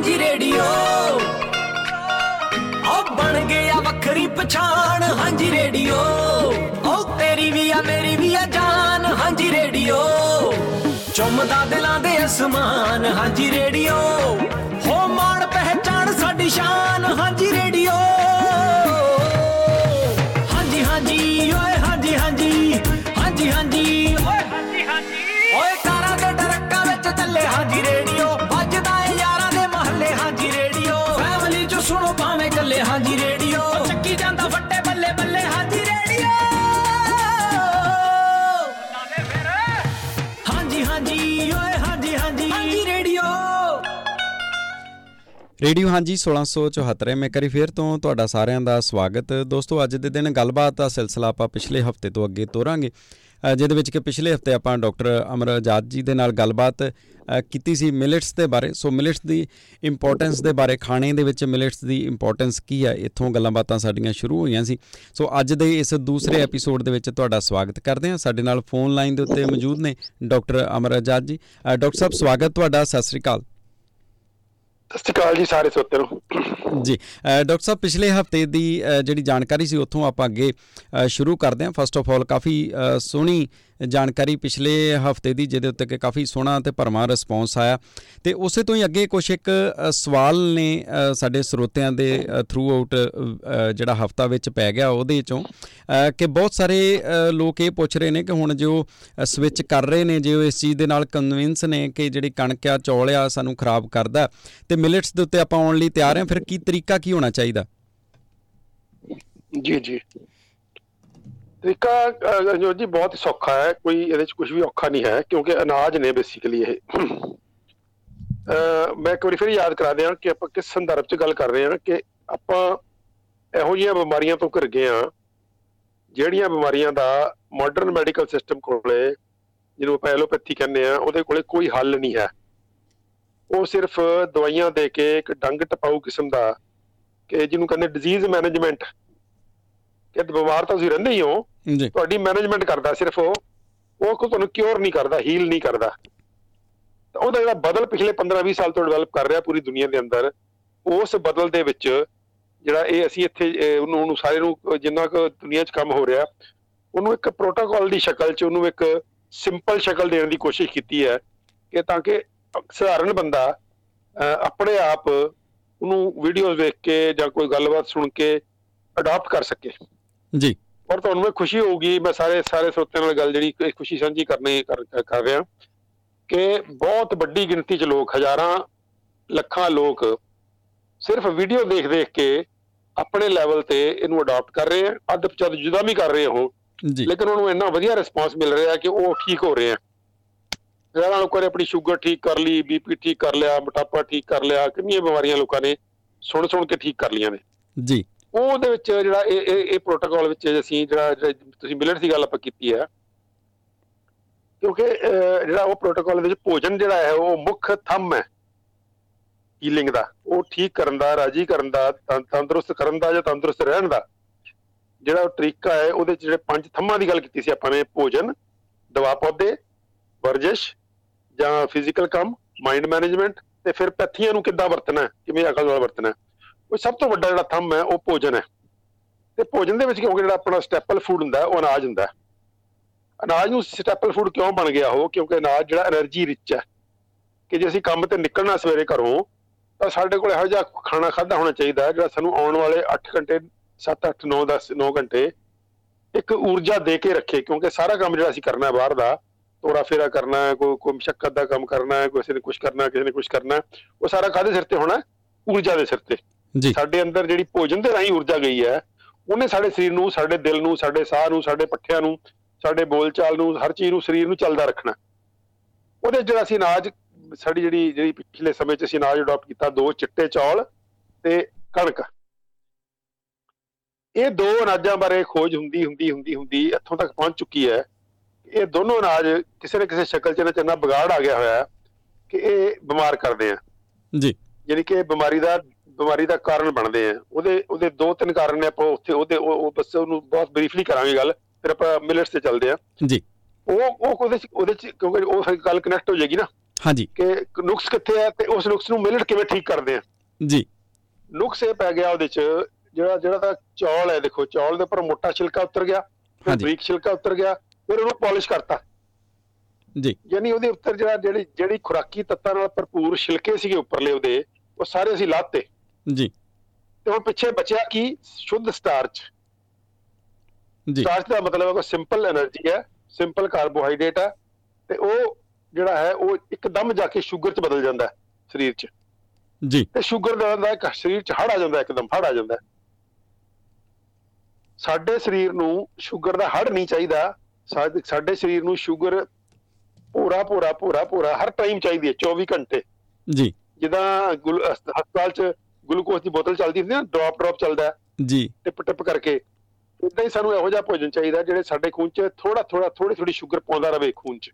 ਹਾਂਜੀ ਰੇਡੀਓ। ਓ ਬਣ ਗਿਆ ਵੱਖਰੀ ਪਛਾਣ, ਹਾਂਜੀ ਰੇਡੀਓ। ਓ ਤੇਰੀ ਵੀ ਆ, ਮੇਰੀ ਵੀ ਆ ਜਾਨ, ਹਾਂਜੀ ਰੇਡੀਓ। ਚੁੰਮਦਾ ਦਿਲਾਂ ਦੇ ਅਸਮਾਨ, ਹਾਂਜੀ ਰੇਡੀਓ। ਹੋ ਮਾਣ ਪਹਿਚਾਨ ਸਾਡੀ ਸ਼ਾਨ, ਹਾਂਜੀ ਰੇਡੀਓ। ਰੇਡੀਓ ਹਾਂਜੀ 1674 ਮੈਂ ਕਰੀ ਫੇਰ ਤੋਂ ਤੁਹਾਡਾ ਸਾਰਿਆਂ ਦਾ ਸਵਾਗਤ। ਦੋਸਤੋ ਅੱਜ ਦੇ ਦਿਨ ਗੱਲਬਾਤ ਦਾ ਸਿਲਸਿਲਾ ਆਪਾਂ ਪਿਛਲੇ ਹਫ਼ਤੇ ਤੋਂ ਅੱਗੇ ਤੋਰਾਂਗੇ। ਅ, ਜਿਹਦੇ ਵਿੱਚ ਕਿ ਪਿਛਲੇ ਹਫ਼ਤੇ ਆਪਾਂ ਡਾਕਟਰ ਅਮਰ ਆਜ਼ਾਦ ਜੀ ਦੇ ਨਾਲ ਗੱਲਬਾਤ ਅ, ਕੀਤੀ ਸੀ ਮਿਲਟਸ ਦੇ ਬਾਰੇ। ਸੋ ਮਿਲਟਸ ਦੀ ਇੰਪੋਰਟੈਂਸ ਦੇ ਬਾਰੇ ਖਾਣੇ ਦੇ ਵਿੱਚ ਮਿਲਟਸ ਦੀ ਇੰਪੋਰਟੈਂਸ ਕੀ ਹੈ ਇੱਥੋਂ ਗੱਲਾਂ ਬਾਤਾਂ ਸਾਡੀਆਂ ਸ਼ੁਰੂ ਹੋਈਆਂ ਸੀ। ਸੋ ਅੱਜ ਦੇ ਇਸ ਦੂਸਰੇ ਐਪੀਸੋਡ ਦੇ ਵਿੱਚ ਤੁਹਾਡਾ ਸਵਾਗਤ ਕਰਦੇ ਹਾਂ। ਸਾਡੇ ਨਾਲ ਫੋਨ ਲਾਈਨ ਦੇ ਉੱਤੇ ਮੌਜੂਦ ਨੇ ਡਾਕਟਰ ਅਮਰ ਆਜ਼ਾਦ ਜੀ। ਅ, ਡਾਕਟਰ ਸਾਹਿਬ ਸਵਾਗਤ ਤੁਹਾਡਾ। ਸਤਿ ਸ੍ਰੀ ਅਕਾਲ। ਸਤਿ ਸ਼੍ਰੀ ਅਕਾਲ ਜੀ ਸਾਰੇ ਸਰੋਤਿਆਂ ਨੂੰ। ਜੀ ਅ, ਡਾਕਟਰ ਸਾਹਿਬ ਪਿਛਲੇ ਹਫ਼ਤੇ ਦੀ ਅ, ਜਿਹੜੀ ਜਾਣਕਾਰੀ ਸੀ ਉੱਥੋਂ ਆਪਾਂ ਅੱਗੇ ਅ, ਸ਼ੁਰੂ ਕਰਦੇ ਹਾਂ। ਫਸਟ ਆਫ ਆਲ ਕਾਫੀ ਅ, ਸੋਹਣੀ ਜਾਣਕਾਰੀ ਪਿਛਲੇ ਹਫ਼ਤੇ ਦੀ ਜਿਹਦੇ ਉੱਤੇ ਕਿ ਕਾਫੀ ਸੋਹਣਾ ਤੇ ਭਰਮਾ ਰਿਸਪੌਂਸ ਆਇਆ। ਤੇ ਉਸੇ ਤੋਂ ਹੀ ਅੱਗੇ ਕੁਝ ਇੱਕ ਅ, ਸਵਾਲ ਨੇ ਅ, ਸਾਡੇ ਸਰੋਤਿਆਂ ਦੇ ਥਰੂ ਆਊਟ ਜਿਹੜਾ ਹਫਤਾ ਵਿੱਚ ਪੈ ਗਿਆ ਉਹਦੇ ਚੋਂ ਅ, ਕਿ ਬਹੁਤ ਸਾਰੇ ਅ, ਲੋਕ ਇਹ ਪੁੱਛ ਰਹੇ ਨੇ ਕਿ ਹੁਣ ਜੋ ਸਵਿਚ ਕਰ ਰਹੇ ਨੇ ਜੇ ਉਹ ਇਸ ਚੀਜ਼ ਦੇ ਨਾਲ ਕਨਵਿੰਸ ਨੇ ਕਿ ਜਿਹੜੀ ਕਣਕ ਆ ਚੌਲ ਆ ਸਾਨੂੰ ਖਰਾਬ ਕਰਦਾ ਤੇ ਮਿਲਟਸ ਦੇ ਉੱਤੇ ਆਪਾਂ ਆਉਣ ਲਈ ਤਿਆਰ ਹਾਂ ਫਿਰ ਕੀ ਤਰੀਕਾ ਕੀ ਹੋਣਾ ਚਾਹੀਦਾ? ਜੀ ਜੀ। ਤਰੀਕਾ ਅਹ, ਜੋ ਜੀ ਬਹੁਤ ਹੀ ਸੌਖਾ ਹੈ ਕੋਈ ਇਹਦੇ ਚ ਕੁਝ ਵੀ ਔਖਾ ਨਹੀਂ ਹੈ ਕਿਉਂਕਿ ਅਨਾਜ ਨੇ ਬੇਸਿਕਲੀ ਇਹ। ਅਹ, ਮੈਂ ਇੱਕ ਵਾਰੀ ਫਿਰ ਯਾਦ ਕਰਾ ਦਿਆਂ ਕਿ ਆਪਾਂ ਕਿਸ ਸੰਦਰਭ ਚ ਗੱਲ ਕਰ ਰਹੇ ਹਾਂ ਕਿ ਆਪਾਂ ਇਹੋ ਜਿਹੀਆਂ ਬਿਮਾਰੀਆਂ ਤੋਂ ਘਿਰ ਗਏ ਹਾਂ ਜਿਹੜੀਆਂ ਬਿਮਾਰੀਆਂ ਦਾ ਮਾਡਰਨ ਮੈਡੀਕਲ ਸਿਸਟਮ ਕੋਲੇ ਜਿਹਨੂੰ ਆਪਾਂ ਐਲੋਪੈਥੀ ਕਹਿੰਦੇ ਆ ਉਹਦੇ ਕੋਲੇ ਕੋਈ ਹੱਲ ਨਹੀਂ ਹੈ। ਉਹ ਸਿਰਫ ਦਵਾਈਆਂ ਦੇ ਕੇ ਇੱਕ ਡੰਗ ਟਪਾਊ ਕਿਸਮ ਦਾ ਕਿ ਜਿਹਨੂੰ ਕਹਿੰਦੇ ਡਿਜ਼ੀਜ਼ ਮੈਨੇਜਮੈਂਟ ਕਿ ਬਿਮਾਰ ਤਾਂ ਤੁਸੀਂ ਰਹਿੰਦੇ ਹੀ ਹੋ। ਤੁਹਾਡੀ ਮੈਨੇਜਮੈਂਟ ਕਰਦਾ ਸਿਰਫ ਉਹ। ਉਹ ਕੋ ਤੁਹਾਨੂੰ ਕਿਉਰ ਨਹੀਂ ਕਰਦਾ ਹੀਲ ਨਹੀਂ ਕਰਦਾ। ਤਾਂ ਉਹਦਾ ਜਿਹੜਾ ਬਦਲ ਪਿਛਲੇ 15-20 ਸਾਲ ਤੋਂ ਡਿਵੈਲਪ ਕਰ ਰਿਹਾ ਪੂਰੀ ਦੁਨੀਆ ਦੇ ਅੰਦਰ ਉਸ ਬਦਲ ਦੇ ਵਿੱਚ ਜਿਹੜਾ ਇਹ ਅਸੀਂ ਇੱਥੇ ਉਹਨੂੰ ਉਹਨੂੰ ਸਾਰੇ ਨੂੰ ਜਿੰਨਾ ਕੁ ਦੁਨੀਆ 'ਚ ਕੰਮ ਹੋ ਰਿਹਾ ਉਹਨੂੰ ਇੱਕ ਪ੍ਰੋਟੋਕਾਲ ਦੀ ਸ਼ਕਲ 'ਚ ਉਹਨੂੰ ਇੱਕ ਸਿੰਪਲ ਸ਼ਕਲ ਦੇਣ ਦੀ ਕੋਸ਼ਿਸ਼ ਕੀਤੀ ਹੈ ਕਿ ਤਾਂ ਕਿ ਸਧਾਰਨ ਬੰਦਾ ਆਪਣੇ ਆਪ ਉਹਨੂੰ ਵੀਡੀਓਜ਼ ਵੇਖ ਕੇ ਜਾਂ ਕੋਈ ਗੱਲਬਾਤ ਸੁਣ ਕੇ ਅਡਾਪਟ ਕਰ ਸਕੇ। ਜੀ। ਔਰ ਤੁਹਾਨੂੰ ਮੈਂ ਖੁਸ਼ੀ ਹੋਊਗੀ ਮੈਂ ਸਾਰੇ ਸਾਰੇ ਸਰੋਤਿਆਂ ਨਾਲ ਗੱਲ ਜਿਹੜੀ ਖੁਸ਼ੀ ਸਾਂਝੀ ਕਰਨੀ ਕਰ ਰਿਹਾ। ਕਿ ਬਹੁਤ ਵੱਡੀ ਗਿਣਤੀ 'ਚ ਲੋਕ ਹਜ਼ਾਰਾਂ ਲੱਖਾਂ ਲੋਕ ਸਿਰਫ ਵੀਡੀਓ ਦੇਖ ਦੇਖ ਕੇ ਆਪਣੇ ਲੈਵਲ ਤੇ ਇਹਨੂੰ ਅਡਾਪਟ ਕਰ ਰਹੇ ਆ। ਅੱਧ ਪਚੱਧ ਜੁਦਾ ਵੀ ਕਰ ਰਹੇ ਹੋ ਜੀ। ਲੇਕਿਨ ਉਹਨੂੰ ਇੰਨਾ ਵਧੀਆ ਰਿਸਪਾਂਸ ਮਿਲ ਰਿਹਾ ਕਿ ਉਹ ਠੀਕ ਹੋ ਰਹੇ ਆ। ਹਜ਼ਾਰਾਂ ਲੋਕਾਂ ਨੇ ਆਪਣੀ ਸ਼ੂਗਰ ਠੀਕ ਕਰ ਲਈ ਬੀਪੀ ਠੀਕ ਕਰ ਲਿਆ ਮੋਟਾਪਾ ਠੀਕ ਕਰ ਲਿਆ ਕਿੰਨੀਆਂ ਬਿਮਾਰੀਆਂ ਲੋਕਾਂ ਨੇ ਸੁਣ ਸੁਣ ਕੇ ਠੀਕ ਕਰ ਲਈਆਂ ਨੇ। ਜੀ। ਉਹਦੇ ਵਿੱਚ ਜਿਹੜਾ ਇਹ ਇਹ ਇਹ ਪ੍ਰੋਟੋਕਾਲ ਵਿੱਚ ਅਸੀਂ ਜਿਹੜਾ ਜਿਹੜਾ ਤੁਸੀਂ ਮਿਲਟ ਦੀ ਗੱਲ ਆਪਾਂ ਕੀਤੀ ਹੈ। ਕਿਉਂਕਿ ਅਹ, ਜਿਹੜਾ ਉਹ ਪ੍ਰੋਟੋਕਾਲ ਵਿੱਚ ਭੋਜਨ ਜਿਹੜਾ ਹੈ ਉਹ ਮੁੱਖ ਥੰਮ ਹੈ। ਹੀਲਿੰਗ ਦਾ। ਉਹ ਠੀਕ ਕਰਨ ਦਾ ਰਾਜੀ ਕਰਨ ਦਾ ਤੰ- ਤੰਦਰੁਸਤ ਕਰਨ ਦਾ ਜਾਂ ਤੰਦਰੁਸਤ ਰਹਿਣ ਦਾ। ਜਿਹੜਾ ਉਹ ਤਰੀਕਾ ਹੈ ਉਹਦੇ 'ਚ ਜਿਹੜੇ ਪੰਜ ਥੰਮਾਂ ਦੀ ਗੱਲ ਕੀਤੀ ਸੀ ਆਪਾਂ ਨੇ ਭੋਜਨ ਦਵਾ ਪੌਦੇ ਵਰਜਿਸ਼ ਜਾਂ ਫਿਜ਼ੀਕਲ ਕੰਮ ਮਾਈਂਡ ਮੈਨੇਜਮੈਂਟ ਤੇ ਫਿਰ ਪੈਥੀਆਂ ਨੂੰ ਕਿੱਦਾਂ ਵਰਤਣਾ ਹੈ, ਕਿਵੇਂ ਅਕਲ ਨਾਲ ਵਰਤਣਾ ਹੈ। ਉਹ ਸਭ ਤੋਂ ਵੱਡਾ ਜਿਹੜਾ ਥੰਮ ਹੈ, ਉਹ ਭੋਜਨ ਹੈ। ਤੇ ਭੋਜਨ ਦੇ ਵਿੱਚ ਕਿਉਂਕਿ ਜਿਹੜਾ ਆਪਣਾ ਸਟੈਪਲ ਫੂਡ ਹੁੰਦਾ ਉਹ ਅਨਾਜ ਹੁੰਦਾ ਅਨਾਜ ਨੂੰ ਸਟੈਪਲ ਫੂਡ ਕਿਉਂ ਬਣ ਗਿਆ ਹੋ ਕਿਉਂਕਿ ਅਨਾਜ ਜਿਹੜਾ એનર્ਜੀ ਰਿਚ ਹੈ। ਕਿ ਜੇ ਅਸੀਂ ਕੰਮ ਤੇ ਨਿਕਲਣਾ ਸਵੇਰੇ ਘਰੋਂ, ਤਾਂ ਸਾਡੇ ਕੋਲ ਇਹੋ ਜਿਹਾ ਖਾਣਾ ਖਾਦਾ ਹੋਣਾ ਚਾਹੀਦਾ ਜਿਹੜਾ ਸਾਨੂੰ ਆਉਣ ਵਾਲੇ 8 ਘੰਟੇ 7 8 9 10 9 ਘੰਟੇ ਇੱਕ ਊਰਜਾ ਦੇ ਕੇ ਰੱਖੇ। ਕਿਉਂਕਿ ਸਾਰਾ ਕੰਮ ਜਿਹੜਾ ਅਸੀਂ ਕਰਨਾ ਬਾਹਰ ਦਾ, ਤੋਰਾ ਫੇਰਾ ਕਰਨਾ ਹੈ ਕੋਈ ਕੋਈ ਮੁਸ਼ਕਲ ਦਾ ਕੰਮ ਕਰਨਾ ਹੈ, ਕਿਸੇ ਨੇ ਕੁਝ ਕਰਨਾ, ਕਿਸੇ ਨੇ ਕੁਝ ਕਰਨਾ ਉਹ ਸਾਰਾ ਕਾਦੇ ਸਿਰ ਤੇ ਹੋਣਾ ਊਰਜਾ ਦੇ ਸਿਰ ਤੇ। ਜੀ। ਸਾਡੇ ਅੰਦਰ ਜਿਹੜੀ ਭੋਜਨ ਦੇ ਰਾਹੀਂ ਊਰਜਾ ਗਈ ਹੈ ਉਹਨੇ ਸਾਡੇ ਸਰੀਰ ਨੂੰ ਸਾਡੇ ਦਿਲ ਨੂੰ ਸਾਡੇ ਸਾਹ ਨੂੰ ਸਾਡੇ ਪੱਠਿਆਂ ਨੂੰ ਸਾਡੇ ਬੋਲਚਾਲ ਨੂੰ ਹਰ ਚੀਜ਼ ਨੂੰ ਸਰੀਰ ਨੂੰ ਚੱਲਦਾ ਰੱਖਣਾ। ਉਹਦੇ ਜਿਹੜਾ ਅਸੀਂ ਅਨਾਜ ਸਾਡੀ ਜਿਹੜੀ ਜਿਹੜੀ ਪਿਛਲੇ ਸਮੇਂ 'ਚ ਅਸੀਂ ਅਨਾਜ ਅਡਾਪਟ ਕੀਤਾ ਦੋ ਚਿੱਟੇ ਚੌਲ ਤੇ ਕਣਕ। ਇਹ ਦੋ ਅਨਾਜਾਂ ਬਾਰੇ ਖੋਜ ਹੁੰਦੀ ਹੁੰਦੀ ਹੁੰਦੀ ਹੁੰਦੀ ਇੱਥੋਂ ਤੱਕ ਪਹੁੰਚ ਚੁੱਕੀ ਹੈ। ਇਹ ਦੋਨੋਂ ਅਨਾਜ ਕਿਸੇ ਨਾ ਕਿਸੇ ਸ਼ਕਲ 'ਚ ਇਹਨਾਂ 'ਚ ਇੰਨਾ ਵਿਗਾੜ ਆ ਗਿਆ ਹੋਇਆ ਹੈ ਕਿ ਇਹ ਬਿਮਾਰ ਕਰਦੇ ਆ। ਜੀ। ਯਾਨੀ ਕਿ ਬਿਮਾਰੀ ਦਾ ਬਿਮਾਰੀ ਦਾ ਕਾਰਨ ਬਣਦੇ ਆ। ਉਹਦੇ ਉਹਦੇ ਦੋ ਤਿੰਨ ਕਾਰਨ ਨੇ ਆਪਾਂ ਉੱਥੇ ਉਹਦੇ ਉਹ ਬਸ ਉਹਨੂੰ ਬਹੁਤ ਬਰੀਫਲੀ ਕਰਾਂਗੇ ਗੱਲ ਫਿਰ ਆਪਾਂ ਮਿਲਟਸ ਤੇ ਚੱਲਦੇ ਆ। ਜੀ। ਉਹ ਉਹ ਉਹਦੇ ਉਹਦੇ ਚ ਕਿਉਂਕਿ ਉਹ ਗੱਲ ਕਨੈਕਟ ਹੋ ਜਾਏਗੀ ਨਾ। ਹਾਂਜੀ। ਕਿ ਨੁਕਸ ਕਿੱਥੇ ਹੈ ਤੇ ਉਸ ਨੁਕਸ ਨੂੰ ਮਿਲਟ ਕਿਵੇਂ ਠੀਕ ਕਰਦੇ ਆ। ਜੀ। ਨੁਕਸ ਇਹ ਪੈ ਗਿਆ ਉਹਦੇ ਚ ਜਿਹੜਾ ਜਿਹੜਾ ਤਾਂ ਚੌਲ ਹੈ ਦੇਖੋ ਚੌਲ ਦੇ ਉੱਪਰ ਮੋਟਾ ਛਿਲਕਾ ਉਤਰ ਗਿਆ ਫਿਰ। ਬਰੀਕ ਛਿਲਕਾ ਉਤਰ ਗਿਆ ਫਿਰ ਉਹਨੂੰ ਪਾਲਿਸ਼ ਕਰਤਾ। ਜੀ। ਯਾਨੀ ਉਹਦੇ ਉੱਪਰ ਜਿਹੜਾ ਜਿਹੜੀ ਜਿਹੜੀ ਖੁਰਾਕੀ ਤੱਤਾਂ ਨਾਲ ਭਰਪੂਰ ਛਿਲਕੇ ਸੀਗੇ ਉੱਪਰਲੇ ਉਹਦੇ ਉਹ ਸਾਰੇ ਅਸੀਂ ਲਾਤੇ। ਜੀ। ਤੇ ਹੁਣ ਪਿੱਛੇ ਬਚਿਆ ਕੀ? ਸ਼ੁੱਧ ਸਟਾਰਚ ਜੀ। ਸਟਾਰਚ ਦਾ ਮਤਲਬ ਹੈ ਕੋਈ ਸਿੰਪਲ એનર્ਜੀ ਹੈ ਸਿੰਪਲ ਕਾਰਬੋਹਾਈਡਰੇਟ ਹੈ ਤੇ ਉਹ ਜਿਹੜਾ ਹੈ ਉਹ ਇੱਕਦਮ ਜਾ ਕੇ ਸ਼ੂਗਰ ਚ ਬਦਲ ਜਾਂਦਾ ਹੈ ਸਰੀਰ ਚ। ਜੀ। ਤੇ ਸ਼ੂਗਰ ਦਾ ਇੱਕ ਸਰੀਰ ਚ ਹੜ ਆ ਜਾਂਦਾ ਇੱਕਦਮ ਹੜ ਆ ਜਾਂਦਾ ਸਾਡੇ ਸਰੀਰ ਨੂੰ ਸ਼ੂਗਰ ਦਾ ਹੜ ਨਹੀਂ ਚਾਹੀਦਾ। ਸਾਡੇ ਸਰੀਰ ਨੂੰ ਸ਼ੂਗਰ ਪੂਰਾ ਪੂਰਾ ਪੂਰਾ ਪੂਰਾ ਹਰ ਟਾਈਮ ਚਾਹੀਦੀ ਹੈ 24 ਘੰਟੇ। ਜੀ। ਜਿੱਦਾਂ ਹਸਪਤਾਲ ਚ ਗਲੂਕੋਜ਼ ਦੀ ਬੋਤਲ ਚੱਲਦੀ ਹੁੰਦੀ ਹੈ ਨਾ ਡ੍ਰੌਪ ਡ੍ਰੌਪ ਚੱਲਦਾ ਹੈ, ਜੀ। ਟਿਪ ਟਿਪ ਕਰਕੇ। ਉਦਾਂ ਹੀ ਸਾਨੂੰ ਇਹੋ ਜਿਹਾ ਭੋਜਨ ਚਾਹੀਦਾ ਜਿਹੜੇ ਸਾਡੇ ਖੂਨ 'ਚ ਥੋੜਾ ਥੋੜਾ ਥੋੜੀ ਥੋੜੀ ਸ਼ੂਗਰ ਪਾਉਂਦਾ ਰਵੇ ਖੂਨ 'ਚ।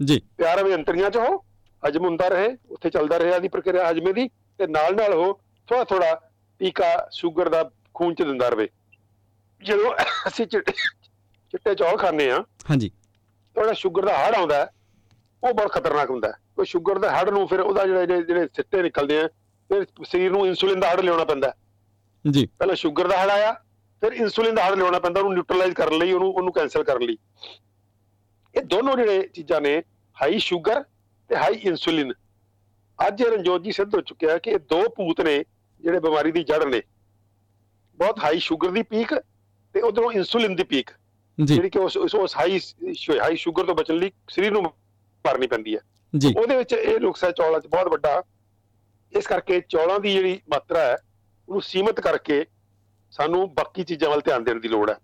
ਜੀ। ਪਿਆਰ ਰਵੇ ਅੰਤਰੀਆਂ 'ਚ ਹੋ ਹਜਮ ਹੁੰਦਾ ਰਹੇ ਉੱਥੇ ਚੱਲਦਾ ਰਹੇ ਆਦੀ ਪ੍ਰਕਿਰਿਆ ਹਜਮੇ ਦੀ ਤੇ ਨਾਲ ਨਾਲ ਹੋ ਥੋੜਾ ਥੋੜਾ ਟੀਕਾ ਸ਼ੂਗਰ ਦਾ ਖੂਨ 'ਚ ਦਿੰਦਾ ਰਵੇ ਜਦੋਂ ਅਸੀਂ ਚਿੱਟੇ ਚਿੱਟੇ ਚੌਲ ਖਾਂਦੇ ਆ ਹਾਂਜੀ। ਜਿਹੜਾ ਸ਼ੂਗਰ ਦਾ ਹੜ ਆਉਂਦਾ ਉਹ ਬਹੁਤ ਖਤਰਨਾਕ ਹੁੰਦਾ ਕੋਈ ਸ਼ੂਗਰ ਦੇ ਹੜ ਨੂੰ ਫਿਰ ਉਹਦਾ ਜਿਹੜੇ- ਜਿਹੜੇ ਸਿੱਟੇ ਨਿਕਲਦੇ ਆ ਫਿਰ ਸਰੀਰ ਨੂੰ ਇਨਸੂਲਿਨ ਦਾ ਹੜ ਲਿਆਉਣਾ ਪੈਂਦਾ। ਜੀ। ਪਹਿਲਾਂ ਸ਼ੂਗਰ ਦਾ ਹੜ ਆਇਆ ਫਿਰ ਇਨਸੂਲਿਨ ਦਾ ਹੜ ਲਿਆਉਣਾ ਪੈਂਦਾ ਉਹਨੂੰ ਨਿਊਟਰਲਾਈਜ਼ ਕਰਨ ਲਈ ਉਹਨੂੰ ਉਹਨੂੰ ਕੈਨਸਲ ਕਰਨ ਲਈ। ਇਹ ਦੋਨੋਂ ਜਿਹੜੇ ਚੀਜ਼ਾਂ ਨੇ ਹਾਈ ਸ਼ੂਗਰ ਤੇ ਹਾਈ ਇਨਸੂਲਿਨ ਅੱਜ ਇਹ ਰਣਜੋਤ ਜੀ ਸਿੱਧ ਹੋ ਚੁੱਕਿਆ ਕਿ ਇਹ ਦੋ ਭੂਤ ਨੇ ਜਿਹੜੇ ਬਿਮਾਰੀ ਦੀ ਜੜ ਨੇ। ਬਹੁਤ ਹਾਈ ਸ਼ੂਗਰ ਦੀ ਪੀਕ ਤੇ ਉਧਰੋਂ ਇਨਸੂਲਿਨ ਦੀ ਪੀਕ ਜਿਹੜੀ ਕਿ ਉਸ ਉਸ- ਹਾਈ ਹਾਈ ਸ਼ੂਗਰ ਤੋਂ ਬਚਣ ਲਈ ਸਰੀਰ ਨੂੰ ਮਾਰਨੀ ਪੈਂਦੀ ਹੈ। ਜੀ। ਉਹਦੇ ਵਿੱਚ ਇਹ ਨੁਕਸਾ ਚੌਲਾਂ 'ਚ ਬਹੁਤ ਵੱਡਾ ਇਸ ਕਰਕੇ ਚੌਲਾਂ ਦੀ ਜਿਹੜੀ ਮਾਤਰਾ ਹੈ ਉਹਨੂੰ ਸੀਮਿਤ ਕਰਕੇ ਸਾਨੂੰ ਬਾਕੀ ਚੀਜ਼ਾਂ ਵੱਲ ਧਿਆਨ ਦੇਣ ਦੀ ਲੋੜ ਹੈ।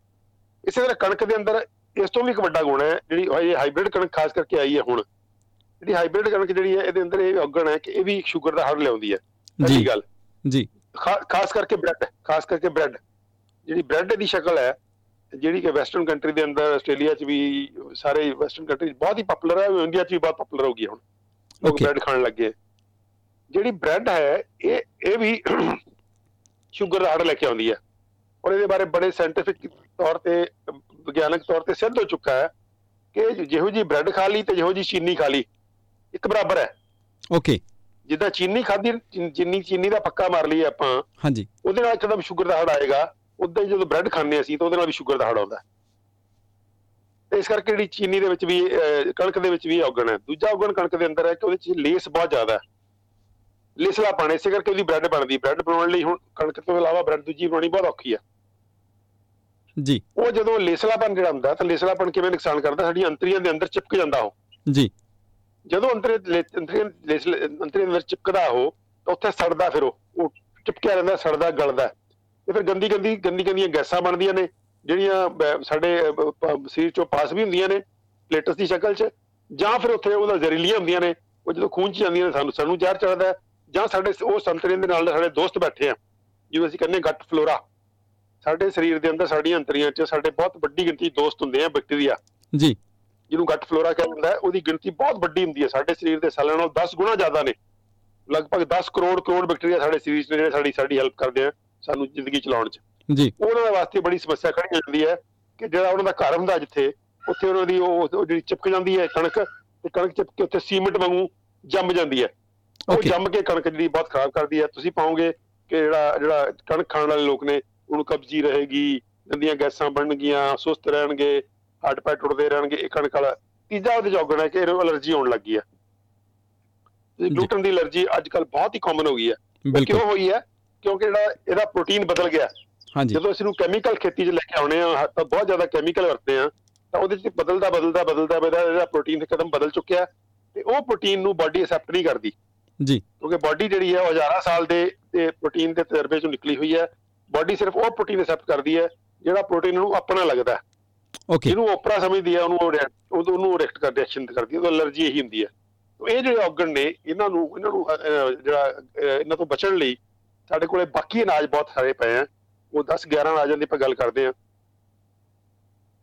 ਇਸੇ ਤਰ੍ਹਾਂ ਕਣਕ ਦੇ ਅੰਦਰ ਇਸ ਤੋਂ ਵੀ ਇੱਕ ਵੱਡਾ ਗੁਣ ਹੈ ਜਿਹੜੀ ਇਹ ਹਾਈਬ੍ਰਿਡ ਕਣਕ ਖਾਸ ਕਰਕੇ ਆਈ ਹੈ ਹੁਣ। ਜਿਹੜੀ ਹਾਈਬ੍ਰਿਡ ਕਣਕ ਜਿਹੜੀ ਹੈ ਇਹਦੇ ਅੰਦਰ ਇਹ ਔਗਣ ਹੈ ਕਿ ਇਹ ਵੀ ਸ਼ੂਗਰ ਦਾ ਹੜ ਲਿਆਉਂਦੀ ਹੈ। ਜੀ। ਗੱਲ। ਜੀ। ਖਾਸ ਕਰਕੇ ਬ੍ਰੈਡ ਖਾਸ ਕਰਕੇ ਬ੍ਰੈਡ। ਜਿਹੜੀ ਬ੍ਰੈਡ ਦੀ ਸ਼ਕਲ ਹੈ ਜਿਹੜੀ ਕਿ ਵੈਸਟਰਨ ਕੰਟਰੀ ਦੇ ਅੰਦਰ ਆਸਟ੍ਰੇਲੀਆ 'ਚ ਵੀ ਸਾਰੇ ਵੈਸਟਰਨ ਕੰਟਰੀ ਬਹੁਤ ਹੀ ਪਪੂਲਰ ਹੈ ਇੰਡੀਆ 'ਚ ਵੀ ਬਹੁਤ ਪਪੂਲਰ ਹੋ ਗਈ ਹੁਣ। ਲੋਕ. ਬ੍ਰੈਡ ਖਾਣ ਲੱਗੇ ਜਿਹੜੀ ਬ੍ਰੈਡ ਹੈ ਇਹ ਇਹ ਵੀ ਸ਼ੂਗਰ ਦਾ ਹੜ ਲੈ ਕੇ ਆਉਂਦੀ ਹੈ। ਔਰ ਇਹਦੇ ਬਾਰੇ ਬੜੇ ਸਾਇੰਟਿਫਿਕ ਤੌਰ ਤੇ ਵਿਗਿਆਨਕ ਤੌਰ ਤੇ ਸਿੱਧ ਹੋ ਚੁੱਕਾ ਹੈ ਕਿ ਜਿਹੋ ਜੀ ਬ੍ਰੈਡ ਖਾ ਲਈ ਤੇ ਜਿਹੋ ਜੀ ਚੀਨੀ ਖਾ ਲਈ। ਇੱਕ ਬਰਾਬਰ ਹੈ। ਓਕੇ ਜਿੱਦਾਂ ਚੀਨੀ ਖਾਦੀ ਜਿੰਨੀ ਚੀਨੀ ਦਾ ਪੱਕਾ ਮਾਰ ਲਈ ਆਪਾਂ ਹਾਂਜੀ। ਉਹਦੇ ਨਾਲ ਇੱਕਦਮ ਸ਼ੂਗਰ ਦਾ ਹੜ ਆਏਗਾ। ਉਦਾਂ ਹੀ ਜਦੋਂ ਬ੍ਰੈਡ ਖਾਂਦੇ ਅਸੀਂ ਤਾਂ ਉਹਦੇ ਨਾਲ ਵੀ ਸ਼ੂਗਰ ਦਾ ਹੜ ਆਉਂਦਾ। ਤੇ ਇਸ ਕਰਕੇ ਜਿਹੜੀ ਚੀਨੀ ਦੇ ਵਿੱਚ ਵੀ ਕਣਕ ਦੇ ਵਿੱਚ ਵੀ ਔਗਣ ਹੈ। ਦੂਜਾ ਔਗਣ ਕਣਕ ਦੇ ਅੰਦਰ ਹੈ ਕਿ ਉਹਦੇ ਚ ਲੇਸ ਬਹੁਤ ਜ਼ਿਆਦਾ ਹੈ। ਲੇਸਲਾ ਪਾਣੇ ਇਸੇ ਕਰਕੇ ਉਹਦੀ ਬ੍ਰੈਡ ਬਣਦੀ। ਬ੍ਰੈਡ ਬਣਾਉਣ ਲਈ ਹੁਣ ਕਣਕ ਤੋਂ ਇਲਾਵਾ ਬ੍ਰੈਡ ਦੂਜੀ ਬਣਾਉਣੀ ਬਹੁਤ ਔਖੀ ਹੈ ਜੀ। ਉਹ ਜਦੋਂ ਲੇਸਲਾਪਨ ਜਿਹੜਾ ਹੁੰਦਾ ਤਾਂ ਲੇਸਲਾਪਨ ਕਿਵੇਂ ਨੁਕਸਾਨ ਕਰਦਾ? ਸਾਡੀਆਂ ਅੰਤਰੀਆਂ ਦੇ ਅੰਦਰ ਚਿਪਕ ਜਾਂਦਾ ਉਹ। ਜੀ। ਜਦੋਂ ਅੰਤਰੇ ਦੇ ਅੰਦਰ ਚਿਪਕਦਾ ਉਹ ਤਾਂ ਉੱਥੇ ਸੜਦਾ ਫਿਰ ਉਹ। ਚਿਪਕਿਆ ਰਹਿੰਦਾ ਸੜਦਾ ਗਲਦਾ। ਤੇ ਫਿਰ ਗੰਦੀ ਗੰਦੀ ਗੰਦੀ ਗੰਦੀਆਂ ਗੈਸਾਂ ਬਣਦੀਆਂ ਨੇ ਜਿਹੜੀਆਂ ਸਾਡੇ ਸਰੀਰ ਚੋਂ ਪਾਸ ਵੀ ਹੁੰਦੀਆਂ ਨੇ ਪਲੇਟਸ ਦੀ ਸ਼ਕਲ 'ਚ। ਜਾਂ ਫਿਰ ਉੱਥੇ ਉਹਦਾ ਜ਼ਹਿਰੀਲੀਆਂ ਹੁੰਦੀਆਂ ਨੇ। ਉਹ ਜਦੋਂ ਖੂਨ 'ਚ ਜਾਂਦੀਆਂ ਨੇ ਸਾਨੂੰ ਸਾਨੂੰ ਜ਼ਹਿਰ ਚੜਦਾ ਜਾਂ ਸਾਡੇ ਉਹ ਸੰਤਰੀਆਂ ਦੇ ਨਾਲ ਸਾਡੇ ਦੋਸਤ ਬੈਠੇ ਆ ਜਿਵੇਂ ਅਸੀਂ ਕਹਿੰਦੇ ਗੱਟ ਫਲੋਰਾ। ਸਾਡੇ ਸਰੀਰ ਦੇ ਅੰਦਰ ਸਾਡੀਆਂ ਅੰਤਰੀਆਂ 'ਚ ਸਾਡੇ ਬਹੁਤ ਵੱਡੀ ਗਿਣਤੀ ਦੋਸਤ ਹੁੰਦੇ ਆ ਬੈਕਟੀਰੀਆ ਜੀ। ਜਿਹਨੂੰ ਗੱਟ ਫਲੋਰਾ ਕਿਹਾ ਜਾਂਦਾ ਹੈ ਉਹਦੀ ਗਿਣਤੀ ਬਹੁਤ ਵੱਡੀ ਹੁੰਦੀ ਹੈ। ਸਾਡੇ ਸਰੀਰ ਦੇ ਸੈੱਲਾਂ ਨਾਲੋਂ 10 ਗੁਣਾ ਜ਼ਿਆਦਾ ਨੇ। ਲਗਭਗ 10 ਕਰੋੜ ਕਰੋੜ ਬੈਕਟੀਰੀਆ ਸਾਡੇ ਸਰੀਰ 'ਚ ਨੇ ਜਿਹੜੇ ਸਾਡੀ ਸਾਡੀ ਹੈਲਪ ਕਰਦੇ ਆ ਸਾਨੂੰ ਜ਼ਿੰਦਗੀ ਚਲਾਉਣ 'ਚ। ਜੀ। ਉਹਨਾਂ ਦੇ ਵਾਸਤੇ ਬੜੀ ਸਮੱਸਿਆ ਖੜੀ ਹੋ ਜਾਂਦੀ ਹੈ ਕਿ ਜਿਹੜਾ ਉਹਨਾਂ ਦਾ ਘਰ ਹੁੰਦਾ ਜਿੱਥੇ ਉੱਥੇ ਉਹਨਾਂ ਦੀ ਉਹ ਉਹ ਜਿਹੜੀ ਚਿਪਕ ਜਾਂਦੀ ਹੈ ਕਣਕ ਤੇ ਕਣਕ ਚਿਪਕ ਕੇ ਉੱਥੇ ਸੀਮਿੰਟ ਵਾਂਗੂ ਜੰਮ ਜਾਂਦੀ ਹੈ। ਉਹ. ਜੰਮ ਕੇ ਕਣਕ ਜਿਹੜੀ ਬਹੁਤ ਖਰਾਬ ਕਰਦੀ ਹੈ ਤੁਸੀਂ ਪਾਓਗੇ ਕਿ ਜਿਹੜਾ ਜਿਹੜਾ ਕਣਕ ਖਾਣ ਵਾਲੇ ਲੋਕ ਨੇ ਉਹਨੂੰ ਕਬਜ਼ੀ ਰਹੇਗੀ ਗੰਦੀਆਂ ਗੈਸਾਂ ਬਣਨਗੀਆਂ ਸੁਸਤ ਰਹਿਣਗੇ ਹੱਡ ਪੈਰ ਟੁੱਟਦੇ ਰਹਿਣਗੇ ਇਹ ਕਣਕ ਵਾਲਾ ਤੀਜਾ ਉਹਦੇ ਜੋਗਣ ਹੈ ਕਿ ਇਹਨੂੰ ਅਲਰਜੀ ਹੋਣ ਲੱਗੀ ਹੈ। ਗਲੂਟਨ ਦੀ ਅਲਰਜੀ ਅੱਜ ਕੱਲ ਬਹੁਤ ਹੀ ਕਾਮਨ ਹੋ ਗਈ ਹੈ ਕਿਉਂ ਹੋਈ ਹੈ ਕਿਉਂਕਿ ਜਿਹੜਾ ਇਹਦਾ ਪ੍ਰੋਟੀਨ ਬਦਲ ਗਿਆ। ਹਾਂਜੀ। ਜਦੋਂ ਅਸੀਂ ਨੂੰ ਕੈਮੀਕਲ ਖੇਤੀ 'ਚ ਲੈ ਕੇ ਆਉਣੇ ਆ ਤਾਂ ਬਹੁਤ ਜ਼ਿਆਦਾ ਕੈਮੀਕਲ ਵਰਤਦੇ ਆ ਤਾਂ ਉਹਦੇ 'ਚ ਬਦਲਦਾ ਬਦਲਦਾ ਬਦਲਦਾ ਬਦਲਦਾ ਇਹਦਾ ਪ੍ਰੋਟੀਨ ਇੱਕਦਮ ਬਦਲ ਚੁੱਕਿਆ ਤੇ ਉਹ ਪ੍ਰੋਟੀਨ ਨੂੰ ਬਾਡੀ ਅਸੈਪਟ ਨਹੀਂ ਕਰਦੀ। ਜੀ। ਕਿਉਂਕਿ ਬਾਡੀ ਜਿਹੜੀ ਹੈ ਹਜ਼ਾਰਾਂ ਸਾਲ ਦੇ ਪ੍ਰੋਟੀਨ ਦੇ ਤਜਰਬੇ 'ਚੋਂ ਨਿਕਲੀ ਹੋਈ ਹੈ। ਬਾਡੀ ਸਿਰਫ ਉਹ ਪ੍ਰੋਟੀਨ ਅਸੈਪਟ ਕਰਦੀ ਹੈ ਜਿਹੜਾ ਪ੍ਰੋਟੀਨ ਨੂੰ ਆਪਣਾ ਲੱਗਦਾ ਹੈ। ਓਕੇ ਜਿਹਨੂੰ ਓਪਰਾ ਸਮਝਦੀ ਹੈ ਉਹਨੂੰ ਉਹਨੂੰ ਰਿਐਕਟ ਕਰ ਰਿਐਕਸ਼ਨ ਕਰਦੀ ਹੈ ਉਹ ਅਲਰਜੀ ਇਹੀ ਹੁੰਦੀ ਹੈ। ਤਾਂ ਇਹ ਜਿਹੜੇ ਔਗਣ ਨੇ ਇਹਨਾਂ ਨੂੰ ਇਹਨਾਂ ਨੂੰ ਜਿਹੜਾ ਇਹਨਾਂ ਤੋਂ ਬਚਣ ਲਈ ਸਾਡੇ ਕੋਲੇ ਬਾਕੀ ਅਨਾਜ ਬਹੁਤ ਸਾਰੇ ਪਏ ਆ ਉਹ 10 11 ਅਨਾਜਾਂ ਦੀ ਆਪਾਂ ਗੱਲ ਕਰਦੇ ਆ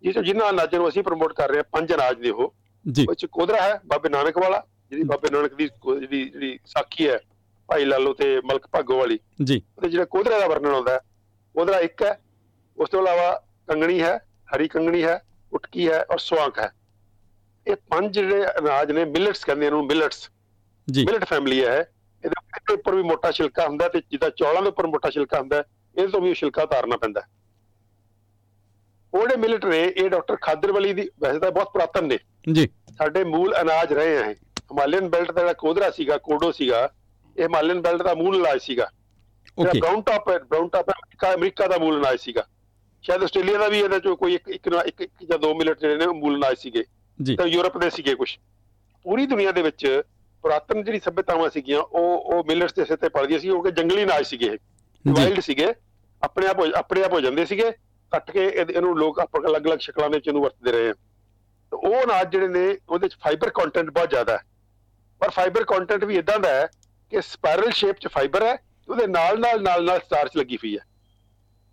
ਜਿਸ ਜਿਨ੍ਹਾਂ ਅਨਾਜਾਂ ਨੂੰ ਅਸੀਂ ਪ੍ਰਮੋਟ ਕਰ ਰਹੇ ਹਾਂ ਪੰਜ ਅਨਾਜ ਨੇ ਉਹ। ਜੀ। ਉਹ ਚ ਕੋਦਰਾ ਹੈ ਬਾਬੇ ਨਾਨਕ ਵਾਲਾ ਜਿਹੜੀ ਬਾਬੇ ਨਾਨਕ ਦੀ ਜਿਹੜੀ ਜਿਹੜੀ ਸਾਖੀ ਹੈ ਭਾਈ ਲਾਲੋ ਤੇ ਮਲਕ ਭਾਗੋ ਵਾਲੀ ਜੀ। ਉਹਦੇ ਜਿਹੜਾ ਕੋਦਰਾ ਦਾ ਵਰਣਨ ਆਉਂਦਾ ਹੈ ਕੋਦਰਾ ਇੱਕ ਹੈ ਉਸ ਤੋਂ ਇਲਾਵਾ ਕੰਗਣੀ ਹੈ ਹਰੀ ਕੰਗਣੀ ਹੈ ਉਟਕੀ ਹੈ ਔਰ ਸਵਾਂਕ ਹੈ। ਇਹ ਪੰਜ ਜਿਹੜੇ ਅਨਾਜ ਨੇ ਮਿਲਟਸ ਕਹਿੰਦੇ ਇਹਨਾਂ ਨੂੰ ਮਿਲਟਸ। ਜੀ। ਮਿਲਟ ਫੈਮਿਲੀ ਹੈ ਇਹਦੇ ਉੱਪਰ ਵੀ ਮੋਟਾ ਛਿਲਕਾ ਹੁੰਦਾ ਤੇ ਜਿੱਦਾਂ ਚੌਲਾਂ ਦੇ ਉੱਪਰ ਮੋਟਾ ਛਿਲਕਾ ਹੁੰਦਾ ਇਹਦੇ ਤੋਂ ਵੀ ਛਿਲਕਾ ਉਤਾਰਨਾ ਪੈਂਦਾ ਉਹ ਜਿਹੜੇ ਮਿਲਟ ਨੇ ਇਹ ਡਾਕਟਰ ਖਾਦਰਵਲੀ ਦੀ ਵੈਸੇ ਤਾਂ ਬਹੁਤ ਪੁਰਾਤਨ ਨੇ। ਜੀ। ਸਾਡੇ ਮੂਲ ਅਨਾਜ ਰਹੇ ਹੈ ਹਿਮਾਲਯਨ ਬੈਲਟ ਦਾ ਜਿਹੜਾ ਕੋਦਰਾ ਸੀਗਾ ਕੋਡੋ ਸੀਗਾ ਇਹ ਹਿਮਾਲਯਨ ਬੈਲਟ ਦਾ ਮੂਲ ਅਨਾਜ ਸੀਗਾ। ਜਿਹੜਾ ਓਕੇ ਬ੍ਰਾਊਨ ਟਾਪ ਹੈ ਬ੍ਰਾਊਨ ਟਾਪ ਅਮਰੀਕਾ ਅਮਰੀਕਾ ਦਾ ਮੂਲ ਅਨਾਜ ਸੀਗਾ। ਸ਼ਾਇਦ ਆਸਟ੍ਰੇਲੀਆ ਦਾ ਵੀ ਇਹਦੇ ਚੋਂ ਕੋਈ ਇੱਕ ਇੱਕ ਇੱਕ ਜਾਂ ਦੋ ਮਿਲਟ ਜਿਹੜੇ ਨੇ ਉਹ ਮੂਲ ਅਨਾਜ ਸੀਗੇ। ਜੀ। ਤਾਂ ਯੂਰਪ ਦੇ ਸੀਗੇ ਕੁਝ ਪੂਰੀ ਦੁਨੀਆ ਦੇ ਵਿੱਚ ਪੁਰਾਤਨ ਜਿਹੜੀ ਸਭਿਅਤਾਵਾਂ ਸੀਗੀਆਂ ਉਹ ਉਹ ਮਿਲਟਸ ਦੇ ਸਿਰ ਤੇ ਪਲਦੀਆਂ ਸੀ ਕਿਉਂਕਿ ਜੰਗਲੀ ਅਨਾਜ ਸੀਗੇ ਵਾਈਲਡ ਸੀਗੇ। ਆਪਣੇ ਆਪ ਆਪਣੇ ਆਪ ਹੋ ਜਾਂਦੇ ਸੀਗੇ। ਕੱਟ ਕੇ ਇਹਨੂੰ ਲੋਕ ਅਲੱਗ-ਅਲੱਗ ਸ਼ਕਲਾਂ ਦੇ ਵਿੱਚ ਇਹਨੂੰ ਵਰਤਦੇ ਰਹੇ ਆ। ਉਹ ਅਨਾਜ ਜਿਹੜੇ ਨੇ ਉਹਦੇ ਵਿੱਚ ਫਾਈਬਰ ਕੰਟੈਂਟ ਬਹੁਤ ਜ਼ਿਆਦਾ ਹੈ। ਪਰ ਫਾਈਬਰ ਕੰਟੈਂਟ ਵੀ ਇਦਾਂ ਦਾ ਹੈ ਕਿ ਸਪਾਇਰਲ ਸ਼ੇਪ 'ਚ ਫਾਈਬਰ ਹੈ ਉਹਦੇ ਨਾਲ ਨਾਲ ਨਾਲ ਨਾਲ ਸਟਾਰਚ ਲੱਗੀ ਹੋਈ ਹੈ।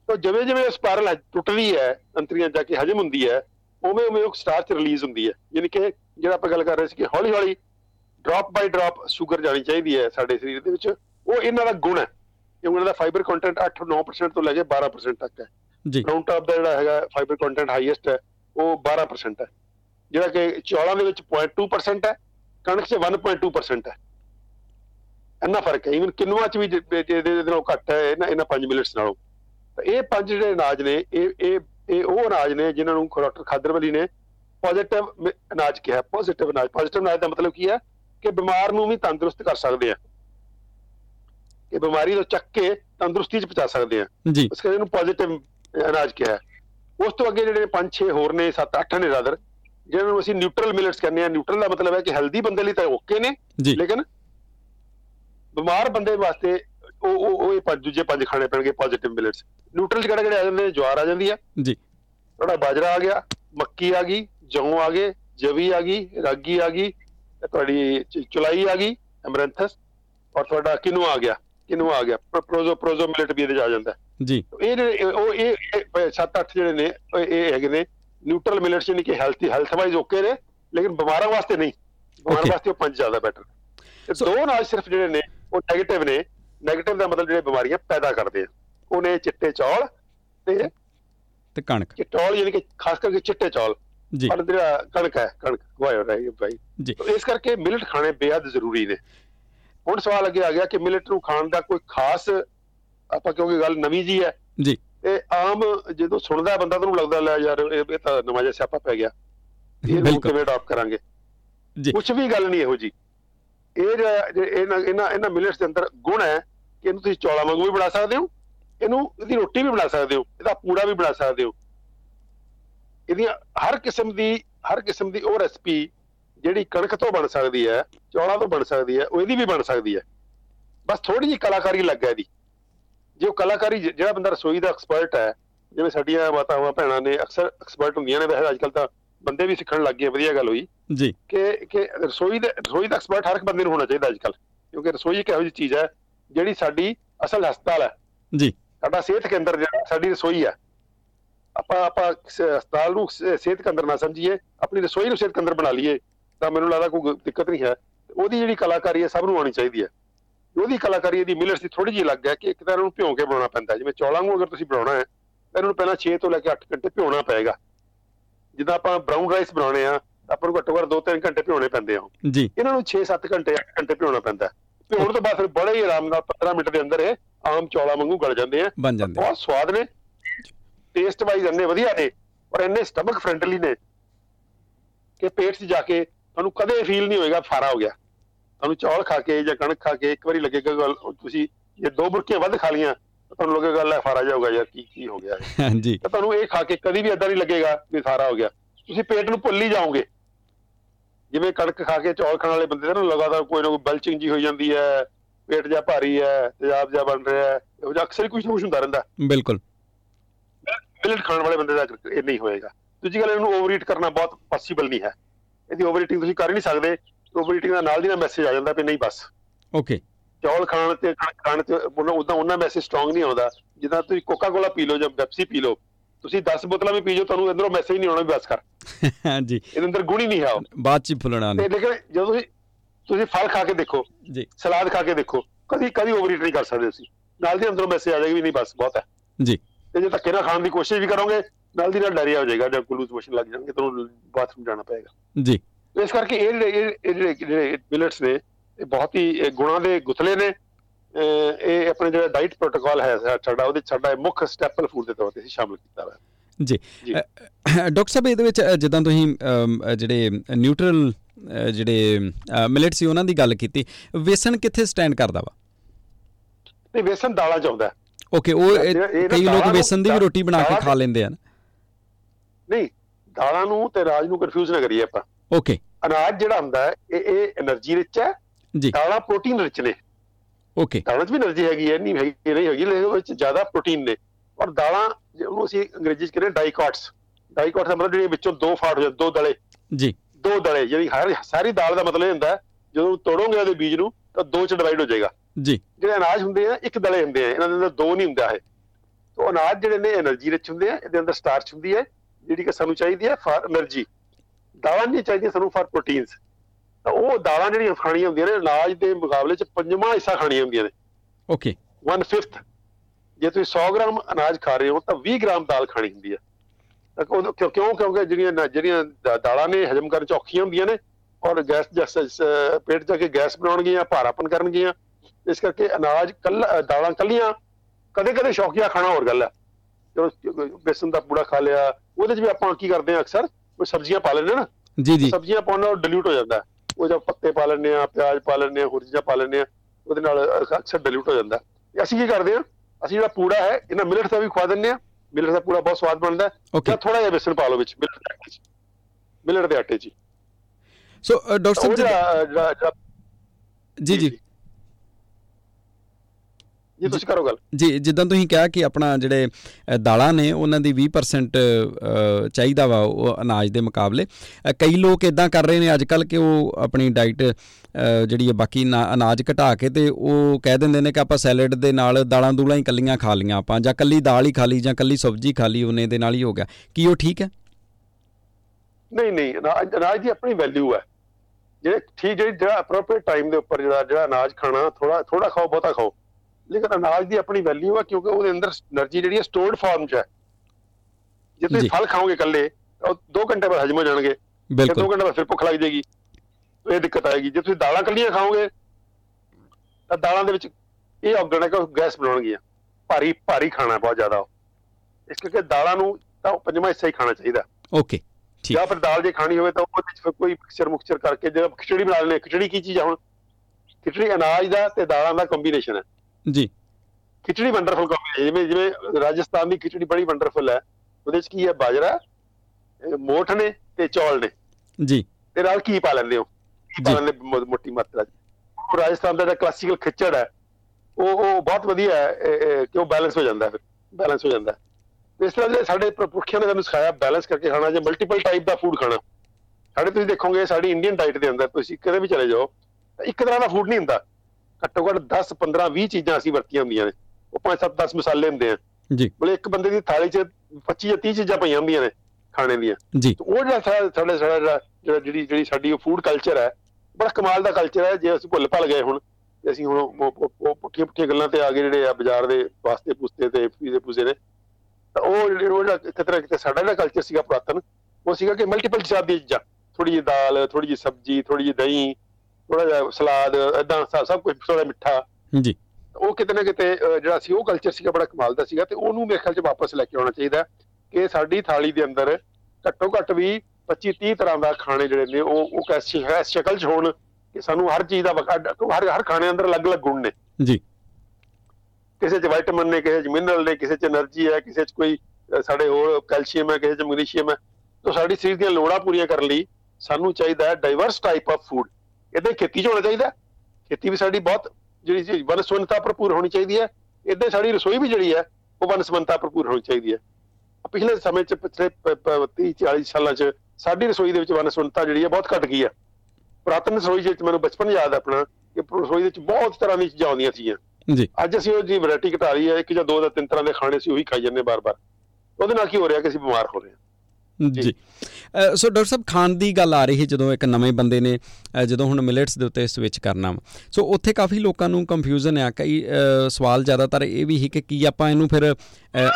ਤਾਂ ਜਿਵੇਂ ਜਿਵੇਂ ਸਪਾਇਰਲ ਟੁੱਟਦੀ ਹੈ ਅੰਤਰੀਆਂ ਜਾ ਕੇ ਹਜਮ ਹੁੰਦੀ ਹੈ ਉਵੇਂ ਉਵੇਂ ਉਹ ਸਟਾਰਚ ਰਿਲੀਜ਼ ਹੁੰਦੀ ਹੈ। ਯਾਨੀ ਕਿ ਜਿਹੜਾ ਆਪਾਂ ਗੱਲ ਕਰ ਰਹੇ ਸੀ ਕਿ ਹੌਲੀ ਹੌਲੀ ਡ੍ਰੌਪ ਬਾਈ ਡ੍ਰੌਪ ਸ਼ੂਗਰ ਜਾਣੀ ਚਾਹੀਦੀ ਹੈ ਸਾਡੇ ਸਰੀਰ ਦੇ ਵਿੱਚ ਉਹ ਇਹਨਾਂ ਦਾ ਗੁਣ ਹੈ। ਕਿਉਂਕਿ ਇਹਨਾਂ ਦਾ ਫਾਈਬਰ ਕੰਟੈਂਟ 8-9% ਤੋਂ ਲੈ ਕੇ 12% ਤੱਕ ਹੈ। ਜੀ। ਬ੍ਰਾਊਨ ਟਾਪ ਦਾ ਜਿਹੜਾ ਹੈਗਾ ਫਾਈਬਰ ਕੰਟੈਂਟ ਹਾਈਐਸਟ ਹੈ ਉਹ 12% ਹੈ। ਜਿਹੜਾ ਕਿ ਚੌਲਾਂ ਦੇ ਵਿੱਚ 0.2% ਹੈ ਕਣਕ 'ਚ 1.2% ਹੈ। ਇੰਨਾ ਫ਼ਰਕ ਹੈ। ਇਵਨ ਕਿਨੂਆ 'ਚ ਵੀ ਇਹਦੇ ਨਾਲੋਂ ਘੱਟ ਹੈ ਇਹਨਾਂ ਇਹਨਾਂ 5 ਮਿਲਟਸ ਨਾਲੋਂ। ਤਾਂ ਇਹ ਪੰਜ ਜਿਹੜੇ ਅਨਾਜ ਨੇ ਇਹ ਇਹ ਇਹ ਉਹ ਅਨਾਜ ਨੇ ਜਿਨ੍ਹਾਂ ਨੂੰ ਡਾਕਟਰ ਖਾਦਰਵਲੀ ਨੇ ਪੋਜ਼ਿਟਿਵ ਅਨਾਜ ਕਿਹਾ। ਪੋਜ਼ਿਟਿਵ ਅਨਾਜ। ਪੋਜ਼ਿਟਿਵ ਅਨਾਜ ਦਾ ਮਤਲਬ ਕੀ ਹੈ ਕਿ ਬਿਮਾਰ ਨੂੰ ਵੀ ਤੰਦਰੁਸਤ ਕਰ ਸਕਦੇ ਆ ਕਿ ਬਿਮਾਰੀ ਤੋਂ ਚੱਕ ਕੇ ਤੰਦਰੁਸਤੀ 'ਚ ਪਹੁੰਚਾ ਸਕਦੇ ਆ ਇਸ ਕਰਕੇ ਇਹਨੂੰ ਪੋਜ਼ਿਟਿਵ ਅਨਾਜ ਕਿਹਾ। ਉਸ ਤੋਂ ਅੱਗੇ ਜਿਹੜੇ 5-6 ਹੋਰ ਨੇ 7-8 ਨੇ ਰਾਦਰ ਜਿਹਨਾਂ ਨੂੰ ਅਸੀਂ ਨਿਊਟਰਲ ਮਿਲਟਸ ਕਹਿੰਦੇ ਆ ਨਿਊਟਰਲ ਦਾ ਮਤਲਬ ਹੈ ਕਿ ਹੈਲਦੀ ਬੰਦੇ ਲਈ ਤਾਂ ਓਕੇ ਨੇ ਲੇਕਿਨ ਬਿਮਾਰ ਬੰਦੇ ਵਾਸਤੇ ਉਹ ਉਹ ਉਹ ਇਹ ਪੰਜ ਦੂਜੇ ਪੰਜ ਖਾਣੇ ਪੈਣਗੇ ਪੋਜ਼ਿਟਿਵ ਮਿਲਟਸ ਨਿਊਟਰਲ ਚ ਕਿਹੜੇ ਕਿਹੜੇ ਆ ਜਾਂਦੇ ਨੇ? ਜਵਾਰ ਆ ਜਾਂਦੀ ਆ ਜੀ। ਤੁਹਾਡਾ ਬਾਜਰਾ ਆ ਗਿਆ ਮੱਕੀ ਆ ਗਈ ਜੌਂ ਆ ਗਏ ਜਵੀ ਆ ਗਈ ਰਾਗੀ ਆ ਗਈ ਤੁਹਾਡੀ ਚੁਲਾਈ ਆ ਗਈ ਐਮਰੈਂਥਸ ਔਰ ਤੁਹਾਡਾ ਕਿਨੂਆ ਆ ਗਿਆ? ਕਿਨੂਆ ਆ ਗਿਆ? ਪ੍ਰੋ- ਪ੍ਰੋਜ਼ੋ ਪ੍ਰੋਜ਼ੋ ਮਿਲਟ ਵੀ ਇਹਦੇ 'ਚ ਆ ਜਾਂਦਾ। ਜੀ। ਇਹ ਉਹ ਇਹ 7-8 ਜਿਹੜੇ ਨੇ ਇਹ ਹੈਗੇ ਨੇ ਨਿਊਟਰਲ ਮਿਲਟਸ ਯਾਨੀ ਕਿ ਹੈਲਥੀ ਹੈਲਥ ਵਾਈਜ਼ ਓਕੇ ਨੇ ਲੇਕਿਨ ਬਿਮਾਰਾਂ ਵਾਸਤੇ ਨਹੀਂ। ਬਿਮਾਰਾਂ ਵਾਸਤੇ ਉਹ ਪੰਜ ਜ਼ਿਆਦਾ ਬੈਟਰ ਤੇ ਦੋ ਨਾਲ ਸਿਰਫ ਜਿਹੜੇ ਨੇ ਉਹ 네ਗੇਟਿਵ ਨੇ। 네ਗੇਟਿਵ ਦਾ ਮਤਲਬ ਜਿਹੜੇ ਬਿਮਾਰੀਆਂ ਪੈਦਾ ਕਰਦੇ ਆ। ਉਹਨੇ ਚਿੱਟੇ ਚੌਲ ਤੇ ਤੇ ਕਣਕ। ਚਿੱਟੌਲ ਯਾਨੀ ਕਿ ਖਾਸ ਕਰਕੇ ਚਿੱਟੇ ਚੌਲ। ਜੀ। ਪਰ ਜਿਹੜਾ ਕਣਕ ਹੈ ਕਣਕ ਵਾਇਓ ਰਹੀ ਹੈ ਭਾਈ ਜੀ ਇਸ ਕਰਕੇ ਮਿਲਟ ਖਾਣੇ ਬੇहद ਜ਼ਰੂਰੀ ਨੇ। ਹੁਣ ਸਵਾਲ ਅੱਗੇ ਆ ਗਿਆ ਕਿ ਮਿਲਟ ਨੂੰ ਖਾਣ ਦਾ ਕੋਈ ਖਾਸ ਆਪਾਂ ਕਿਉਂਕਿ ਗੱਲ ਨਵੀਂ ਜੀ ਹੈ। ਜੀ। ਤੇ ਆਮ ਜਦੋਂ ਸੁਣਦਾ ਬੰਦਾ ਤੁਹਾਨੂੰ ਲੱਗਦਾ ਲੈ ਯਾਰ ਇਹ ਇਹ ਤਾਂ ਨਵਾਂ ਜਿਹਾ ਸਿਆਪਾ ਪੈ ਗਿਆ। ਇਹ ਕਿਵੇਂ ਅਡਾਪਟ ਕਰਾਂਗੇ? ਜੀ। ਕੁਝ ਵੀ ਗੱਲ ਨਹੀਂ ਇਹੋ ਜੀ। ਇਹ ਇਹਨਾਂ ਇਹਨਾਂ ਇਹਨਾਂ ਮਿਲਟਸ ਦੇ ਅੰਦਰ ਗੁਣ ਹੈ ਕਿ ਇਹਨੂੰ ਤੁਸੀਂ ਚੌਲਾਂ ਵਾਂਗੂ ਵੀ ਬਣਾ ਸਕਦੇ ਹੋ ਇਹਨੂੰ ਇਹਦੀ ਰੋਟੀ ਵੀ ਬਣਾ ਸਕਦੇ ਹੋ ਇਹਦਾ ਪੂੜਾ ਵੀ ਬਣਾ ਸਕਦੇ ਹੋ। ਇਹਦੀਆਂ ਹਰ ਕਿਸਮ ਦੀ ਹਰ ਕਿਸਮ ਦੀ ਉਹ ਰੈਸਪੀ ਜਿਹੜੀ ਕਣਕ ਤੋਂ ਬਣ ਸਕਦੀ ਹੈ ਚੌਲਾਂ ਤੋਂ ਬਣ ਸਕਦੀ ਹੈ ਉਹ ਇਹਦੀ ਵੀ ਬਣ ਸਕਦੀ ਹੈ। ਬਸ ਥੋੜੀ ਜਿਹੀ ਕਲਾਕਾਰੀ ਲੱਗਾ ਇਹਦੀ। ਜੇ ਉਹ ਕਲਾਕਾਰੀ ਜਿਹੜਾ ਬੰਦਾ ਰਸੋਈ ਦਾ ਐਕਸਪਰਟ ਹੈ ਜਿਵੇਂ ਸਾਡੀਆਂ ਮਾਤਾਵਾਂ ਭੈਣਾਂ ਨੇ ਅਕਸਰ ਐਕਸਪਰਟ ਹੁੰਦੀਆਂ ਨੇ ਵੈਸੇ ਅੱਜਕੱਲ ਤਾਂ ਬੰਦੇ ਵੀ ਸਿੱਖਣ ਲੱਗ ਗਏ ਵਧੀਆ ਗੱਲ ਹੋਈ। ਜੀ। ਕਿ ਕਿ ਰਸੋਈ ਦੇ ਰਸੋਈ ਦਾ ਐਕਸਪਰਟ ਹਰ ਇੱਕ ਬੰਦੇ ਨੂੰ ਹੋਣਾ ਚਾਹੀਦਾ ਅੱਜਕੱਲ ਕਿਉਂਕਿ ਰਸੋਈ ਇੱਕ ਇਹੋ ਜਿਹੀ ਚੀਜ਼ ਹੈ ਜਿਹੜੀ ਸਾਡੀ ਅਸਲ ਹਸਪਤਾਲ ਹੈ। ਜੀ। ਸਾਡਾ ਸਿਹਤ ਕੇਂਦਰ ਜਿਹੜਾ ਸਾਡੀ ਰਸੋਈ ਹੈ। ਆਪਾਂ ਆਪਾਂ ਹਸਪਤਾਲ ਨੂੰ ਸਿਹਤ ਕੇਂਦਰ ਨਾ ਸਮਝੀਏ ਆਪਣੀ ਰਸੋਈ ਨੂੰ ਸਿਹਤ ਕੇਂਦਰ ਬਣਾ ਲਈਏ ਤਾਂ ਮੈਨੂੰ ਲੱਗਦਾ ਕੋਈ ਦਿੱਕਤ ਨਹੀਂ ਹੈ। ਉਹਦੀ ਜਿਹੜੀ ਕਲਾਕਾਰੀ ਹੈ ਸਭ ਨੂੰ ਆਉਣੀ ਚਾਹੀਦੀ ਹੈ। ਉਹਦੀ ਕਲਾਕਾਰੀ ਇਹਦੀ ਮਿਲਟਸ ਦੀ ਥੋੜੀ ਜਿਹੀ ਅਲੱਗ ਹੈ ਕਿ ਇੱਕ ਤਾਂ ਇਹਨੂੰ ਭਿਉਂ ਕੇ ਬਣਾਉਣਾ ਪੈਂਦਾ। ਜਿਵੇਂ ਚੌਲਾਂ ਨੂੰ ਅਗਰ ਤੁਸੀਂ ਬਣਾਉਣਾ ਹੈ ਤਾਂ ਇਹਨੂੰ ਪਹਿਲਾਂ 6 ਤੋਂ ਲੈ ਕੇ 8 ਘੰਟੇ ਭਿਉਣਾ ਪਏਗਾ। ਜਿੱਦਾਂ ਆਪਾਂ ਬਰਾਊਨ ਰਾਈਸ ਬਣਾਉਣੇ ਆ ਆਪਾਂ ਨੂੰ ਘੱਟੋ ਘੱਟ 2-3 ਘੰਟੇ ਭਿਉਣੇ ਪੈਂਦੇ ਆ ਜੀ। ਇਹਨਾਂ ਨੂੰ 6-7 ਘੰਟੇ 8 ਘੰਟੇ ਭਿਉਣਾ ਪੈਂਦਾ। ਭਿਉਣ ਤੋਂ ਬਾਅਦ ਫਿਰ ਬੜੇ ਹੀ ਆਰਾਮ ਨਾਲ 15 ਮਿੰਟ ਦੇ ਅੰਦਰ ਇਹ ਆਮ ਚੌਲਾਂ ਵਾਂਗੂ ਗਲ ਜਾਂਦੇ ਆ। ਬਣ ਜਾਂਦੇ ਬਹੁਤ ਸਵਾਦ ਨੇ। ਟੇਸਟ ਵਾਈਜ਼ ਇੰਨੇ ਵਧੀਆ ਨੇ ਔਰ ਇੰਨੇ ਸਟਮਕ ਫ੍ਰੈਂਡਲੀ ਨੇ ਕਿ ਪੇਟ 'ਚ ਜਾ ਕੇ ਤੁਹਾਨੂੰ ਕਦੇ ਫੀਲ ਨਹੀਂ ਹੋਏਗਾ ਫਾਰਾ ਹੋ ਗਿਆ। ਤੁਹਾਨੂੰ ਚੌਲ ਖਾ ਕੇ ਜਾਂ ਕਣਕ ਖਾ ਕੇ ਇੱਕ ਵਾਰੀ ਲੱਗੇਗਾ ਗੱਲ ਤੁਸੀਂ ਜੇ ਦੋ ਬੁਰਕੀਆਂ ਵੱਧ ਖਾ ਲੀਆਂ ਤੁਹਾਨੂੰ ਲੱਗੇਗਾ ਲੈ ਫਾਰਾ ਜਾਊਗਾ ਯਾਰ ਕੀ ਕੀ ਹੋ ਗਿਆ? ਇਹ। ਜੀ ਤਾਂ ਤੁਹਾਨੂੰ ਇਹ ਖਾ ਕੇ ਕਦੀ ਵੀ ਏਦਾਂ ਨਹੀਂ ਲੱਗੇਗਾ ਵੀ ਸਾਰਾ ਹੋ ਗਿਆ। ਤੁਸੀਂ ਪੇਟ ਨੂੰ ਭੁੱਲ ਹੀ ਜਾਓਗੇ। ਜਿਵੇਂ ਕਣਕ ਖਾ ਕੇ ਚੌਲ ਖਾਣ ਵਾਲੇ ਬੰਦੇ ਦਾ ਨਾ ਲਗਾਤਾਰ ਕੋਈ ਨਾ ਕੋਈ ਬਲਚਿੰਗ ਜੀ ਹੋਈ ਜਾਂਦੀ ਹੈ ਪੇਟ ਜਾ ਭਾਰੀ ਹੈ ਤੇਜ਼ਾਬ ਜਾ ਬਣ ਰਿਹਾ ਹੈ ਇਹੋ ਜਿਹਾ ਅਕਸਰ ਹੀ ਕੁਝ ਨਾ ਕੁਝ ਹੁੰਦਾ ਰਹਿੰਦਾ। ਬਿਲਕੁਲ। ਮਿਲਟ ਖਾਣ ਵਾਲੇ ਬੰਦੇ ਦਾ ਇਹ ਨਹੀਂ ਹੋਏਗਾ। ਦੂਜੀ ਗੱਲ ਇਹਨੂੰ ਓਵਰ ਈਟ ਕਰਨਾ ਬਹੁਤ ਪੋਸੀਬਲ ਨਹੀਂ ਹੈ। ਇਹਦੀ ਓਵਰ ਈਟਿੰਗ ਤੁਸੀਂ ਕਰ ਹੀ ਨਹੀਂ ਸਕਦੇ। ਓਵਰ ਈਟਿੰਗ ਦਾ ਨਾਲ ਦੀ ਨਾਲ ਮੈਸੇਜ ਆ ਜਾਂਦਾ ਵੀ ਨਹੀਂ ਬਸ। ਓਕੇ ਚੌਲ ਖਾਣ ਤੇ ਕਣਕ ਖਾਣ ਤੇ ਉਦਾਂ ਉਹਨਾਂ ਮੈਸੇਜ ਸਟਰੋਂਗ ਨਹੀਂ ਆਉਂਦਾ। ਜਿੱਦਾਂ ਤੁਸੀਂ ਕੋਕਾ ਕੋਲਾ ਪੀ ਲਓ ਜਾਂ ਪੈਪਸੀ ਪੀ ਲਓ ਤੁਸੀਂ 10 ਬੋਤਲਾਂ ਵੀ ਪੀ ਜਾਓ ਤੁਹਾਨੂੰ ਅੰਦਰੋਂ ਮੈਸੇਜ ਨਹੀਂ ਆਉਣਾ ਵੀ ਬਸ ਕਰ। ਜੀ ਇਹਦੇ ਅੰਦਰ ਗੁਣ ਨਹੀਂ ਹੈ ਉਹ। ਬਾਅਦ ਚ ਫੁੱਲਣਾ ਤੇ ਨੇ ਲੇਕਿਨ ਜਦੋਂ ਤੁਸੀਂ ਤੁਸੀਂ ਫਲ ਖਾ ਕੇ ਦੇਖੋ ਜੀ। ਸਲਾਦ ਖਾ ਕੇ ਦੇਖੋ ਕਦੀ ਕਦੀ ਓਵਰ ਈਟ ਨਹੀਂ ਕਰ ਸਕਦੇ ਤੁਸੀਂ ਨਾਲ ਦੀ ਅੰਦਰੋਂ ਮੈਸੇਜ ਆ ਜਾਏਗਾ ਵੀ ਨਹੀਂ ਬਸ ਬਹੁਤ ਹੈ। ਜੀ। ਤੇ ਜੇ ਧੱਕੇ ਨਾਲ ਖਾਣ ਦੀ ਕੋਸ਼ਿਸ਼ ਵੀ ਕਰੋਗੇ ਨਾਲ ਦੀ ਨਾਲ ਡਰਿਆ ਹੋ ਜਾਏਗਾ ਜਾਂ ਗਲੂਜ਼ ਮੋਸ਼ਨ ਲੱਗ ਜਾਣਗੇ ਤੁਹਾਨੂੰ ਬਾਥਰੂਮ ਜਾਣਾ ਪਏਗਾ। ਜੀ। ਇਸ ਕਰਕੇ ਇਹ ਜਿਹੜੇ ਜਿਹੜੇ ਮਿਲਟਸ ਨੇ ਇਹ ਬਹੁਤ ਹੀ ਗੁਣਾਂ ਦੇ ਗੁਥਲੇ ਨੇ। ਇਹ ਆਪਣੇ ਜਿਹੜਾ ਡਾਈਟ ਪ੍ਰੋਟੋਕਾਲ ਹੈ ਸਾਡਾ ਉਹਦੇ ਸਾਡਾ ਮੁੱਖ ਸਟੈਪਲ ਫੂਡ ਦੇ ਤੌਰ ਤੇ ਅਸੀਂ ਸ਼ਾਮਿਲ ਕੀਤਾ ਹੋਇਆ। ਜੀ। ਡਾਕਟਰ ਸਾਹਿਬ ਇਹਦੇ ਵਿੱਚ ਜਿੱਦਾਂ ਤੁਸੀਂ ਜਿਹੜੇ ਨਿਊਟਰਲ ਜਿਹੜੇ ਮਿਲਟ ਸੀ ਉਹਨਾਂ ਦੀ ਗੱਲ ਕੀਤੀ। ਵੇਸਣ ਕਿੱਥੇ ਸਟੈਂਡ ਕਰਦਾ ਵਾ? ਤੇ ਵੇਸਨ ਦਾਲਾਂ ਚ ਆਉਂਦਾ। ਓਕੇ ਉਹ ਕਈ ਲੋਕ ਵੇਸਣ ਦੀ ਵੀ ਰੋਟੀ ਬਣਾ ਕੇ ਖਾ ਲੈਂਦੇ ਹਨ। ਨਹੀਂ ਦਾਲਾਂ ਨੂੰ ਤੇ ਰਾਜ ਨੂੰ ਕਨਫਿਊਜ਼ ਨਾ ਕਰੀਏ ਆਪਾਂ। ਓਕੇ ਅਨਾਜ ਜਿਹੜਾ ਹੁੰਦਾ ਹੈ ਇਹ ਇਹ એનર્ਜੀ ਰਿਚ ਹੈ ਜੀ। ਦਾਲਾਂ ਪ੍ਰੋਟੀਨ ਰਿਚ ਨੇ। ਓਕੇ ਦਾਲਾਂ 'ਚ ਵੀ એનર્ਜੀ ਹੈਗੀ ਹੈ ਨਹੀਂ ਹੈਗੀ ਨਹੀਂ ਹੈਗੀ ਲੇਕਿਨ ਵਿੱਚ ਜ਼ਿਆਦਾ ਪ੍ਰੋਟੀਨ ਨੇ। ਔਰ ਦਾਲਾਂ ਜਿਹਨੂੰ ਅਸੀਂ ਅੰਗਰੇਜ਼ੀ 'ਚ ਕਹਿੰਦੇ ਡਾਈਕੋਟਸ ਡਾਈਕੋਟਸ ਦਾ ਮਤਲਬ ਜਿਹੜੇ ਵਿੱਚੋਂ ਦੋ ਫਾੜ ਹੋ ਜਾਂਦੇ ਦੋ ਦਲੇ। ਜੀ। ਦੋ ਦਲੇ ਜਿਹੜੀ ਹਰ ਸਾਰੀ ਦਾਲ ਦਾ ਮਤਲਬ ਇਹ ਹੁੰਦਾ ਜਦੋਂ ਤੋੜੋਗੇ ਉਹਦੇ ਬੀਜ ਨੂੰ ਤਾਂ ਦੋ 'ਚ ਡਿਵਾਈਡ ਹੋ ਜਾਏਗਾ। ਜੀ। ਜਿਹੜੇ ਅਨਾਜ ਹੁੰਦੇ ਆ ਇੱਕ ਦਲੇ ਹੁੰਦੇ ਆ ਇਹਨਾਂ ਦੇ ਅੰਦਰ ਦੋ ਨਹੀਂ ਹੁੰਦਾ ਇਹ। ਤੋਂ ਅਨਾਜ ਜਿਹੜੇ ਨੇ એનર્ਜੀ ਰਿਚ ਹੁੰਦੇ ਆ ਇਹਦੇ ਅੰਦਰ ਸਟਾਰਚ ਹੁੰਦੀ ਹੈ ਜਿਹੜੀ ਕਿ ਸਾਨੂੰ ਚਾਹੀਦੀ ਹੈ ਫਾਰ એનર્ਜੀ ਦਾਲਾਂ ਨਹੀਂ ਚਾਹੀਦੀਆਂ ਸਾਨੂੰ ਫਾਰ ਪ੍ਰੋਟੀਨਸ ਤਾਂ ਉਹ ਦਾਲਾਂ ਜਿਹੜੀਆਂ ਖਾਣੀਆਂ ਹੁੰਦੀਆਂ ਨੇ ਅਨਾਜ ਦੇ ਮੁਕਾਬਲੇ 'ਚ ਪੰਜਵਾਂ ਹਿੱਸਾ ਖਾਣੀਆਂ ਹੁੰਦੀਆਂ ਨੇ। ਓਕੇ 1/5 ਜੇ ਤੁਸੀਂ 100 ਗ੍ਰਾਮ ਅਨਾਜ ਖਾ ਰਹੇ ਹੋ ਤਾਂ 20 ਗ੍ਰਾਮ ਦਾਲ ਖਾਣੀ ਹੁੰਦੀ ਹੈ। ਕਿਉਂ ਕਿਉਂ- ਕਿਉਂ ਕਿਉਂਕਿ ਜਿਹੜੀਆਂ ਜਿਹੜੀਆਂ ਦਾਲਾਂ ਨੇ ਹਜਮ ਕਰਨ ਚ ਔਖੀਆਂ ਹੁੰਦੀਆਂ ਨੇ ਔਰ ਗੈਸ ਜਸ ਪੇਟ ਜਾ ਕੇ ਗੈਸ ਬਣਾਉਣਗੀਆਂ ਭਾਰਾਪਨ ਕਰਨਗੀਆਂ। ਇਸ ਕਰਕੇ ਅਨਾਜ ਕੱਲਾ ਦਾਲਾਂ ਕੱਲੀਆਂ ਕਦੇ ਕਦੇ ਸ਼ੌਕੀਆ ਖਾਣਾ ਹੋਰ ਗੱਲ ਹੈ। ਜਦੋਂ ਬੇਸਨ ਦਾ ਪੂੜਾ ਖਾ ਲਿਆ ਉਹਦੇ ਚ ਵੀ ਆਪਾਂ ਕੀ ਕਰਦੇ ਹਾਂ ਅਕਸਰ? ਕੋਈ ਸਬਜ਼ੀਆਂ ਪਾ ਲੈਂਦੇ ਨਾ ਜੀ ਜੀ। ਸਬਜ਼ੀਆਂ ਪਾਉਣ ਨਾਲ ਡਿਲੂਟ ਹੋ ਜਾਂਦਾ। ਉਹ ਜਦ ਪੱਤੇ ਪਾ ਲੈਂਦੇ ਆ ਪਿਆਜ਼ ਪਾ ਲੈਂਦੇ ਆ ਹੋਰ ਚੀਜ਼ਾਂ ਪਾ ਲੈਂਦੇ ਆ ਉਹਦੇ ਨਾਲ ਅਕਸਰ ਡਿਲੂਟ ਹੋ ਜਾਂਦਾ। ਅਸੀਂ ਕੀ ਕਰਦੇ ਆ ਅਸੀਂ ਜਿਹੜਾ ਪੂੜਾ ਹੈ ਇਹਨਾਂ ਮਿਲਟ ਦਾ ਵੀ ਖਵਾ ਦਿੰਦੇ ਆ ਮਿਲਟ ਦਾ ਪੂੜਾ ਬਹੁਤ ਸਵਾਦ ਬਣਦਾ ਜਾਂ ਥੋੜਾ ਜਿਹਾ ਬੇਸਨ ਪਾ ਲਓ ਵਿੱਚ ਮਿਲਟ ਦੇ ਆਟੇ 'ਚ। ਮਿਲਟ ਦੇ ਆਟੇ 'ਚ। ਸੋ ਡਾਕਟਰ ਉਹ ਸਾਹਿਬ ਜਿਹੜਾ ਜੀ ਜੀ। ਜੀ ਤੁਸੀਂ ਕਰੋ ਗੱਲ। ਜੀ ਜਿੱਦਾਂ ਤੁਸੀਂ ਕਿਹਾ ਕਿ ਆਪਣਾ ਜਿਹੜੇ ਦਾਲਾਂ ਨੇ ਉਹਨਾਂ ਦੀ 20% ਅ, ਚਾਹੀਦਾ ਵਾ ਉਹ ਅਨਾਜ ਦੇ ਮੁਕਾਬਲੇ। ਕਈ ਲੋਕ ਇਦਾਂ ਕਰ ਰਹੇ ਨੇ ਅੱਜ ਕੱਲ ਕਿ ਉਹ ਆਪਣੀ ਡਾਈਟ ਜਿਹੜੀ ਹੈ ਬਾਕੀ ਅਨਾਜ ਘਟਾ ਕੇ ਤੇ ਉਹ ਕਹਿ ਦਿੰਦੇ ਨੇ ਕਿ ਆਪਾਂ ਸੈਲਡ ਦੇ ਨਾਲ ਦਾਲਾਂ ਦੂਲਾਂ ਹੀ ਕੱਲੀਆਂ ਖਾ ਲੀਆਂ ਆਪਾਂ ਜਾਂ ਕੱਲੀ ਦਾਲ ਹੀ ਖਾ ਲਈ ਜਾਂ ਕੱਲੀ ਸਬਜ਼ੀ ਖਾ ਲਈ ਉਹਨੇ ਦੇ ਨਾਲ ਹੀ ਹੋ ਗਿਆ। ਕੀ ਉਹ ਠੀਕ ਹੈ? ਨਹੀਂ ਨਹੀਂ ਅਨਾਜ ਦੀ ਆਪਣੀ ਵੈਲਿਊ ਹੈ। ਜਿਹੜੇ ਠੀਕ ਜਿਹੜੀ ਅਪਰੋਪਰੀਏਟ ਟਾਈਮ ਦੇ ਉੱਪਰ ਜਿਹੜਾ ਜਿਹੜਾ ਅਨਾਜ ਖਾਣਾ ਥੋੜਾ ਥੋੜਾ ਖਾਓ ਬਹੁਤਾ ਖਾਓ। ਲੇਕਿਨ ਅਨਾਜ ਦੀ ਆਪਣੀ ਵੈਲਿਊ ਆ ਕਿਉਂਕਿ ਉਹਦੇ ਅੰਦਰ એનર્ਜੀ ਜਿਹੜੀ ਹੈ ਸਟੋਰਡ ਫਾਰਮ 'ਚ ਹੈ। ਜੇ ਤੁਸੀਂ ਫਲ ਖਾਓਗੇ ਇਕੱਲੇ ਉਹ 2 ਘੰਟੇ ਬਾਅਦ ਹਜਮ ਹੋ ਜਾਣਗੇ। ਫਿਰ 2 ਘੰਟੇ ਬਾਅਦ ਫਿਰ ਭੁੱਖ ਲੱਗ ਜਾਏਗੀ। ਇਹ ਦਿੱਕਤ ਆਏਗੀ। ਜੇ ਤੁਸੀਂ ਦਾਲਾਂ ਕੱਲੀਆਂ ਖਾਓਗੇ ਤਾਂ ਦਾਲਾਂ ਦੇ ਵਿੱਚ ਇਹ ਆਰਗੈਨਿਕ ਗੈਸ ਬਣਾਉਣਗੀਆਂ। ਭਾਰੀ ਭਾਰੀ ਖਾਣਾ ਬਹੁਤ ਜ਼ਿਆਦਾ ਇਸ ਕਰਕੇ ਦਾਲਾਂ ਨੂੰ ਤਾਂ ਪੰਜਵਾਂ ਹਿੱਸਾ ਹੀ ਖਾਣਾ ਚਾਹੀਦਾ। ਓਕੇ ਠੀਕ। ਜਾਂ ਫਿਰ ਦਾਲ ਜੇ ਖਾਣੀ ਹੋਵੇ ਤਾਂ ਉਹਦੇ ਵਿੱਚ ਕੋਈ ਮਿਕਸਚਰ ਮੁਕਸਚਰ ਕਰਕੇ ਜਿਹੜਾ ਖਿਚੜੀ ਬਣਾ ਲੈਣੇ ਖਿਚੜੀ ਕੀ ਚੀਜ਼ ਆ ਹੁਣ? ਖਿਚੜੀ ਅਨਾਜ ਦਾ ਤੇ ਦਾਲਾਂ ਦਾ ਕੰਬੀਨੇਸ਼ਨ ਹੈ। ਜੀ। ਖਿਚੜੀ ਵੰਡਰਫੁਲ ਕੰਬੀਨੇਸ਼ਨ ਜਿਵੇਂ ਜਿਵੇਂ ਰਾਜਸਥਾਨ ਦੀ ਖਿਚੜੀ ਬੜੀ ਵੰਡਰਫੁਲ ਹੈ। ਉਹਦੇ ਵਿੱਚ ਕੀ ਹੈ? ਬਾਜਰਾ ਮੋਠ ਨੇ ਤੇ ਚੌਲ ਨੇ। ਜੀ। ਤੇ ਨਾਲ ਕੀ ਪਾ ਲੈਂਦੇ ਹੋ? ਪਾ। ਲੈਂਦੇ ਮੋਟੀ ਮਾਤਰਾ ਚ? ਰਾਜਸਥਾਨ ਦਾ ਜਿਹੜਾ ਕਲਾਸੀਕਲ ਖਿਚੜ ਹੈ ਉਹ ਉਹ ਬਹੁਤ ਵਧੀਆ ਹੈ। ਕਿ ਉਹ ਬੈਲੈਂਸ ਹੋ ਜਾਂਦਾ ਫਿਰ? ਬੈਲੈਂਸ ਹੋ ਜਾਂਦਾ। ਇਸ ਤਰ੍ਹਾਂ ਜੇ ਸਾਡੇ ਪੁਰ- ਪੁਰਖਿਆਂ ਨੇ ਸਾਨੂੰ ਸਿਖਾਇਆ ਬੈਲੈਂਸ ਕਰਕੇ ਖਾਣਾ ਜਾਂ ਮਲਟੀਪਲ ਟਾਈਪ ਦਾ ਫੂਡ ਖਾਣਾ। ਸਾਡੇ ਤੁਸੀਂ ਦੇਖੋਗੇ ਸਾਡੀ ਇੰਡੀਅਨ ਡਾਈਟ ਦੇ ਅੰਦਰ ਤੁਸੀਂ ਕਿਤੇ ਵੀ ਚਲੇ ਜਾਓ ਇੱਕ ਤਰ੍ਹਾਂ ਦਾ ਫੂਡ ਨਹੀਂ ਹੁੰਦਾ। ਘੱਟੋ ਘੱਟ 10 15 20 ਚੀਜ਼ਾਂ ਅਸੀਂ ਵਰਤੀਆਂ ਹੁੰਦੀਆਂ ਨੇ। ਉਹ 5 7 10 ਮਸਾਲੇ ਹੁੰਦੇ ਆ। ਜੀ। ਬਲੇ ਇੱਕ ਬੰਦੇ ਦੀ ਥਾਲੀ 'ਚ 25 ਜਾਂ 30 ਚੀਜ਼ਾਂ ਪਈਆਂ ਹੁੰਦੀਆਂ ਨੇ ਖਾਣੇ ਦੀਆਂ। ਜੀ। ਉਹ ਜਿਹੜਾ ਸਾਡੇ ਸਾਡਾ ਜਿਹੜਾ ਜਿਹੜਾ ਜਿਹੜੀ ਸਾਡੀ ਉਹ ਫੂਡ ਕਲਚਰ ਹੈ ਬੜਾ ਕਮਾਲ ਦਾ ਕਲਚਰ ਹੈ ਜੇ ਅਸੀਂ ਭੁੱਲ ਭੱਲ ਗਏ ਹੁਣ ਅਸੀਂ ਹੁਣ ਉਹ- ਪੁੱਠੀਆਂ ਪੁੱਠੀਆਂ ਗੱਲਾਂ ਤੇ ਆ ਗਏ ਜਿਹੜੇ ਆ ਬਾਜ਼ਾਰ ਦੇ ਵਾਸਤੇ ਪੁਸਤੇ ਤੇ ਪੀਜ਼ੇ ਪੂਜ਼ੇ ਨੇ। ਤਾਂ ਉਹ ਜਿਹੜੇ ਉਹ ਜਿਹੜਾ ਇੱਕ ਤਰ੍ਹਾਂ ਕਿਤੇ ਸਾਡਾ ਜਿਹੜਾ ਕਲਚਰ ਸੀਗਾ ਪੁਰਾਤਨ ਉਹ ਸੀਗਾ ਕਿ ਮਲਟੀਪਲ ਦੀਆਂ ਚੀਜ਼ਾਂ। ਥੋੜੀ ਜਿਹੀ ਦਾਲ ਥੋੜੀ ਜਿਹੀ ਸਬਜ਼ੀ ਥੋੜੀ ਜਿਹੀ ਦਹੀਂ ਥੋੜਾ ਜਿਹਾ ਸਲਾਦ ਇਦਾਂ ਸਭ ਕੁਝ ਥੋੜਾ ਮਿੱਠਾ। ਜੀ। ਉਹ ਕਿਤੇ ਨਾ ਕਿਤੇ ਜਿਹੜਾ ਸੀ ਉਹ ਕਲਚਰ ਸੀਗਾ ਬੜਾ ਕਮਾਲ ਦਾ ਸੀਗਾ ਤੇ ਉਹਨੂੰ ਮੇਰੇ ਖਿਆਲ 'ਚ ਵਾਪਸ ਲੈ ਕੇ ਆਉਣਾ ਚਾਹੀਦਾ ਕਿ ਸਾਡੀ ਥਾਲੀ ਦੇ ਅੰਦਰ ਘੱਟੋ ਘੱਟ ਵੀ 25 30 ਤਰ੍ਹਾਂ ਦਾ ਖਾਣੇ ਜਿਹੜੇ ਨੇ ਉਹ ਉਹ ਕੈਸੀ ਹੈ ਸ਼ਕਲ 'ਚ ਹੋਣ ਕਿ ਸਾਨੂੰ ਹਰ ਚੀਜ਼ ਦਾ ਹਰ ਹਰ ਖਾਣੇ ਅੰਦਰ ਅਲੱਗ-ਅਲੱਗ ਗੁਣ ਨੇ। ਜੀ। ਕਿਸੇ 'ਚ ਵਿਟਾਮਿਨ ਨੇ ਕਿਸੇ 'ਚ ਮਿਨਰਲ ਨੇ ਕਿਸੇ 'ਚ એનર્ਜੀ ਹੈ ਕਿਸੇ 'ਚ ਕੋਈ ਸਾਡੇ ਹੋਰ ਕੈਲਸ਼ੀਅਮ ਹੈ ਕਿਸੇ 'ਚ ਮੈਗਨੀਸ਼ੀਅਮ ਹੈ। ਤਾਂ ਸਾਡੀ ਸਰੀਰ ਦੀਆਂ ਲੋੜਾਂ ਪੂਰੀਆਂ ਕਰਨ ਲਈ ਸਾਨੂੰ ਚਾਹੀਦਾ ਹੈ ਡਾਈਵਰਸ ਟਾਈਪ ਆਫ ਫੂਡ ਇਹਦੇ ਖੇਤੀ 'ਚ ਹੋਣਾ ਚਾਹੀਦਾ। ਖੇਤੀ ਵੀ ਸਾਡੀ ਬਹੁਤ ਜਿਹੜੀ ਚੀਜ਼ ਵਨਸਵੰਤਾ ਭਰਪੂਰ ਹੋਣੀ ਚਾਹੀਦੀ ਹੈ। ਇਦਾਂ ਸਾਡੀ ਰਸੋਈ ਵੀ ਜਿਹੜੀ ਹੈ ਉਹ ਵਨਸਵੰਤਾ ਭਰਪੂਰ ਹੋਣੀ ਚਾਹੀਦੀ ਹੈ। ਪਿਛਲੇ ਸਮੇਂ 'ਚ ਪਿਛਲੇ 30 40 ਸਾਲਾਂ 'ਚ ਸਾਡੀ ਰਸੋਈ ਦੇ ਵਿੱਚ ਵਨਸਵੰਤਾ ਜਿਹੜੀ ਹੈ ਬਹੁਤ ਘਟ ਗਈ ਹੈ। ਪੁਰਾਤਨ ਰਸੋਈ ਵਿੱਚ ਮੈਨੂੰ ਬਚਪਨ ਯਾਦ ਹੈ ਆਪਣਾ ਕਿ ਰਸੋਈ ਦੇ ਵਿੱਚ ਬਹੁਤ ਤਰ੍ਹਾਂ ਦੀਆਂ ਚੀਜ਼ਾਂ ਆਉਂਦੀਆਂ ਸੀਗੀਆਂ। ਜੀ। ਅੱਜ ਅਸੀਂ ਉਹ ਜੀ ਵੈਰਾਈਟੀ ਘਟਾ ਲਈ ਹੈ ਇੱਕ ਜਾਂ ਦੋ ਜਾਂ ਤਿੰਨ ਤਰ੍ਹਾਂ ਦੇ ਖਾਣੇ ਸੀ ਉਹੀ ਖਾਈ ਜਾਂਦੇ ਬਾਰ-ਬਾਰ। ਉਹਦੇ ਨਾਲ ਕੀ ਹੋ ਰਿਹਾ ਕਿ ਅਸੀਂ ਬਿਮਾਰ ਹੋ ਰਹੇ ਹਾਂ। ਜੀ। ਸੋ ਡਾਕਟਰ ਸਾਹਿਬ ਖਾਨ ਦੀ ਗੱਲ ਆ ਰਹੀ ਹੈ ਜਦੋਂ ਇੱਕ ਨਵੇਂ ਬੰਦੇ ਨੇ ਜਦੋਂ ਹੁਣ ਮਿਲਟਸ ਦੇ ਉੱਤੇ ਸਵਿਚ ਕਰਨਾ ਸੋ ਉੱਥੇ ਕਾਫੀ ਲੋਕਾਂ ਨੂੰ ਕੰਫਿਊਜ਼ਨ ਆ ਕਈ ਸਵਾਲ ਜ਼ਿਆਦਾਤਰ ਇਹ ਵੀ ਹੀ ਕਿ ਕੀ ਆਪਾਂ ਇਹਨੂੰ ਫਿਰ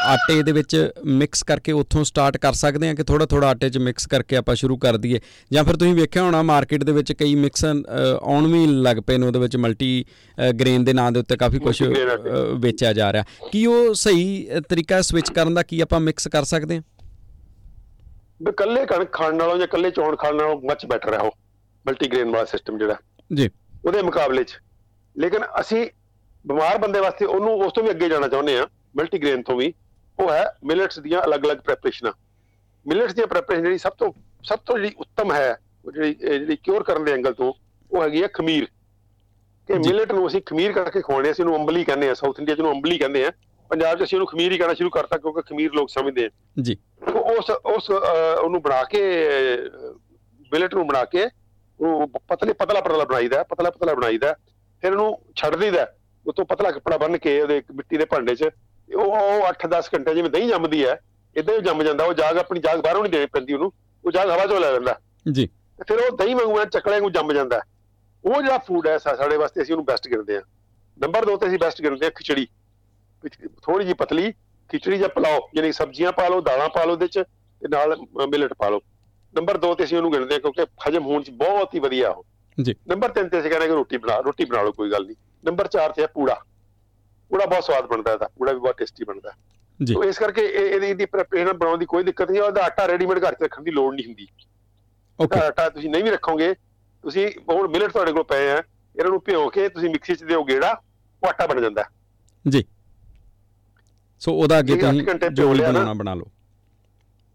ਆਟੇ ਦੇ ਵਿੱਚ ਮਿਕਸ ਕਰਕੇ ਉੱਥੋਂ ਸਟਾਰਟ ਕਰ ਸਕਦੇ ਹਾਂ ਕਿ ਥੋੜਾ ਥੋੜਾ ਆਟੇ 'ਚ ਮਿਕਸ ਕਰਕੇ ਆਪਾਂ ਸ਼ੁਰੂ ਕਰ ਦਈਏ? ਜਾਂ ਫਿਰ ਤੁਸੀਂ ਵੇਖਿਆ ਹੋਣਾ ਮਾਰਕੀਟ ਦੇ ਵਿੱਚ ਕਈ ਮਿਕਸ ਆਉਣ ਵੀ ਲੱਗ ਪਏ ਨੇ ਉਹਦੇ ਵਿੱਚ ਮਲਟੀ ਗ੍ਰੇਨ ਦੇ ਨਾਂ ਦੇ ਉੱਤੇ ਕਾਫੀ ਕੁਝ। ਵੇਚਿਆ ਜਾ ਰਿਹਾ। ਕੀ ਉਹ ਸਹੀ ਤਰੀਕਾ ਸਵਿਚ ਕਰਨ ਦਾ ਕੀ ਆਪਾਂ ਮਿਕਸ ਕਰ ਸਕਦੇ ਹਾਂ? ਵੀ ਇਕੱਲੇ ਕਣਕ ਖਾਣ ਨਾਲੋਂ ਜਾਂ ਇਕੱਲੇ ਚੌਣ ਖਾਣ ਨਾਲੋਂ ਮੱਚ ਬੈਟਰ ਹੈ ਉਹ ਮਲਟੀਗ੍ਰੇਨ ਵਾਲਾ ਸਿਸਟਮ ਜਿਹੜਾ। ਜੀ। ਉਹਦੇ ਮੁਕਾਬਲੇ 'ਚ। ਲੇਕਿਨ ਅਸੀਂ ਬਿਮਾਰ ਬੰਦੇ ਵਾਸਤੇ ਉਹਨੂੰ ਉਸ ਤੋਂ ਵੀ ਅੱਗੇ ਜਾਣਾ ਚਾਹੁੰਦੇ ਆ ਮਲਟੀਗ੍ਰੇਨ ਤੋਂ ਵੀ। ਉਹ ਹੈ ਮਿਲਟਸ ਦੀਆਂ ਅਲੱਗ-ਅਲੱਗ ਪ੍ਰੈਪਰੇਸ਼ਨਾਂ ਮਿਲਟਸ ਦੀਆਂ ਪ੍ਰੈਪਰੇਸ਼ਨ ਜਿਹੜੀ ਸਭ ਤੋਂ ਸਭ ਤੋਂ ਜਿਹੜੀ ਉੱਤਮ ਹੈ ਉਹ ਜਿਹੜੀ ਜਿਹੜੀ ਕਿਉਰ ਕਰਨ ਦੇ ਐਂਗਲ ਤੋਂ ਉਹ ਹੈਗੀ ਹੈ ਖਮੀਰ। ਕਿ। ਮਿਲਟ ਨੂੰ ਅਸੀਂ ਖਮੀਰ ਕਰਕੇ ਖਵਾਉਣੇ ਅਸੀਂ ਉਹਨੂੰ ਅੰਬਲੀ ਕਹਿੰਦੇ ਆ ਸਾਊਥ ਇੰਡੀਆ 'ਚ ਉਹਨੂੰ ਅੰਬਲੀ ਕਹਿੰਦੇ ਆ ਪੰਜਾਬ 'ਚ ਅਸੀਂ ਉਹਨੂੰ ਖਮੀਰ ਹੀ ਕਹਿਣਾ ਸ਼ੁਰੂ ਕਰਤਾ ਕਿਉਂਕਿ ਖਮੀਰ ਲੋਕ ਸਮਝਦੇ ਆ। ਜੀ। ਉਸ ਉਸ ਉਹਨੂੰ ਬਣਾ ਕੇ ਬਿਲਟ ਨੂੰ ਬਣਾ ਕੇ ਉਹ ਪਤਲੇ ਪਤਲਾ ਪਤਲਾ ਬਣਾਈਦਾ ਪਤਲਾ ਪਤਲਾ ਬਣਾਈਦਾ ਫਿਰ ਉਹਨੂੰ ਛੱਡ ਦਈਦਾ ਉਤੋਂ ਪਤਲਾ ਕੱਪੜਾ ਬੰਨ ਕੇ ਉਹਦੇ ਮਿੱਟੀ ਦੇ ਭਾਂਡੇ 'ਚ ਉਹ ਉਹ 8-10 ਘੰਟੇ ਜਿਵੇਂ ਦਹੀਂ ਜੰਮਦੀ ਹੈ ਇਦਾਂ ਹੀ ਜੰਮ ਜਾਂਦਾ। ਉਹ ਜਾਗ ਆਪਣੀ ਜਾਗ ਬਾਹਰੋਂ ਨਹੀਂ ਦੇਣੀ ਪੈਂਦੀ ਉਹਨੂੰ। ਉਹ ਜਾਗ ਹਵਾ 'ਚੋਂ ਲੈ ਲੈਂਦਾ। ਜੀ। ਫਿਰ ਉਹ ਦਹੀਂ ਵਾਂਗੂ ਐਂ ਚੱਕਲੇ ਨੂੰ ਜੰਮ ਜਾਂਦਾ ਉਹ ਜਿਹੜਾ ਫੂਡ ਹੈ ਸਾਡੇ ਵਾਸਤੇ ਅਸੀਂ ਉਹਨੂੰ ਬੈਸਟ ਗਿਣਦੇ ਆ ਨੰਬਰ 2 ਤੇ ਅਸੀਂ ਬੈਸਟ ਗਿਣਦੇ ਆ ਖਿਚੜੀ। ਥੋੜੀ ਜਿਹੀ ਪਤਲੀ ਖਿਚੜੀ ਜਾਂ ਪਲਾਓ ਯਾਨੀ ਸਬਜ਼ੀਆਂ ਪਾ ਲਓ ਦਾਲਾਂ ਪਾ ਲਓ ਉਹਦੇ ਚ ਤੇ ਨਾਲ ਮਿਲਟ ਪਾ ਲਓ। ਨੰਬਰ 2 ਤੇ ਅਸੀਂ ਉਹਨੂੰ ਗਿਣਦੇ ਆ ਕਿਉਂਕਿ ਹਜਮ ਹੋਣ ਚ ਬਹੁਤ ਹੀ ਵਧੀਆ ਉਹ। ਜੀ। ਨੰਬਰ 3 ਤੇ ਅਸੀਂ ਕਹਿੰਦੇ ਕਿ ਰੋਟੀ ਬਣਾ ਰੋਟੀ ਬਣਾ ਲਓ ਕੋਈ ਗੱਲ ਨਹੀਂ। ਨੰਬਰ 4 ਤੇ ਹੈ ਪੂੜਾ। ਪੂੜਾ ਬਹੁਤ ਸਵਾਦ ਬਣਦਾ ਇਹਦਾ ਪੂੜਾ ਵੀ ਬਹੁਤ ਟੇਸਟੀ ਬਣਦਾ। ਜੀ। ਸੋ ਇਸ ਕਰਕੇ ਇਹ- ਇਹਦੀ ਇਹਦੀ ਪ੍ਰੈਪਰੇਸ਼ਨ ਬਣਾਉਣ ਦੀ ਕੋਈ ਦਿੱਕਤ ਨਹੀਂ ਉਹਦਾ ਆਟਾ ਰੈਡੀਮੇਡ ਘਰ 'ਚ ਰੱਖਣ ਦੀ ਲੋੜ ਨਹੀਂ ਹੁੰਦੀ। ਓਕੇ। ਆਟਾ ਤੁਸੀਂ ਨਹੀਂ ਵੀ ਰੱਖੋਗੇ ਤੁਸੀਂ ਹੁਣ ਮਿਲਟ ਤੁਹਾਡੇ ਕੋਲ ਪਏ ਆ ਇਹਨਾਂ ਨੂੰ ਭਿਓ ਕੇ ਤੁਸੀਂ ਮਿਕਸੀ 'ਚ ਦਿਓ ਗੇੜਾ ਉਹ ਆਟਾ ਬਣ ਜਾਂਦਾ। ਹੈ। ਜੀ। ਸੋ ਉਹਦਾ ਅੱਗੇ ਤੁਸੀਂ ਜੋ ਵੀ। ਬਣਾਉਣਾ ਬਣਾ ਲਓ।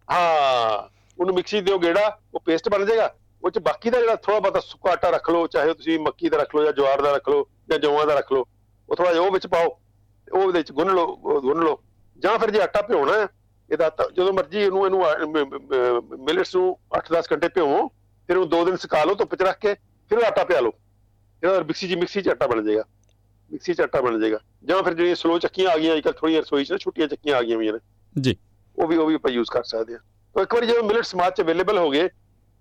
ਹਾਂ ਉਹਨੂੰ ਮਿਕਸੀ ਦਿਓ ਗੇੜਾ ਉਹ ਪੇਸਟ ਬਣ ਜਾਏਗਾ। ਉਹ 'ਚ ਬਾਕੀ ਦਾ ਜਿਹੜਾ ਥੋੜਾ ਬਹੁਤਾ ਸੁੱਕਾ ਆਟਾ ਰੱਖ ਲਓ ਚਾਹੇ ਤੁਸੀਂ ਮੱਕੀ ਦਾ ਰੱਖ ਲਓ ਜਾਂ ਜਵਾਰ ਦਾ ਰੱਖ ਲਓ ਜਾਂ ਜੌਆਂ ਦਾ ਰੱਖ ਲਓ ਉਹ ਥੋੜਾ ਜਿਹਾ ਉਹ ਵਿੱਚ ਪਾਓ ਉਹ ਉਹਦੇ 'ਚ ਗੁੰਨ ਲਓ ਗੁੰਨ ਲਓ। ਜਾਂ ਫਿਰ ਜੇ ਆਟਾ ਭਿਉਣਾ ਹੈ ਇਹਦਾ ਜਦੋਂ ਮਰਜ਼ੀ ਇਹਨੂੰ ਇਹਨੂੰ ਮਿਲਟਸ ਨੂੰ 8-10 ਘੰਟੇ ਭਿਓਵੋ ਫਿਰ ਉਹ 2 ਦਿਨ ਸੁਕਾ ਲਓ ਧੁੱਪ 'ਚ ਰੱਖ ਕੇ ਫਿਰ ਆਟਾ ਪਿਆ ਲਓ। ਇਹਦਾ ਮਿਕਸੀ 'ਚ ਮਿਕਸੀ 'ਚ ਆਟਾ ਬਣ ਜਾਏਗਾ। ਮਿਕਸੀ 'ਚ ਆਟਾ ਬਣ ਜਾਏਗਾ। ਜਾਂ ਫਿਰ ਜਿਹੜੀਆਂ ਸਲੋ ਚੱਕੀਆਂ ਆ ਗਈਆਂ ਅੱਜਕੱਲ ਥੋੜੀਆਂ ਰਸੋਈ 'ਚ ਨਾ ਛੋਟੀਆਂ ਚੱਕੀਆਂ ਆ ਗਈਆਂ ਹੋਈਆਂ ਨੇ। ਜੀ। ਉਹ ਵੀ ਉਹ ਵੀ ਆਪਾਂ ਯੂਜ਼ ਕਰ ਸਕਦੇ ਹਾਂ। ਤਾਂ ਇੱਕ ਵਾਰੀ ਜਦੋਂ ਮਿਲਟ ਸਮਾਜ 'ਚ ਅਵੇਲੇਬਲ ਹੋ ਗਏ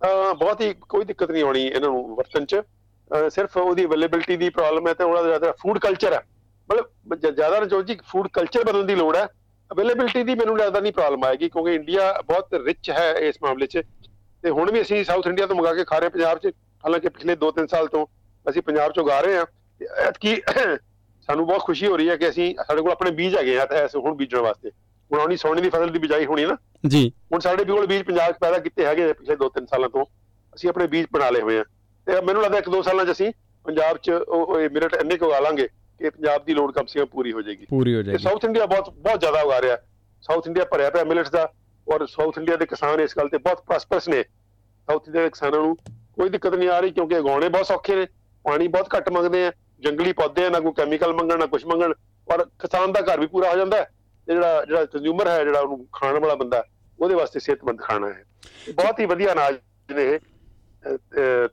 ਤਾਂ ਬਹੁਤ ਹੀ ਕੋਈ ਦਿੱਕਤ ਨਹੀਂ ਆਉਣੀ ਇਹਨਾਂ ਨੂੰ ਵਰਤਨ 'ਚ। ਸਿਰਫ ਉਹਦੀ ਅਵੇਲੇਬਿਲਟੀ ਦੀ ਪ੍ਰੋਬਲਮ ਹੈ ਤੇ ਉਹਦਾ ਜ਼ਿਆਦਾ ਫੂਡ ਕਲਚਰ ਹੈ। ਮਤਲਬ ਜ਼ਿਆਦਾ ਰਜੋਤ ਜੀ ਫੂਡ ਕਲਚਰ ਬਦਲਣ ਦੀ ਲੋੜ ਹੈ ਅਵੇਲੇਬਿਲਟੀ ਦੀ ਮੈਨੂੰ ਲੱਗਦਾ ਨਹੀਂ ਪ੍ਰੋਬਲਮ ਆਏਗੀ ਕਿਉਂਕਿ ਇੰਡੀਆ ਬਹੁਤ ਰਿਚ ਹੈ ਇਸ ਮਾਮਲੇ 'ਚ। ਤੇ ਹੁਣ ਵੀ ਅਸੀਂ ਸਾਊਥ ਇੰਡੀਆ ਤੋਂ ਮੰਗਾ ਕੇ ਖਾ ਰਹੇ ਪੰਜਾਬ 'ਚ। ਹਾਲਾਂਕਿ ਪਿਛਲੇ 2-3 ਸਾਲ ਤੋਂ ਅਸੀਂ ਪੰਜਾਬ 'ਚੋਂ ਗਾ ਰਹੇ ਹਾਂ। ਐਤਕੀ ਸਾਨੂੰ ਬਹੁਤ ਖੁਸ਼ੀ ਹੋ ਰਹੀ ਹੈ ਕਿ ਅਸੀਂ ਸਾਡੇ ਕੋਲ ਆਪਣੇ ਬੀਜ ਹੈਗੇ ਆ ਤਾਂ ਹੁਣ ਬੀਜਣ ਵਾਸਤੇ। ਹੁਣ ਆਉਣੀ ਸੋਨੇ ਦੀ ਫਸਲ ਦੀ ਬਿਜਾਈ ਹੋਣੀ ਨਾ। ਜੀ। ਹੁਣ ਸਾਡੇ ਕੋਲ ਬੀਜ ਪੰਜਾਬ 'ਚ ਪੈਦਾ ਕੀਤੇ ਹੈਗੇ ਪਿਛਲੇ 2-3 ਸਾਲਾਂ ਤੋਂ। ਅਸੀਂ ਆਪਣੇ ਬੀਜ ਬਣਾ ਲਏ ਹੋਏ ਆ। ਤੇ ਮੈਨੂੰ ਲੱਗਦਾ ਇੱਕ ਦੋ ਸਾਲਾਂ 'ਚ ਅਸੀਂ ਪੰਜਾਬ 'ਚ ਉਹ ਮਿਲਟ ਇੰਨੇ ਕੁ ਉਗਾ ਲਾਂਗੇ ਕਿ ਪੰਜਾਬ ਦੀ ਲੋੜ ਕਮ ਸੇ ਕਮ ਪੂਰੀ ਹੋ ਜਾਏਗੀ। ਪੂਰੀ ਹੋ ਜਾਏਗੀ। ਸਾਊਥ ਇੰਡੀਆ ਬਹੁਤ ਬਹੁਤ ਜ਼ਿਆਦਾ ਉਗਾ ਰਿਹਾ। ਸਾਊਥ ਇੰਡੀਆ ਭਰਿਆ ਪਿਆ ਮਿਲਟਸ ਦਾ ਔਰ ਸਾਊਥ ਇੰਡੀਆ ਦੇ ਕਿਸਾਨ ਇਸ ਗੱਲ ਤੇ ਬਹੁਤ ਪ੍ਰਸਪਰਸ ਨੇ। ਸਾਊਥ ਇੰਡੀਆ ਦੇ ਕਿਸਾਨਾਂ ਨੂੰ ਕੋਈ ਦਿੱਕਤ ਨਹੀਂ ਆ ਰਹੀ ਕਿਉਂਕਿ ਉਗਾਉਣੇ ਬਹੁਤ ਸੌਖੇ ਨੇ ਪਾਣੀ ਬਹੁਤ ਘੱਟ ਮੰਗਦੇ ਆ। ਜੰਗਲੀ ਪੌਦੇ ਆ ਨਾ ਕੋਈ ਕੈਮੀਕਲ ਮੰਗਣ ਨਾ ਕੁਝ ਮੰਗਣ ਪਰ ਕਿਸਾਨ ਦਾ ਘਰ ਵੀ ਪੂਰਾ ਹੋ ਜਾਂਦਾ ਹੈ। ਜਿਹੜਾ ਜਿਹੜਾ ਕੰਜ਼ਿਊਮਰ ਹੈ ਜਿਹੜਾ ਉਹਨੂੰ ਖਾਣ ਵਾਲਾ ਬੰਦਾ ਉਹਦੇ ਵਾਸਤੇ ਸਿਹਤਮੰਦ ਖਾਣਾ ਹੈ। ਬਹੁਤ ਹੀ ਵਧੀਆ ਅਨਾਜ ਨੇ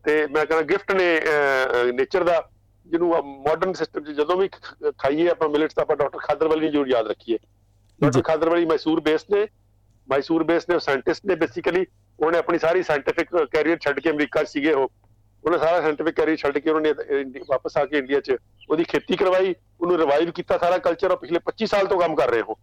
ਤੇ ਮੈਂ ਕਹਿੰਦਾ ਗਿਫਟ ਨੇ ਨੇਚਰ ਦਾ ਜਿਹਨੂੰ ਮਾਡਰਨ ਸਿਸਟਮ 'ਚ ਜਦੋਂ ਵੀ ਖਾਈਏ ਆਪਾਂ ਮਿਲਟਸ ਤਾਂ ਆਪਾਂ ਡਾਕਟਰ ਖਾਦਰਵਾਲੀ ਨੂੰ ਜ਼ਰੂਰ ਯਾਦ ਰੱਖੀਏ। ਡਾਕਟਰ। ਖਾਦਰਵਾਲੀ ਮੈਸੂਰ ਬੇਸਡ ਨੇ ਮੈਸੂਰ ਬੇਸਡ ਨੇ ਸਾਇੰਟਿਸਟ ਨੇ ਬੇਸਿਕਲੀ ਉਹਨੇ ਆਪਣੀ ਸਾਰੀ ਸਾਇੰਟਿਫਿਕ ਕੈਰੀਅਰ ਛੱਡ ਕੇ ਅਮਰੀਕਾ ਸੀਗੇ ਉਹ। ਉਹਨੇ ਸਾਰਾ ਸਾਇੰਟਿਫਿਕ ਕੈਰੀਅਰ ਛੱਡ ਕੇ ਉਹਨੇ ਇੰਡੀ- ਵਾਪਸ ਆ ਕੇ ਇੰਡੀਆ 'ਚ ਉਹਦੀ ਖੇਤੀ ਕਰਵਾਈ, ਉਹਨੂੰ ਰਿਵਾਈਵ ਕੀਤਾ ਸਾਰਾ ਕਲਚਰ ਉਹ ਪਿਛਲੇ 25 ਸਾਲ ਤੋਂ ਕੰਮ ਕਰ ਰਹੇ ਹੋ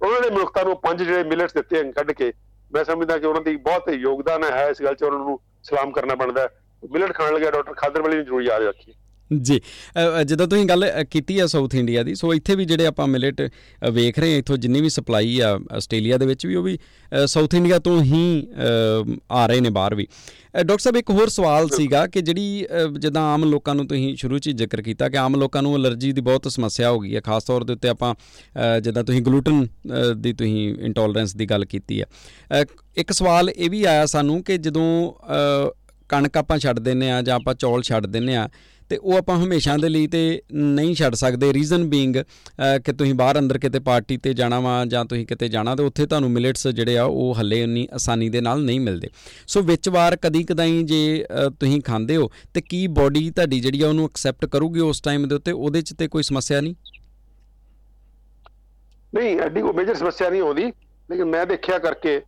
ਉਹਨਾਂ ਨੇ ਮਨੁੱਖਤਾ ਨੂੰ ਪੰਜ ਜਿਹੜੇ ਮਿਲਟਸ ਦਿੱਤੇ ਹਨ ਕੱਢ ਕੇ, ਮੈਂ ਸਮਝਦਾ ਕਿ ਉਹਨਾਂ ਦੀ ਬਹੁਤ ਯੋਗਦਾਨ ਹੈ ਇਸ ਗੱਲ 'ਚ ਉਹਨਾਂ ਨੂੰ ਸਲਾਮ ਕਰਨਾ ਬਣਦਾ ਮਿਲਟ ਖਾਣ ਲੱਗਿਆ, ਡਾਕਟਰ ਖਾਦਰਵਾਲੀ ਨੂੰ ਜ਼ਰੂਰ ਯਾਦ ਰੱਖੀਏ ਜੀ। ਜਦੋਂ ਤੁਸੀਂ ਗੱਲ ਕੀਤੀ ਆ ਸਾਊਥ ਇੰਡੀਆ ਦੀ ਸੋ ਇੱਥੇ ਵੀ ਜਿਹੜੇ ਆਪਾਂ ਮਿਲਟ ਵੇਖ ਰਹੇ ਹਾਂ ਇੱਥੋਂ ਜਿੰਨੀ ਵੀ ਸਪਲਾਈ ਆ ਆਸਟ੍ਰੇਲੀਆ ਦੇ ਵਿੱਚ ਵੀ ਉਹ ਵੀ ਸਾਊਥ ਇੰਡੀਆ ਤੋਂ ਹੀ ਆ ਰਹੇ ਨੇ ਬਾਹਰ ਵੀ। ਡਾਕਟਰ ਸਾਹਿਬ ਇੱਕ ਹੋਰ ਸਵਾਲ ਸੀਗਾ ਕਿ ਜਿਹੜੀ ਜਿੱਦਾਂ ਆਮ ਲੋਕਾਂ ਨੂੰ ਤੁਸੀਂ ਸ਼ੁਰੂ 'ਚ ਜ਼ਿਕਰ ਕੀਤਾ ਕਿ ਆਮ ਲੋਕਾਂ ਨੂੰ ਅਲਰਜੀ ਦੀ ਬਹੁਤ ਸਮੱਸਿਆ ਹੋ ਗਈ ਹੈ ਖਾਸ ਤੌਰ ਦੇ ਉੱਤੇ ਆਪਾਂ ਜਿੱਦਾਂ ਤੁਸੀਂ ਗਲੂਟਨ ਦੀ ਤੁਸੀਂ ਇੰਟੋਲਰੈਂਸ ਦੀ ਗੱਲ ਕੀਤੀ ਹੈ ਅ, ਇੱਕ ਸਵਾਲ ਇਹ ਵੀ ਆਇਆ ਸਾਨੂੰ ਕਿ ਜਦੋਂ ਕਣਕ ਆਪਾਂ ਛੱਡ ਦਿੰਨੇ ਆ ਜਾਂ ਆਪਾਂ ਚੌਲ ਛੱਡ ਦਿੰਨੇ ਆ ਤੇ ਉਹ ਆਪਾਂ ਹਮੇਸ਼ਾ ਦੇ ਲਈ ਤੇ ਨਹੀਂ ਛੱਡ ਸਕਦੇ। ਰੀਜ਼ਨ ਬੀਇੰਗ ਕਿ ਤੁਸੀਂ ਬਾਹਰ ਅੰਦਰ ਕਿਤੇ ਪਾਰਟੀ ਤੇ ਜਾਣਾ ਵਾ ਜਾਂ ਤੁਸੀਂ ਕਿਤੇ ਜਾਣਾ ਤੇ ਉੱਥੇ ਤੁਹਾਨੂੰ ਮਿਲਟਸ ਜਿਹੜੇ ਆ ਉਹ ਹੱਲੇ ਉਨੀ ਆਸਾਨੀ ਦੇ ਨਾਲ ਨਹੀਂ ਮਿਲਦੇ। ਸੋ ਵਿੱਚ ਵਾਰ ਕਦੀ ਕਦਾਈ ਜੇ ਤੁਸੀਂ ਖਾਂਦੇ ਹੋ ਤੇ ਕੀ ਬਾਡੀ ਤੁਹਾਡੀ ਜਿਹੜੀ ਆ ਉਹਨੂੰ ਐਕਸੈਪਟ ਕਰੂਗੀ ਉਸ ਟਾਈਮ ਦੇ ਉੱਤੇ? ਉਹਦੇ 'ਚ ਤੇ ਕੋਈ ਸਮੱਸਿਆ ਨਹੀਂ? ਨਹੀਂ ਐਡੀ ਕੋਈ ਮੇਜਰ ਸਮੱਸਿਆ ਨਹੀਂ ਆਉਂਦੀ। ਲੇਕਿਨ ਮੈਂ ਦੇਖਿਆ ਕਰਕੇ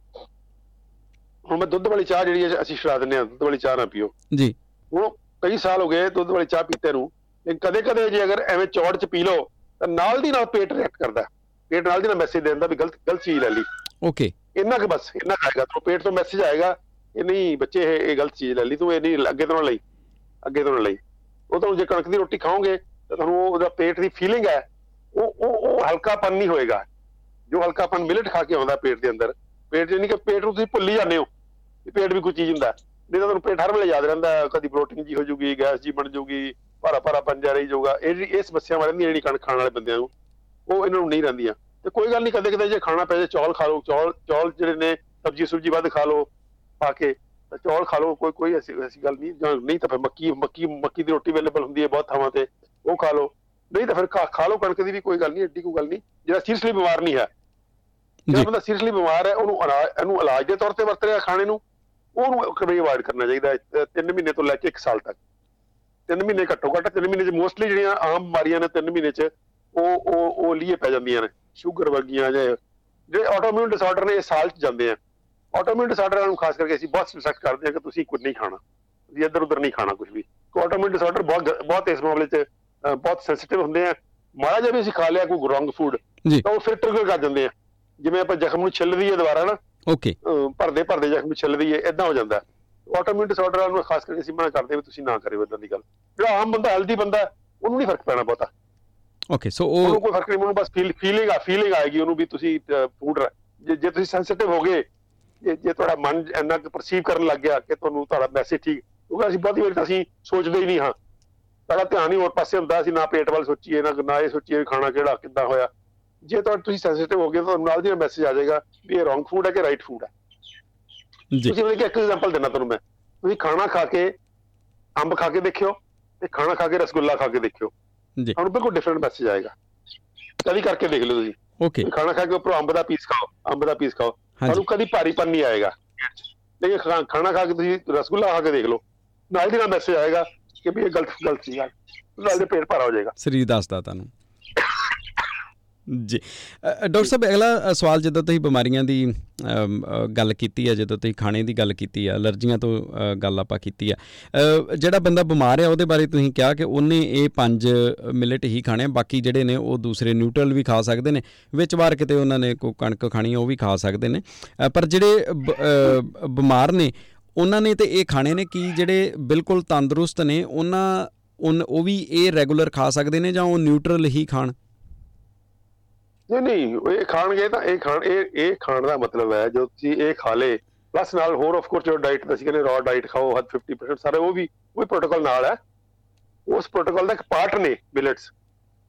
ਹੁਣ ਮੈਂ ਦੁੱਧ ਵਾਲੀ ਚਾਹ ਜਿਹੜੀ ਅਸੀਂ ਛਡਾ ਦਿੰਦੇ ਆ ਦੁੱਧ ਵਾਲੀ ਚਾਹ ਨਾ ਪੀਓ। ਜੀ। ਹੁਣ ਕਈ ਸਾਲ ਹੋ ਗਏ ਦੁੱਧ ਵਾਲੀ ਚਾਹ ਪੀਤੇ ਨੂੰ ਲੇਕਿਨ ਕਦੇ ਕਦੇ ਜੇ ਅਗਰ ਐਵੇਂ ਚੌੜ ਚ ਪੀ ਲਓ ਤਾਂ ਨਾਲ ਦੀ ਨਾਲ ਪੇਟ ਰਿਐਕਟ ਕਰਦਾ। ਪੇਟ ਨਾਲ ਦੀ ਨਾਲ ਮੈਸੇਜ ਦਿੰਦਾ ਵੀ ਗਲਤ ਗਲਤ ਚੀਜ਼ ਲੈ ਲਈ। ਓਕੇ ਇੰਨਾ ਕਿ ਬਸ ਇੰਨਾ ਆਏਗਾ। ਤੋਂ ਪੇਟ ਤੋਂ ਮੈਸੇਜ ਆਏਗਾ ਇਹ ਨਹੀਂ ਬੱਚੇ ਇਹ ਗਲਤ ਚੀਜ਼ ਲੈ ਲਈ। ਤੂੰ ਇਹ ਨਹੀਂ ਅੱਗੇ ਤੋਂ ਨਾ ਲਈ। ਅੱਗੇ ਤੋਂ ਨਾ ਲਈ। ਉਹ ਤੁਹਾਨੂੰ ਜੇ ਕਣਕ ਦੀ ਰੋਟੀ ਖਾਓਗੇ ਤਾਂ ਤੁਹਾਨੂੰ ਉਹਦਾ ਪੇਟ ਦੀ ਫੀਲਿੰਗ ਹੈ ਉਹ ਉਹ ਉਹ ਹਲਕਾਪਨ ਨਹੀਂ ਹੋਏਗਾ। ਜੋ ਹਲਕਾਪਨ ਮਿਲਟ ਖਾ ਕੇ ਆਉਂਦਾ ਪੇਟ ਦੇ ਅੰਦਰ ਪੇਟ ਜੇ ਨਹੀਂ ਕਿ ਪੇਟ ਨੂੰ ਤੁਸੀਂ ਭੁੱਲ ਜਾਂਦੇ ਹੋ ਪੇਟ ਵੀ ਕੋਈ ਚੀਜ਼ ਹੁੰਦਾ। ਨਹੀਂ ਤਾਂ ਤੁਹਾਨੂੰ ਪੇਟ ਹਰ ਵੇਲੇ ਯਾਦ ਰਹਿੰਦਾ ਕਦੀ ਬਲੋਟਿੰਗ ਜੀ ਹੋ ਜੂਗੀ ਗੈਸ ਜੀ ਬਣ ਜੂਗੀ ਭਾਰਾ ਭਾਰਾ ਪੰਜਾ ਰਹੀ ਜਾਊਗਾ ਇਹ ਜਿਹੜੀ- ਇਹ ਸਮੱਸਿਆਵਾਂ ਰਹਿੰਦੀਆਂ ਜਿਹੜੀ ਕਣਕ ਖਾਣ ਵਾਲੇ ਬੰਦਿਆਂ ਨੂੰ ਉਹ ਇਹਨਾਂ ਨੂੰ ਨਹੀਂ ਰਹਿੰਦੀਆਂ। ਤੇ ਕੋਈ ਗੱਲ ਨਹੀਂ ਕਦੇ ਕਦੇ ਜੇ ਖਾਣਾ ਪੈ ਜਾਏ ਚੌਲ ਖਾ ਲਓ ਚੌਲ ਚੌਲ ਜਿਹੜੇ ਨੇ ਸਬਜੀ ਸੁਬਜੀ ਵੱਧ ਖਾ ਲਓ ਪਾ ਕੇ ਤਾਂ ਚੌਲ ਖਾ ਲਓ ਕੋਈ ਕੋਈ ਐਸੀ ਐਸੀ ਗੱਲ ਨਹੀਂ ਜਾਂ ਨਹੀਂ ਤਾਂ ਫਿਰ ਮੱਕੀ ਮੱਕੀ ਮੱਕੀ ਦੀ ਰੋਟੀ ਅਵੇਲੇਬਲ ਹੁੰਦੀ ਹੈ ਬਹੁਤ ਥਾਵਾਂ ਤੇ ਉਹ ਖਾ ਲਓ। ਨਹੀਂ ਤਾਂ ਫਿਰ ਖਾ ਲਓ ਕਣਕ ਦੀ ਵੀ ਕੋਈ ਗੱਲ ਨਹੀਂ ਐਡੀ ਕੋਈ ਗੱਲ ਨਹੀਂ। ਜਿਹੜਾ ਸੀਰੀਅਸਲੀ ਬਿਮਾਰ ਨਹੀਂ ਹੈ। ਜਿਹੜਾ ਜੀ। ਬੰਦਾ ਸੀਰੀਅਸਲੀ ਬਿਮਾਰ ਹੈ ਉਹਨੂੰ ਇਹਨੂੰ ਇਲਾਜ ਦੇ ਤੌਰ ਤੇ ਵਰਤ ਰਿਹਾ ਖਾਣੇ ਨੂੰ। ਉਹਨੂੰ ਕਦੇ ਅਵਾਇਡ ਕਰਨਾ ਚਾਹੀਦਾ ਹੈ, ਅਹ ਤਿੰਨ ਮਹੀਨੇ ਤੋਂ ਲੈ ਕੇ 1 ਸਾਲ ਤੱਕ। ਤਿੰਨ ਮਹੀਨੇ ਘੱਟੋ ਘੱਟ ਤਿੰਨ ਮਹੀਨੇ ਚ ਮੋਸਟਲੀ ਜਿਹੜੀਆਂ ਆਮ ਬਿਮਾਰੀਆਂ ਨੇ ਤਿੰਨ ਮਹੀਨੇ ਚ ਉਹ ਉਹ ਉਹ ਲੀਏ ਪੈ ਜਾਂਦੀਆਂ ਨੇ। ਸ਼ੂਗਰ ਵਰਗੀਆਂ ਜਾਂ ਜਿਹੜੇ ਆਟੋਇਮਿਊਨ ਡਿਸਆਰਡਰ ਨੇ ਇਹ ਸਾਲ ਚ ਜਾਂਦੇ ਆ। ਆਟੋਇਮਿਊਨ ਡਿਸਆਰਡਰਾਂ ਨੂੰ ਖਾਸ ਕਰਕੇ ਅਸੀਂ ਬਹੁਤ ਸਬਜੈਕਟ ਕਰਦੇ ਹਾਂ ਕਿ ਤੁਸੀਂ ਕੁਝ ਨਹੀਂ ਖਾਣਾ। ਤੁਸੀਂ ਇੱਧਰ ਉੱਧਰ ਨਹੀਂ ਖਾਣਾ ਕੁਝ ਵੀ। ਆਟੋਇਮਿਊਨ ਡਿਸਆਰਡਰ ਬਹੁਤ ਬਹੁਤ ਇਸ ਮਾਮਲੇ ਚ ਬਹੁਤ ਸੈਂਸਿਟਿਵ ਹੁੰਦੇ ਆ। ਮਾੜਾ ਜਿਹਾ ਵੀ ਅਸੀਂ ਖਾ ਲਿਆ ਕੋਈ ਰੋਂਗ ਫੂਡ। ਤਾਂ ਉਹ ਫਿਰ ਟ੍ਰਿਗਰ ਕਰ ਜਾਂਦੇ ਆ। ਜਿਵੇਂ ਆਪਾਂ ਜ਼ਖਮ ਨੂੰ ਛਿੱਲ ਦਈਏ ਦੁਬਾਰਾ ਨਾ ਓਕੇ ਭਰਦੇ ਭਰਦੇ ਜ਼ਖਮ ਨੂੰ ਛਿੱਲ ਦਈਏ ਇਦਾਂ ਹੋ ਜਾਂਦਾ। ਆਟੋਮਿਊਨ ਡਿਸਆਰਡਰ ਨੂੰ ਖਾਸ ਕਰਕੇ ਅਸੀਂ ਮਨਾ ਕਰਦੇ ਵੀ ਤੁਸੀਂ ਨਾ ਕਰਿਓ ਇਦਾਂ ਦੀ ਗੱਲ। ਜਿਹੜਾ ਆਮ ਬੰਦਾ ਹੈਲਦੀ ਬੰਦਾ ਉਹਨੂੰ ਨਹੀਂ ਫ਼ਰਕ ਪੈਣਾ ਬਹੁਤਾ। ਓਕੇ ਸੋ ਉਹਨੂੰ ਉਹ ਕੋਈ ਫ਼ਰਕ ਨਹੀਂ ਉਹਨੂੰ ਬਸ ਫੀਲ ਫੀਲਿੰਗ ਆ ਫੀਲਿੰਗ ਆਏਗੀ ਉਹਨੂੰ ਵੀ ਤੁਸੀਂ ਫੂਡ ਜੇ ਜੇ ਤੁਸੀਂ ਸੈਂਸਿਟਿਵ ਹੋ ਗਏ ਜੇ ਜੇ ਤੁਹਾਡਾ ਮਨ ਇੰਨਾ ਕੁ ਪਰਸੀਵ ਕਰਨ ਲੱਗ ਗਿਆ ਕਿ ਤੁਹਾਨੂੰ ਤੁਹਾਡਾ ਮੈਸੇਜ ਠੀਕ ਕਿਉਂਕਿ ਅਸੀਂ ਬਹੁਤੀ ਵਾਰੀ ਤਾਂ ਅਸੀਂ ਸੋਚਦੇ ਹੀ ਨਹੀਂ ਹਾਂ। ਸਾਡਾ ਧਿਆਨ ਹੀ ਹੋਰ ਪਾਸੇ ਹੁੰਦਾ ਅਸੀਂ ਨਾ ਪੇਟ ਵੱਲ ਸੋਚੀਏ ਨਾ ਨਾ ਇਹ ਸੋਚੀਏ ਵੀ ਖਾਣਾ ਕਿਹੜਾ ਕਿੱਦਾਂ ਹੋਇਆ। ਜੇ ਤੁਹਾਡਾ ਤੁਸੀਂ ਸੈਂਸਿਟਿਵ ਹੋ ਗਏ ਤਾਂ ਤੁਹਾਨੂੰ ਨਾਲ ਦੀ ਮੈਸੇਜ ਆ ਜਾਏਗਾ ਵੀ ਇਹ ਰੋਂਗ ਫੂਡ ਹੈ ਕਿ ਰਾਈਟ ਫੂਡ ਹੈ। ਜੀ। ਤੁਸੀਂ ਮੈਨੂੰ ਇੱਕ ਐਗਜ਼ਾਮਪਲ ਦੇਣਾ ਤੁਹਾਨੂੰ ਮੈਂ। ਤੁਸੀਂ ਖਾਣਾ ਖਾ ਕੇ ਅੰਬ ਖਾ ਕੇ ਦੇਖਿਓ ਤੇ ਖਾਣਾ ਖਾ ਕੇ ਰਸਗੁੱਲਾ ਖਾ ਕੇ ਦੇਖਿਓ। ਜੀ। ਤੁਹਾਨੂੰ ਬਿਲਕੁਲ ਡਿਫਰੈਂਟ ਮੈਸੇਜ ਆਏਗਾ। ਕਦੀ ਕਰਕੇ ਦੇਖ ਲਿਓ ਤੁਸੀਂ। ਓਕੇ ਖਾਣਾ ਖਾ ਕੇ ਉੱਪਰੋਂ ਅੰਬ ਦਾ ਪੀਸ ਖਾਓ ਅੰਬ ਦਾ ਪੀਸ ਖਾਓ। ਤੁਹਾਨੂੰ ਕਦੀ ਭਾਰੀਪਨ ਨਹੀਂ ਆਏਗਾ। ਲੇਕਿਨ ਖਾਣਾ ਖਾ ਕੇ ਤੁਸੀਂ ਰਸਗੁੱਲਾ ਖਾ ਕੇ ਦੇਖ ਲਓ। ਨਾਲ ਦੀ ਨਾਲ ਮੈਸੇਜ ਆਏਗਾ ਕਿ ਵੀ ਇਹ ਗਲਤ ਗਲਤ ਚੀਜ਼ ਆ। ਨਾਲ ਦੇ ਪੇਟ ਭਰਾ ਹੋ ਜਾਏਗਾ। ਸਰੀਰ ਦੱਸਦਾ ਤੁਹਾਨੂੰ। ਜੀ। ਅ, ਡਾਕਟਰ ਸਾਹਿਬ ਅਗਲਾ ਅ, ਸਵਾਲ ਜਦੋਂ ਤੁਸੀਂ ਬਿਮਾਰੀਆਂ ਦੀ ਅਮ, ਅ, ਗੱਲ ਕੀਤੀ ਹੈ ਜਦੋਂ ਤੁਸੀਂ ਖਾਣੇ ਦੀ ਗੱਲ ਕੀਤੀ ਹੈ ਅਲਰਜੀਆਂ ਤੋਂ ਅ, ਗੱਲ ਆਪਾਂ ਕੀਤੀ ਹੈ ਅ, ਜਿਹੜਾ ਬੰਦਾ ਬਿਮਾਰ ਹੈ ਉਹਦੇ ਬਾਰੇ ਤੁਸੀਂ ਕਿਹਾ ਕਿ ਉਹਨੇ ਇਹ ਪੰਜ ਮਿਲਟ ਹੀ ਖਾਣੇ ਆ, ਬਾਕੀ ਜਿਹੜੇ ਨੇ ਉਹ ਦੂਸਰੇ ਨਿਊਟਰਲ ਵੀ ਖਾ ਸਕਦੇ ਨੇ ਵਿੱਚ ਵਾਰ ਕਿਤੇ ਉਹਨਾਂ ਨੇ ਕੋਈ ਕਣਕ ਖਾਣੀ ਉਹ ਵੀ ਖਾ ਸਕਦੇ ਨੇ। ਅ, ਪਰ ਜਿਹੜੇ ਬ- ਅ, ਬਿਮਾਰ ਨੇ ਉਹਨਾਂ ਨੇ ਤੇ ਇਹ ਖਾਣੇ ਨੇ ਕੀ ਜਿਹੜੇ ਬਿਲਕੁਲ ਤੰਦਰੁਸਤ ਨੇ ਉਹਨਾਂ ਉਨ- ਉਹ ਵੀ ਇਹ ਰੈਗੂਲਰ ਖਾ ਸਕਦੇ ਨੇ ਜਾਂ ਉਹ ਨਿਊਟਰਲ ਹੀ ਖਾਣ? ਨਹੀਂ ਨਹੀਂ ਇਹ ਖਾਣਗੇ ਤਾਂ ਇਹ ਖਾਣ ਇਹ ਇਹ ਖਾਣ ਦਾ ਮਤਲਬ ਹੈ ਜੋ ਤੁਸੀਂ ਇਹ ਖਾ ਲੇ ਪਲੱਸ ਨਾਲ ਹੋਰ ਆਫ ਕੋਰਸ ਜੋ ਡਾਈਟ ਦਾ ਸੀ ਕਹਿੰਦੇ ਰॉ ਡਾਈਟ ਖਾਓ ਹੱਦ 50% ਸਾਰੇ ਉਹ ਵੀ ਉਹ ਪ੍ਰੋਟੋਕਾਲ ਨਾਲ ਹੈ। ਉਸ ਪ੍ਰੋਟੋਕਾਲ ਦਾ ਇੱਕ ਪਾਰਟ ਨੇ ਮਿਲਟਸ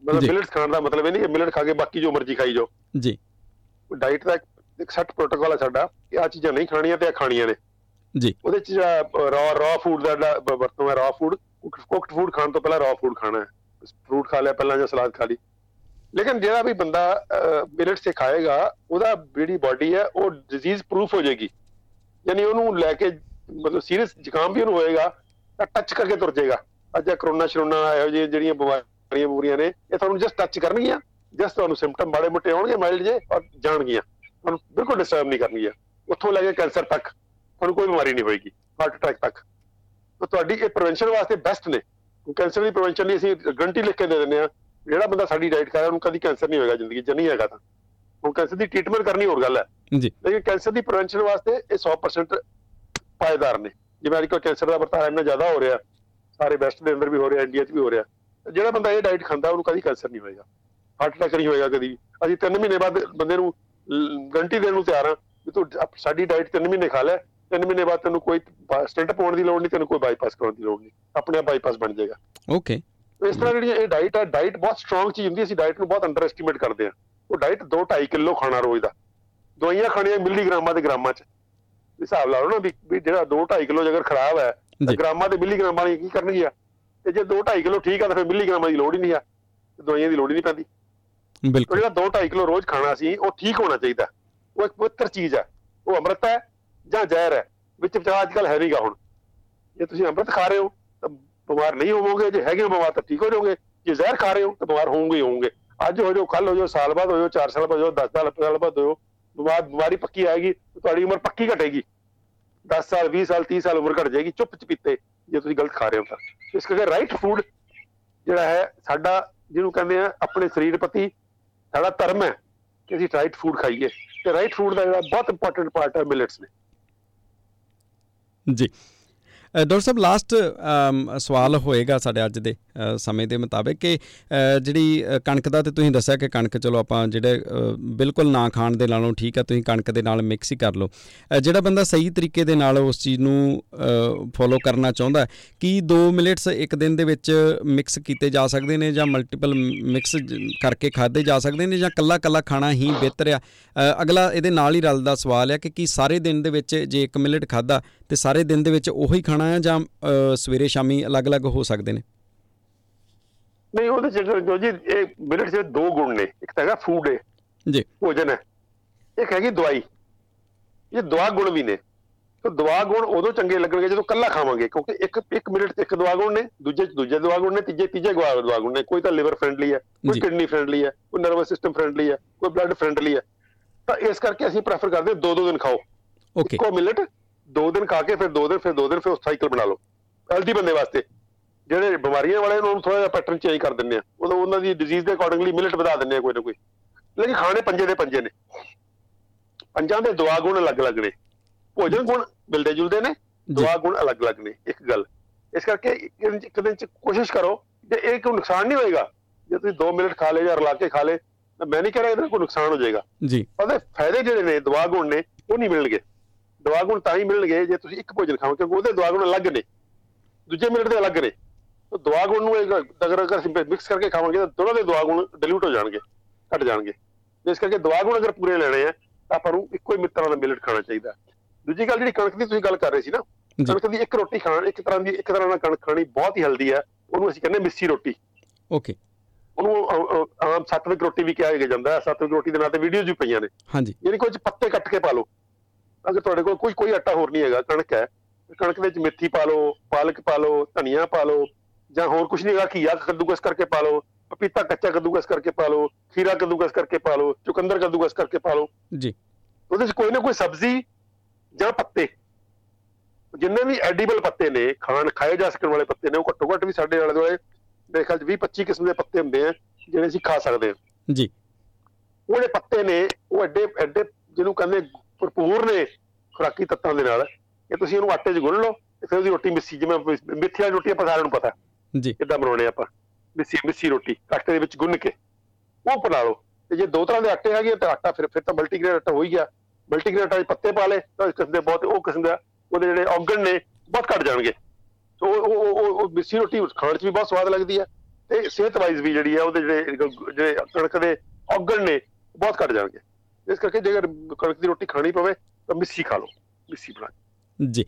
ਮਤਲਬ। ਮਿਲਟਸ ਖਾਣ ਦਾ ਮਤਲਬ ਇਹ ਨਹੀਂ ਕਿ ਮਿਲਟ ਖਾ ਕੇ ਬਾਕੀ ਜੋ ਮਰਜ਼ੀ ਖਾਈ ਜਾਓ। ਜੀ। ਡਾਈਟ ਦਾ ਇੱਕ- ਸੈੱਟ ਪ੍ਰੋਟੋਕਾਲ ਹੈ ਸਾਡਾ ਕਿ ਆ ਚੀਜ਼ਾਂ ਨਹੀਂ ਖਾਣੀਆਂ ਤੇ ਆ ਖਾਣੀਆਂ ਨੇ। ਜੀ। ਉਹਦੇ ਚ ਰॉ ਰॉ ਫੂਡ ਦਾ ਵਰਤੋਂ ਹੈ ਰॉ ਫੂਡ ਕੁਕਡ ਫੂਡ ਖਾਣ ਤੋਂ ਪਹਿਲਾਂ ਰॉ ਫੂਡ ਖਾਣਾ ਹੈ। ਫਰੂਟ ਖਾ ਲਿਆ ਪਹਿਲਾਂ ਜਾਂ ਸਲਾਦ ਖਾ ਲਈ। ਲੇਕਿਨ ਜਿਹੜਾ ਵੀ ਬੰਦਾ ਮਿਲਟ ਸੇ ਖਾਏਗਾ, ਉਹਦਾ ਜਿਹੜੀ ਬਾਡੀ ਹੈ, ਉਹ ਡਿਜ਼ੀਜ਼ ਪ੍ਰੂਫ ਹੋ ਜਾਏਗੀ। ਯਾਨੀ ਉਹਨੂੰ ਲੈ ਕੇ, ਮਤਲਬ ਸੀਰੀਅਸ ਜ਼ੁਕਾਮ ਵੀ ਉਹਨੂੰ ਹੋਏਗਾ, ਤਾਂ ਟੱਚ ਕਰਕੇ ਤੁਰ ਜਾਏਗਾ। ਅੱਜ ਆ ਕਰੋਨਾ ਸ਼ਰੋਨਾ ਇਹੋ ਜਿਹੀ ਜਿਹੜੀਆਂ ਬਿਮਾਰੀਆਂ ਬੂਰੀਆਂ ਨੇ, ਇਹ ਤੁਹਾਨੂੰ ਜਸਟ ਟੱਚ ਕਰਨਗੀਆਂ ਜਸਟ ਤੁਹਾਨੂੰ ਸਿੰਪਟਮ ਮਾੜੇ ਮੋਟੇ ਆਉਣਗੇ ਮਾਈਲਡ ਜੇ, ਔਰ ਜਾਣਗੀਆਂ। ਤੁਹਾਨੂੰ ਬਿਲਕੁਲ ਡਿਸਟਰਬ ਨਹੀਂ ਕਰਨਗੀਆਂ। ਉੱਥੋਂ ਲੈ ਕੇ ਕੈਂਸਰ ਤੱਕ, ਤੁਹਾਨੂੰ ਕੋਈ ਬਿਮਾਰੀ ਨਹੀਂ ਹੋਏਗੀ ਹਾਰਟ ਅਟੈਕ ਤੱਕ। ਤਾਂ ਤੁਹਾਡੀ ਇਹ ਪ੍ਰੀਵੈਂਸ਼ਨ ਵਾਸਤੇ ਬੈਸਟ ਨੇ। ਕੈਂਸਰ ਦੀ ਪ੍ਰੀਵੈਂਸ਼ਨ ਲਈ ਅਸੀਂ ਗਰੰਟੀ ਲਿਖ ਕੇ ਦੇ ਦਿੰਦੇ ਆ ਜਿਹੜਾ ਬੰਦਾ ਸਾਡੀ ਡਾਈਟ ਕਰੇ ਉਹਨੂੰ ਕਦੀ ਕੈਂਸਰ ਨਹੀਂ ਹੋਏਗਾ ਜ਼ਿੰਦਗੀ 'ਚ ਨਹੀਂ ਹੈਗਾ ਤਾਂ। ਹੁਣ ਕੈਂਸਰ ਦੀ ਟ੍ਰੀਟਮੈਂਟ ਕਰਨੀ ਹੋਰ ਗੱਲ ਹੈ। ਜੀ। ਲੇਕਿਨ ਕੈਂਸਰ ਦੀ ਪ੍ਰੀਵੈਂਸ਼ਨ ਵਾਸਤੇ ਇਹ 100% ਪਾਇਦਾਰ ਨੇ। ਜਿਵੇਂ ਅੱਜ ਕੱਲ੍ਹ ਕੈਂਸਰ ਦਾ ਵਰਤਾਰਾ ਇੰਨਾ ਜ਼ਿਆਦਾ ਹੋ ਰਿਹਾ ਸਾਰੇ ਵੈਸਟ ਦੇ ਅੰਦਰ ਵੀ ਹੋ ਰਿਹਾ ਇੰਡੀਆ 'ਚ ਵੀ ਹੋ ਰਿਹਾ। ਜਿਹੜਾ ਬੰਦਾ ਇਹ ਡਾਈਟ ਖਾਂਦਾ ਉਹਨੂੰ ਕਦੀ ਕੈਂਸਰ ਨਹੀਂ ਹੋਏਗਾ। ਹਾਰਟ ਅਟੈਕ ਨਹੀਂ ਹੋਏਗਾ ਕਦੀ। ਅਸੀਂ 3 ਮਹੀਨੇ ਬਾਅਦ ਬੰਦੇ ਨੂੰ ਗਰੰਟੀ ਦੇਣ ਨੂੰ ਤਿਆਰ ਹਾਂ ਵੀ ਤੂੰ ਸਾਡੀ ਡਾਈਟ 3 ਮਹੀਨੇ ਖਾ ਲੈ। 3 ਮਹੀਨੇ ਬਾਅਦ ਤੈਨੂੰ ਕੋਈ ਸਟੈਂਟ ਪਾਉਣ ਦੀ ਲੋੜ ਨਹੀਂ ਤੈਨੂੰ ਕੋਈ ਬਾਈਪਾਸ ਕਰਾਉਣ ਦੀ ਲੋੜ ਨਹੀਂ। ਆਪਣੇ ਆਪ ਬਾਈਪਾਸ ਬਣ ਜਾਏਗਾ। ਓਕੇ ਇਸ ਤਰ੍ਹਾਂ ਜਿਹੜੀ ਇਹ ਡਾਈਟ ਹੈ ਡਾਈਟ ਬਹੁਤ ਸਟਰੋਂਗ ਚੀਜ਼ ਹੁੰਦੀ ਹੈ ਅਸੀਂ ਡਾਈਟ ਨੂੰ ਬਹੁਤ ਅੰਡਰ ਐਸਟੀਮੇਟ ਕਰਦੇ ਹਾਂ। ਉਹ ਡਾਈਟ 2 2.5 ਕਿਲੋ ਖਾਣਾ ਰੋਜ਼ ਦਾ। ਦਵਾਈਆਂ ਖਾਣੀਆਂ ਮਿਲੀਗ੍ਰਾਮਾਂ ਤੇ ਗ੍ਰਾਮਾਂ 'ਚ। ਹਿਸਾਬ ਲਾ ਲਓ ਨਾ ਵੀ ਜਿਹੜਾ 2 2.5 ਕਿਲੋ ਅਗਰ ਖਰਾਬ ਹੈ ਤਾਂ। ਗ੍ਰਾਮਾਂ ਤੇ ਮਿਲੀਗ੍ਰਾਮਾਂ ਵਾਲੀ ਕੀ ਕਰਨਗੀਆਂ? ਤੇ ਜੇ 2 2.5 ਕਿਲੋ ਠੀਕ ਆ ਤਾਂ ਫਿਰ ਮਿਲੀਗ੍ਰਾਮਾਂ ਦੀ ਲੋੜ ਹੀ ਨਹੀਂ ਆ। ਦਵਾਈਆਂ ਦੀ ਲੋੜ ਹੀ ਨਹੀਂ ਪੈਂਦੀ। ਬਿਲਕੁਲ। ਜਿਹੜਾ 2 2.5 ਕਿਲੋ ਰੋਜ਼ ਖਾਣਾ ਸੀ ਉਹ ਠੀਕ ਹੋਣਾ ਚਾਹੀਦਾ। ਉਹ ਇੱਕ ਪਵਿੱਤਰ ਚੀਜ਼ ਹੈ ਉਹ ਅੰਮ੍ਰਿਤ ਹੈ ਜਾਂ ਜ਼ਹਿਰ ਹੈ? ਵਿੱਚ ਵਿਚਾਰ ਅੱਜ ਕੱਲ ਹੈ ਨਹੀਂਗਾ ਹੁਣ। ਜੇ ਤੁਸੀਂ ਅੰਮ੍ਰਿਤ ਖਾ ਰਹੇ ਹੋ ਬਿਮਾਰ ਨਹੀਂ ਹੋਵੋਗੇ ਜੇ ਹੈਗੇ ਹੋ ਬਿਮਾਰ ਤਾਂ ਠੀਕ ਹੋ ਜਾਓਗੇ ਜੇ ਜ਼ਹਿਰ ਖਾ ਰਹੇ ਹੋ ਤਾਂ ਬਿਮਾਰ ਹੋਵੋਗੇ ਹੀ ਹੋਵੋਗੇ। ਅੱਜ ਹੋ ਜਾਓ ਕੱਲ ਹੋ ਜਾਓ ਸਾਲ ਬਾਅਦ ਹੋ ਜਾਓ 4 ਸਾਲ ਬਾਅਦ ਹੋ ਜਾਓ 10 ਸਾਲ ਸਾਲ ਬਾਅਦ ਹੋ ਜਾਓ ਬਿਮਾਰ ਬਿਮਾਰੀ ਪੱਕੀ ਆਏਗੀ ਤਾਂ ਤੁਹਾਡੀ ਉਮਰ ਪੱਕੀ ਘਟੇਗੀ। 10 ਸਾਲ 20 ਸਾਲ 30 ਸਾਲ ਉਮਰ ਘਟ ਜਾਏਗੀ ਚੁੱਪ ਚਪੀਤੇ ਜੇ ਤੁਸੀਂ ਗਲਤ ਖਾ ਰਹੇ ਹੋ ਤਾਂ। ਇਸ ਕਰਕੇ ਰਾਈਟ ਫੂਡ ਜਿਹੜਾ ਹੈ ਸਾਡਾ ਜਿਹਨੂੰ ਕਹਿੰਦੇ ਆ ਆਪਣੇ ਸਰੀਰ ਪ੍ਰਤੀ ਸਾਡਾ ਧਰਮ ਹੈ ਕਿ ਅਸੀਂ ਰਾਈਟ ਫੂਡ ਖਾਈਏ। ਤੇ ਰਾਈਟ ਫੂਡ ਦਾ ਜਿਹੜਾ ਬਹੁਤ ਇੰਪੋਰਟੈਂਟ ਪਾਰਟ ਹੈ ਮਿਲਟਸ ਨੇ ਜੀ। ਅ, ਡਾਕਟਰ ਸਾਹਿਬ ਲਾਸਟ ਸਵਾਲ ਹੋਏਗਾ ਸਾਡੇ ਅੱਜ ਦੇ ਅ, ਸਮੇਂ ਦੇ ਮੁਤਾਬਿਕ ਕਿ ਅ, ਜਿਹੜੀ ਅ, ਕਣਕ ਦਾ ਤੇ ਤੁਸੀਂ ਦੱਸਿਆ ਕਿ ਕਣਕ ਚਲੋ ਆਪਾਂ ਜਿਹੜੇ ਅ, ਬਿਲਕੁਲ ਨਾ ਖਾਣ ਦੇ ਨਾਲੋਂ ਠੀਕ ਹੈ ਤੁਸੀਂ ਕਣਕ ਦੇ ਨਾਲ ਮਿਕਸ ਹੀ ਕਰ ਲਓ। ਅ, ਜਿਹੜਾ ਬੰਦਾ ਸਹੀ ਤਰੀਕੇ ਦੇ ਨਾਲ ਉਸ ਚੀਜ਼ ਨੂੰ ਫੋਲੋ ਕਰਨਾ ਚਾਹੁੰਦਾ ਹੈ, ਕੀ ਦੋ ਮਿਲਟਸ ਇੱਕ ਦਿਨ ਦੇ ਵਿੱਚ ਮਿਕਸ ਕੀਤੇ ਜਾ ਸਕਦੇ ਨੇ ਜਾਂ ਮਲਟੀਪਲ ਮਿਕਸ ਕਰਕੇ ਖਾਦੇ ਜਾ ਸਕਦੇ ਨੇ ਜਾਂ ਕੱਲਾ ਕੱਲਾ ਖਾਣਾ ਹੀ ਬਿਹਤਰ ਆ? ਅ, ਅਗਲਾ ਇਹਦੇ ਨਾਲ ਹੀ ਰਲਦਾ ਸਵਾਲ ਹੈ ਕਿ ਕੀ ਸਾਰੇ ਦਿਨ ਦੇ ਵਿੱਚ ਜੇ ਇੱਕ ਮਿਲਟ ਖਾਦਾ ਤੇ ਸਾਰੇ ਦਿਨ ਦੇ ਵਿੱਚ ਉਹੀ ਖਾਣਾ ਹੈ ਜਾਂ ਸਵੇਰੇ ਸ਼ਾਮੀ ਅਲੱਗ-ਅਲੱਗ ਹੋ ਸਕਦੇ ਨੇ? ਨਹੀਂ ਉਹਦੇ ਚ ਜੋ ਜੀ ਇਹ ਮਿਲਟਸ ਦੇ ਦੋ ਗੁਣ ਨੇ। ਇੱਕ ਤਾਂ ਹੈਗਾ ਫੂਡ ਹੈ ਜੀ। ਭੋਜਨ ਹੈ ਇੱਕ ਹੈਗੀ ਦਵਾਈ। ਇਹ ਦਵਾ ਗੁਣ ਵੀ ਨੇ। ਤਾਂ ਦਵਾ ਗੁਣ ਉਦੋਂ ਚੰਗੇ ਲੱਗਣਗੇ ਜਦੋਂ ਕੱਲਾ ਖਾਵਾਂਗੇ ਕਿਉਂਕਿ ਇੱਕ ਇੱਕ ਮਿੰਟ ਇੱਕ ਦਵਾ ਗੁਣ ਨੇ ਦੂਜੇ 'ਚ ਦੂਜੇ ਦਵਾ ਗੁਣ ਨੇ ਤੀਜੇ ਤੀਜੇ ਦਵਾ ਦਵਾ ਗੁਣ ਨੇ। ਕੋਈ ਤਾਂ ਲਿਵਰ ਫ੍ਰੈਂਡਲੀ ਹੈ ਕੋਈ। ਕਿਡਨੀ ਫ੍ਰੈਂਡਲੀ ਹੈ ਕੋਈ ਨਰਵਸ ਸਿਸਟਮ ਫ੍ਰੈਂਡਲੀ ਹੈ ਕੋਈ ਬਲੱਡ ਫ੍ਰੈਂਡਲੀ ਹੈ ਤਾਂ ਇਸ ਕਰਕੇ ਅਸੀਂ ਪ੍ਰੈਫਰ ਕਰਦੇ ਹਾਂ ਦੋ ਦੋ ਦਿਨ ਖਾਓ। ਓਕੇ ਇੱਕੋ ਮਿਲਟ ਦੋ ਦਿਨ ਖਾ ਕੇ ਫਿਰ ਦੋ ਦਿਨ ਫਿਰ ਦੋ ਦਿਨ ਫਿਰ ਸਾਈਕਲ ਬਣਾ ਲਓ। ਹੈਲਦੀ ਬੰਦੇ ਵਾਸਤੇ। ਜਿਹੜੇ ਬਿਮਾਰੀਆਂ ਵਾਲੇ ਨੂੰ ਥੋੜਾ ਜਿਹਾ ਪੈਟਰਨ ਚੇਂਜ ਕਰ ਦਿੰਦੇ ਆ। ਉਦੋਂ ਉਹਨਾਂ ਦੀ ਡਿਜ਼ੀਜ਼ ਦੇ ਅਕੋਰਡਿੰਗਲੀ ਮਿਲਟ ਵਧਾ ਦਿੰਦੇ ਆ ਕੋਈ ਨਾ ਕੋਈ। ਲੇਕਿਨ ਖਾਣੇ ਪੰਜੇ ਦੇ ਪੰਜੇ ਨੇ। ਪੰਜਾਂ ਦੇ ਦੁਆ ਗੁਣ ਅਲੱਗ-ਅਲੱਗ ਨੇ। ਭੋਜਨ ਗੁਣ ਮਿਲਦੇ ਜੁਲਦੇ ਨੇ ਦੁਆ ਗੁਣ ਅਲੱਗ-ਅਲੱਗ ਨੇ ਇੱਕ ਗੱਲ। ਇਸ ਕਰਕੇ ਇੱਕ ਦਿਨ 'ਚ- ਕੋਸ਼ਿਸ਼ ਕਰੋ ਜੇ ਇਹ ਕੋਈ ਨੁਕਸਾਨ ਨਹੀਂ ਹੋਏਗਾ ਜੇ ਤੁਸੀਂ 2 ਮਿੰਟ ਖਾ ਲਏ ਜਾਂ ਰਲਾ ਕੇ ਖਾ ਲਏ ਮੈਂ ਨਹੀਂ ਕਹਿ ਰਿਹਾ ਇਹਦਾ ਕੋਈ ਨੁਕਸਾਨ ਹੋ ਜਾਏਗਾ। ਜੀ। ਉਹਦੇ ਫਾਇਦੇ ਜਿਹੜੇ ਨੇ ਦਵਾ ਗੁਣ ਨੇ ਉਹ ਨਹੀਂ ਮਿਲਣਗੇ। ਦਵਾ ਗੁਣ ਤਾਂ ਹੀ ਮਿਲਣਗੇ ਜੇ ਤੁਸੀਂ ਇੱਕ ਭੋਜਨ ਖਾਓ ਕਿਉਂਕਿ ਉਹਦੇ ਦਵਾ ਗੁਣ ਅਲੱਗ ਨੇ। ਦੂਜੇ ਮਿਲਟ ਦੇ ਅਲੱਗ ਨੇ। ਤਾਂ ਦਵਾ ਗੁਣ ਨੂੰ ਅਗਰ ਅਗਰ ਅਸੀਂ ਮਿਕਸ ਕਰਕੇ ਖਾਵਾਂਗੇ ਤਾਂ ਦੋਨਾਂ ਦੇ ਦਵਾ ਗੁਣ ਡਿਲੂਟ ਹੋ ਜਾਣਗੇ ਘਟ ਜਾਣਗੇ। ਇਸ ਕਰਕੇ ਦਵਾ ਗੁਣ ਅਗਰ ਪੂਰੇ ਲੈਣੇ ਆ ਤਾਂ ਆਪਾਂ ਨੂੰ ਇੱਕੋ ਹੀ ਤਰ੍ਹਾਂ ਦਾ ਮਿਲਟ ਖਾਣਾ ਚਾਹੀਦਾ। ਦੂਜੀ ਗੱਲ ਜਿਹੜੀ ਕਣਕ ਦੀ ਤੁਸੀਂ ਗੱਲ ਕਰ ਰਹੇ ਸੀ ਨਾ। ਕਣਕ ਦੀ ਇੱਕ ਰੋਟੀ ਖਾਣ ਇੱਕ ਤਰ੍ਹਾਂ ਦੀ ਇੱਕ ਤਰ੍ਹਾਂ ਨਾਲ ਕਣਕ ਖਾਣੀ ਬਹੁਤ ਹੀ ਹੈਲਦੀ ਹੈ ਉਹਨੂੰ ਅਸੀਂ ਕਹਿੰਦੇ ਮਿੱਸੀ ਰੋਟੀ। ਓਕੇ। ਉਹਨੂੰ ਆਮ ਸੱਤਵਿਕ ਰੋਟੀ ਵੀ ਕਿਹਾ ਜਾਂਦਾ ਹੈ। ਸੱਤਵਿਕ ਰੋਟੀ ਦੇ ਨਾਂ ਤੇ ਵੀਡੀਓਜ਼ ਵੀ ਪਈਆਂ ਨੇ। ਹਾਂਜੀ। ਯਾਨੀ ਕੁਝ ਪੱਤੇ ਕੱਟ ਕੇ ਪਾ ਲਓ। ਅਗਰ ਤੁਹਾਡੇ ਕੋਲ ਕੋਈ ਕੋਈ ਆਟਾ ਹੋਰ ਨਹੀਂ ਹੈਗਾ ਕਣਕ ਹੈ ਕਣਕ ਵਿੱਚ ਮੇਥੀ ਪਾ ਲਓ ਪਾਲਕ ਪਾ ਲਓ ਧਨੀਆ ਪਾ ਲਓ ਜਾਂ ਹੋਰ ਕੁਝ ਨਹੀਂ ਹੈਗਾ ਘੀਆ ਕੱਦੂਕਸ ਕਰਕੇ ਪਾ ਲਓ ਪਪੀਤਾ ਕੱਚਾ ਕੱਦੂਕਸ ਕਰਕੇ ਪਾ ਲਓ ਖੀਰਾ ਕੱਦੂਕਸ ਕਰਕੇ ਪਾ ਲਓ ਚੁਕੰਦਰ ਕੱਦੂਕਸ ਕਰਕੇ ਪਾ ਲਓ। ਜੀ। ਉਹਦੇ 'ਚ ਕੋਈ ਨਾ ਕੋਈ ਸਬਜ਼ੀ ਜਾਂ ਪੱਤੇ ਜਿੰਨੇ ਵੀ ਐਡੀਬਲ ਪੱਤੇ ਨੇ ਖਾਣ ਖਾਏ ਜਾ ਸਕਣ ਵਾਲੇ ਪੱਤੇ ਨੇ ਉਹ ਘੱਟੋ ਘੱਟ ਵੀ ਸਾਡੇ ਆਲੇ ਦੁਆਲੇ ਮੇਰੇ ਖਿਆਲ 'ਚ 20 25 ਕਿਸਮ ਦੇ ਪੱਤੇ ਹੁੰਦੇ ਆ ਜਿਹੜੇ ਅਸੀਂ ਖਾ ਸਕਦੇ ਹਾਂ। ਜੀ। ਉਹ ਜਿਹੜੇ ਪੱਤੇ ਨੇ ਉਹ ਐਡੇ ਐਡੇ ਜਿਹਨੂੰ ਕਹਿੰਦੇ ਭਰਪੂਰ ਨੇ ਖੁਰਾਕੀ ਤੱਤਾਂ ਦੇ ਨਾਲ। ਕਿ ਤੁਸੀਂ ਉਹਨੂੰ ਆਟੇ 'ਚ ਗੁੰਨ ਲਓ ਤੇ ਫਿਰ ਉਹਦੀ ਰੋਟੀ ਮਿੱਸੀ ਜਿਵੇਂ ਮਿੱਠੀ ਵਾਲੀ ਰੋਟੀ ਆਪਾਂ ਸਾਰਿਆਂ ਨੂੰ ਪਤਾ ਜੀ। ਕਿੱਦਾਂ ਬਣਾਉਣੇ ਆਪਾਂ? ਮਿੱਸੀ ਮਿੱਸੀ ਰੋਟੀ ਆਟੇ ਦੇ ਵਿੱਚ ਗੁੰਨ ਕੇ। ਉਹ ਬਣਾ ਲਓ। ਤੇ ਜੇ ਦੋ ਤਰ੍ਹਾਂ ਦੇ ਆਟੇ ਹੈਗੇ ਆ ਤਾਂ ਆਟਾ ਫਿਰ ਫਿਰ ਤਾਂ ਮਲਟੀਗ੍ਰੇਨ ਆਟਾ ਹੋ ਹੀ ਗਿਆ। ਮਲਟੀਗ੍ਰੇਨ ਆਟਾ 'ਚ ਪੱਤੇ ਪਾ ਲਏ ਤਾਂ ਇਸ ਕਿਸਮ ਦੇ ਬਹੁਤ ਉਹ ਕਿਸਮ ਦਾ ਉਹਦੇ ਜਿਹੜੇ ਔਗਣ ਨੇ ਬਹੁਤ ਘਟ ਜਾਣਗੇ। ਸੋ ਉਹ ਉਹ- ਉਹ ਉਹ ਮਿੱਸੀ ਰੋਟੀ ਖਾਣ 'ਚ ਵੀ ਬਹੁਤ ਸਵਾਦ ਲੱਗਦੀ ਹੈ ਤੇ ਸਿਹਤ ਵਾਈਜ਼ ਵੀ ਜਿਹੜੀ ਹੈ ਉਹਦੇ ਜਿਹੜੇ ਜਿਹੜੇ ਕਣਕ ਦੇ ਔਗਣ ਨੇ ਬਹੁਤ ਘਟ ਜਾਣਗੇ। ਇਸ ਕਰਕੇ ਜੇਕਰ ਕਣਕ ਦੀ ਰੋਟੀ ਖਾਣੀ ਪਵੇ ਤਾਂ ਮਿੱਸੀ ਖਾ ਲਓ ਮਿੱਸੀ ਬਣਾ ਕੇ। ਜੀ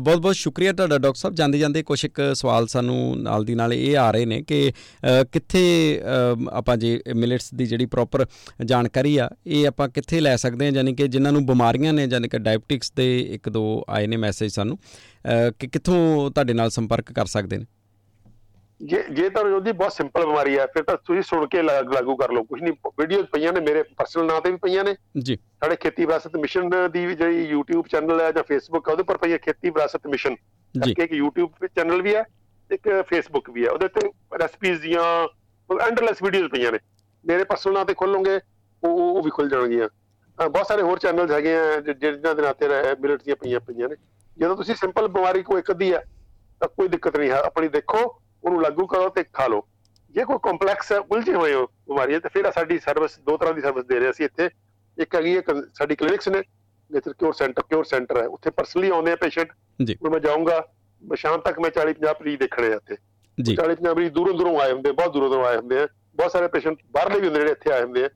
ਬਹੁਤ ਬਹੁਤ ਸ਼ੁਕਰੀਆ ਤੁਹਾਡਾ ਡਾਕਟਰ ਸਾਹਿਬ। ਜਾਂਦੇ ਜਾਂਦੇ ਕੁਝ ਇੱਕ ਸਵਾਲ ਸਾਨੂੰ ਨਾਲ ਦੀ ਨਾਲ ਇਹ ਆ ਰਹੇ ਨੇ ਕਿ ਅ, ਕਿੱਥੇ ਅ, ਆਪਾਂ ਜੇ ਮਿਲਟਸ ਦੀ ਜਿਹੜੀ ਪ੍ਰੋਪਰ ਜਾਣਕਾਰੀ ਆ ਇਹ ਆਪਾਂ ਕਿੱਥੇ ਲੈ ਸਕਦੇ ਹਾਂ? ਯਾਨੀ ਕਿ ਜਿਨ੍ਹਾਂ ਨੂੰ ਬਿਮਾਰੀਆਂ ਨੇ ਯਾਨੀ ਕਿ ਡਾਇਬਟਿਕਸ ਦੇ ਇੱਕ ਦੋ ਆਏ ਨੇ ਮੈਸੇਜ ਸਾਨੂੰ ਅ, ਕਿ ਕਿੱਥੋਂ ਤੁਹਾਡੇ ਨਾਲ ਸੰਪਰਕ ਕਰ ਸਕਦੇ ਨੇ? ਜੇ ਜੇ ਤਾਂ ਉਹਦੀ ਬਹੁਤ ਸਿੰਪਲ ਬਿਮਾਰੀ ਹੈ ਫਿਰ ਤਾਂ ਤੁਸੀਂ ਸੁਣ ਕੇ ਲਾਗੂ ਕਰ ਲਓ ਕੁਝ ਨਹੀਂ ਵੀਡੀਓਜ਼ ਪਈਆਂ ਨੇ ਮੇਰੇ ਪਰਸਨਲ ਨਾਂ ਤੇ ਵੀ ਪਈਆਂ ਨੇ। ਜੀ। ਸਾਡੇ ਖੇਤੀ ਵਿਰਾਸਤ ਮਿਸ਼ਨ ਦੀ ਵੀ ਜਿਹੜੀ YouTube ਚੈਨਲ ਹੈ ਜਾਂ Facebook ਹੈ ਉਹਦੇ ਪਰ ਪਈ ਹੈ ਖੇਤੀ ਵਿਰਾਸਤ ਮਿਸ਼ਨ। ਜੀ। ਕਰਕੇ ਇੱਕ YouTube ਚੈਨਲ ਵੀ ਹੈ ਇੱਕ Facebook ਵੀ ਹੈ ਉਹਦੇ ਤੇ ਰੈਸਪੀਜ਼ ਦੀਆਂ ਐਂਡਲੈਸ ਵੀਡੀਓਜ਼ ਪਈਆਂ ਨੇ। ਮੇਰੇ ਪਰਸਨਲ ਨਾਂ ਤੇ ਖੋਲੋਗੇ ਉਹ ਉਹ ਵੀ ਖੁੱਲ ਜਾਣਗੀਆਂ। ਬਹੁਤ ਸਾਰੇ ਹੋਰ ਚੈਨਲਸ ਹੈਗੇ ਆ ਜਿ- ਜਿਨ੍ਹਾਂ ਦੇ ਨਾਂ ਤੇ ਮਿਲਟ ਦੀਆਂ ਪਈਆਂ ਪਈਆਂ ਨੇ। ਜਦੋਂ ਤੁਸੀਂ ਸਿੰਪਲ ਬਿਮਾਰੀ ਕੋਈ ਇੱਕ ਅੱਧੀ ਹੈ ਤਾਂ ਕੋਈ ਦਿੱਕਤ ਨਹੀਂ ਹੈ ਆਪਣੀ ਦੇਖੋ ਉਹਨੂੰ ਲਾਗੂ ਕਰੋ ਤੇ ਖਾ ਲਓ। ਜੇ ਕੋਈ ਕੰਪਲੈਕਸ ਹੈ ਉਲਝੇ ਹੋਏ ਹੋ ਬਿਮਾਰੀ ਹੈ ਤਾਂ ਫਿਰ ਸਾਡੀ ਸਰਵਿਸ ਦੋ ਤਰ੍ਹਾਂ ਦੀ ਸਰਵਿਸ ਦੇ ਰਹੇ ਅਸੀਂ ਇੱਥੇ। ਇੱਕ ਹੈਗੀ ਹੈ ਸਾਡੀ ਕਲੀਨਿਕਸ ਨੇ nature cure centre cure centre ਹੈ। ਉੱਥੇ ਪਰਸਨਲੀ ਆਉਂਦੇ ਆ ਪੇਸ਼ੈਂਟ ਜੀ। ਹੁਣ ਮੈਂ ਜਾਊਂਗਾ ਸ਼ਾਮ ਤੱਕ ਮੈਂ 40 50 ਮਰੀਜ਼ ਦੇਖਣੇ ਆ ਇੱਥੇ। ਜੀ। 40 50 ਮਰੀਜ਼ ਦੂਰੋਂ ਦੂਰੋਂ ਆਏ ਹੁੰਦੇ ਆ, ਬਹੁਤ ਦੂਰੋਂ ਦੂਰੋਂ ਆਏ ਹੁੰਦੇ ਆ। ਬਹੁਤ ਸਾਰੇ ਪੇਸ਼ੈਂਟ ਬਾਹਰਲੇ ਵੀ ਹੁੰਦੇ ਜਿਹੜੇ ਇੱਥੇ ਆਏ ਹੁੰਦੇ ਆ।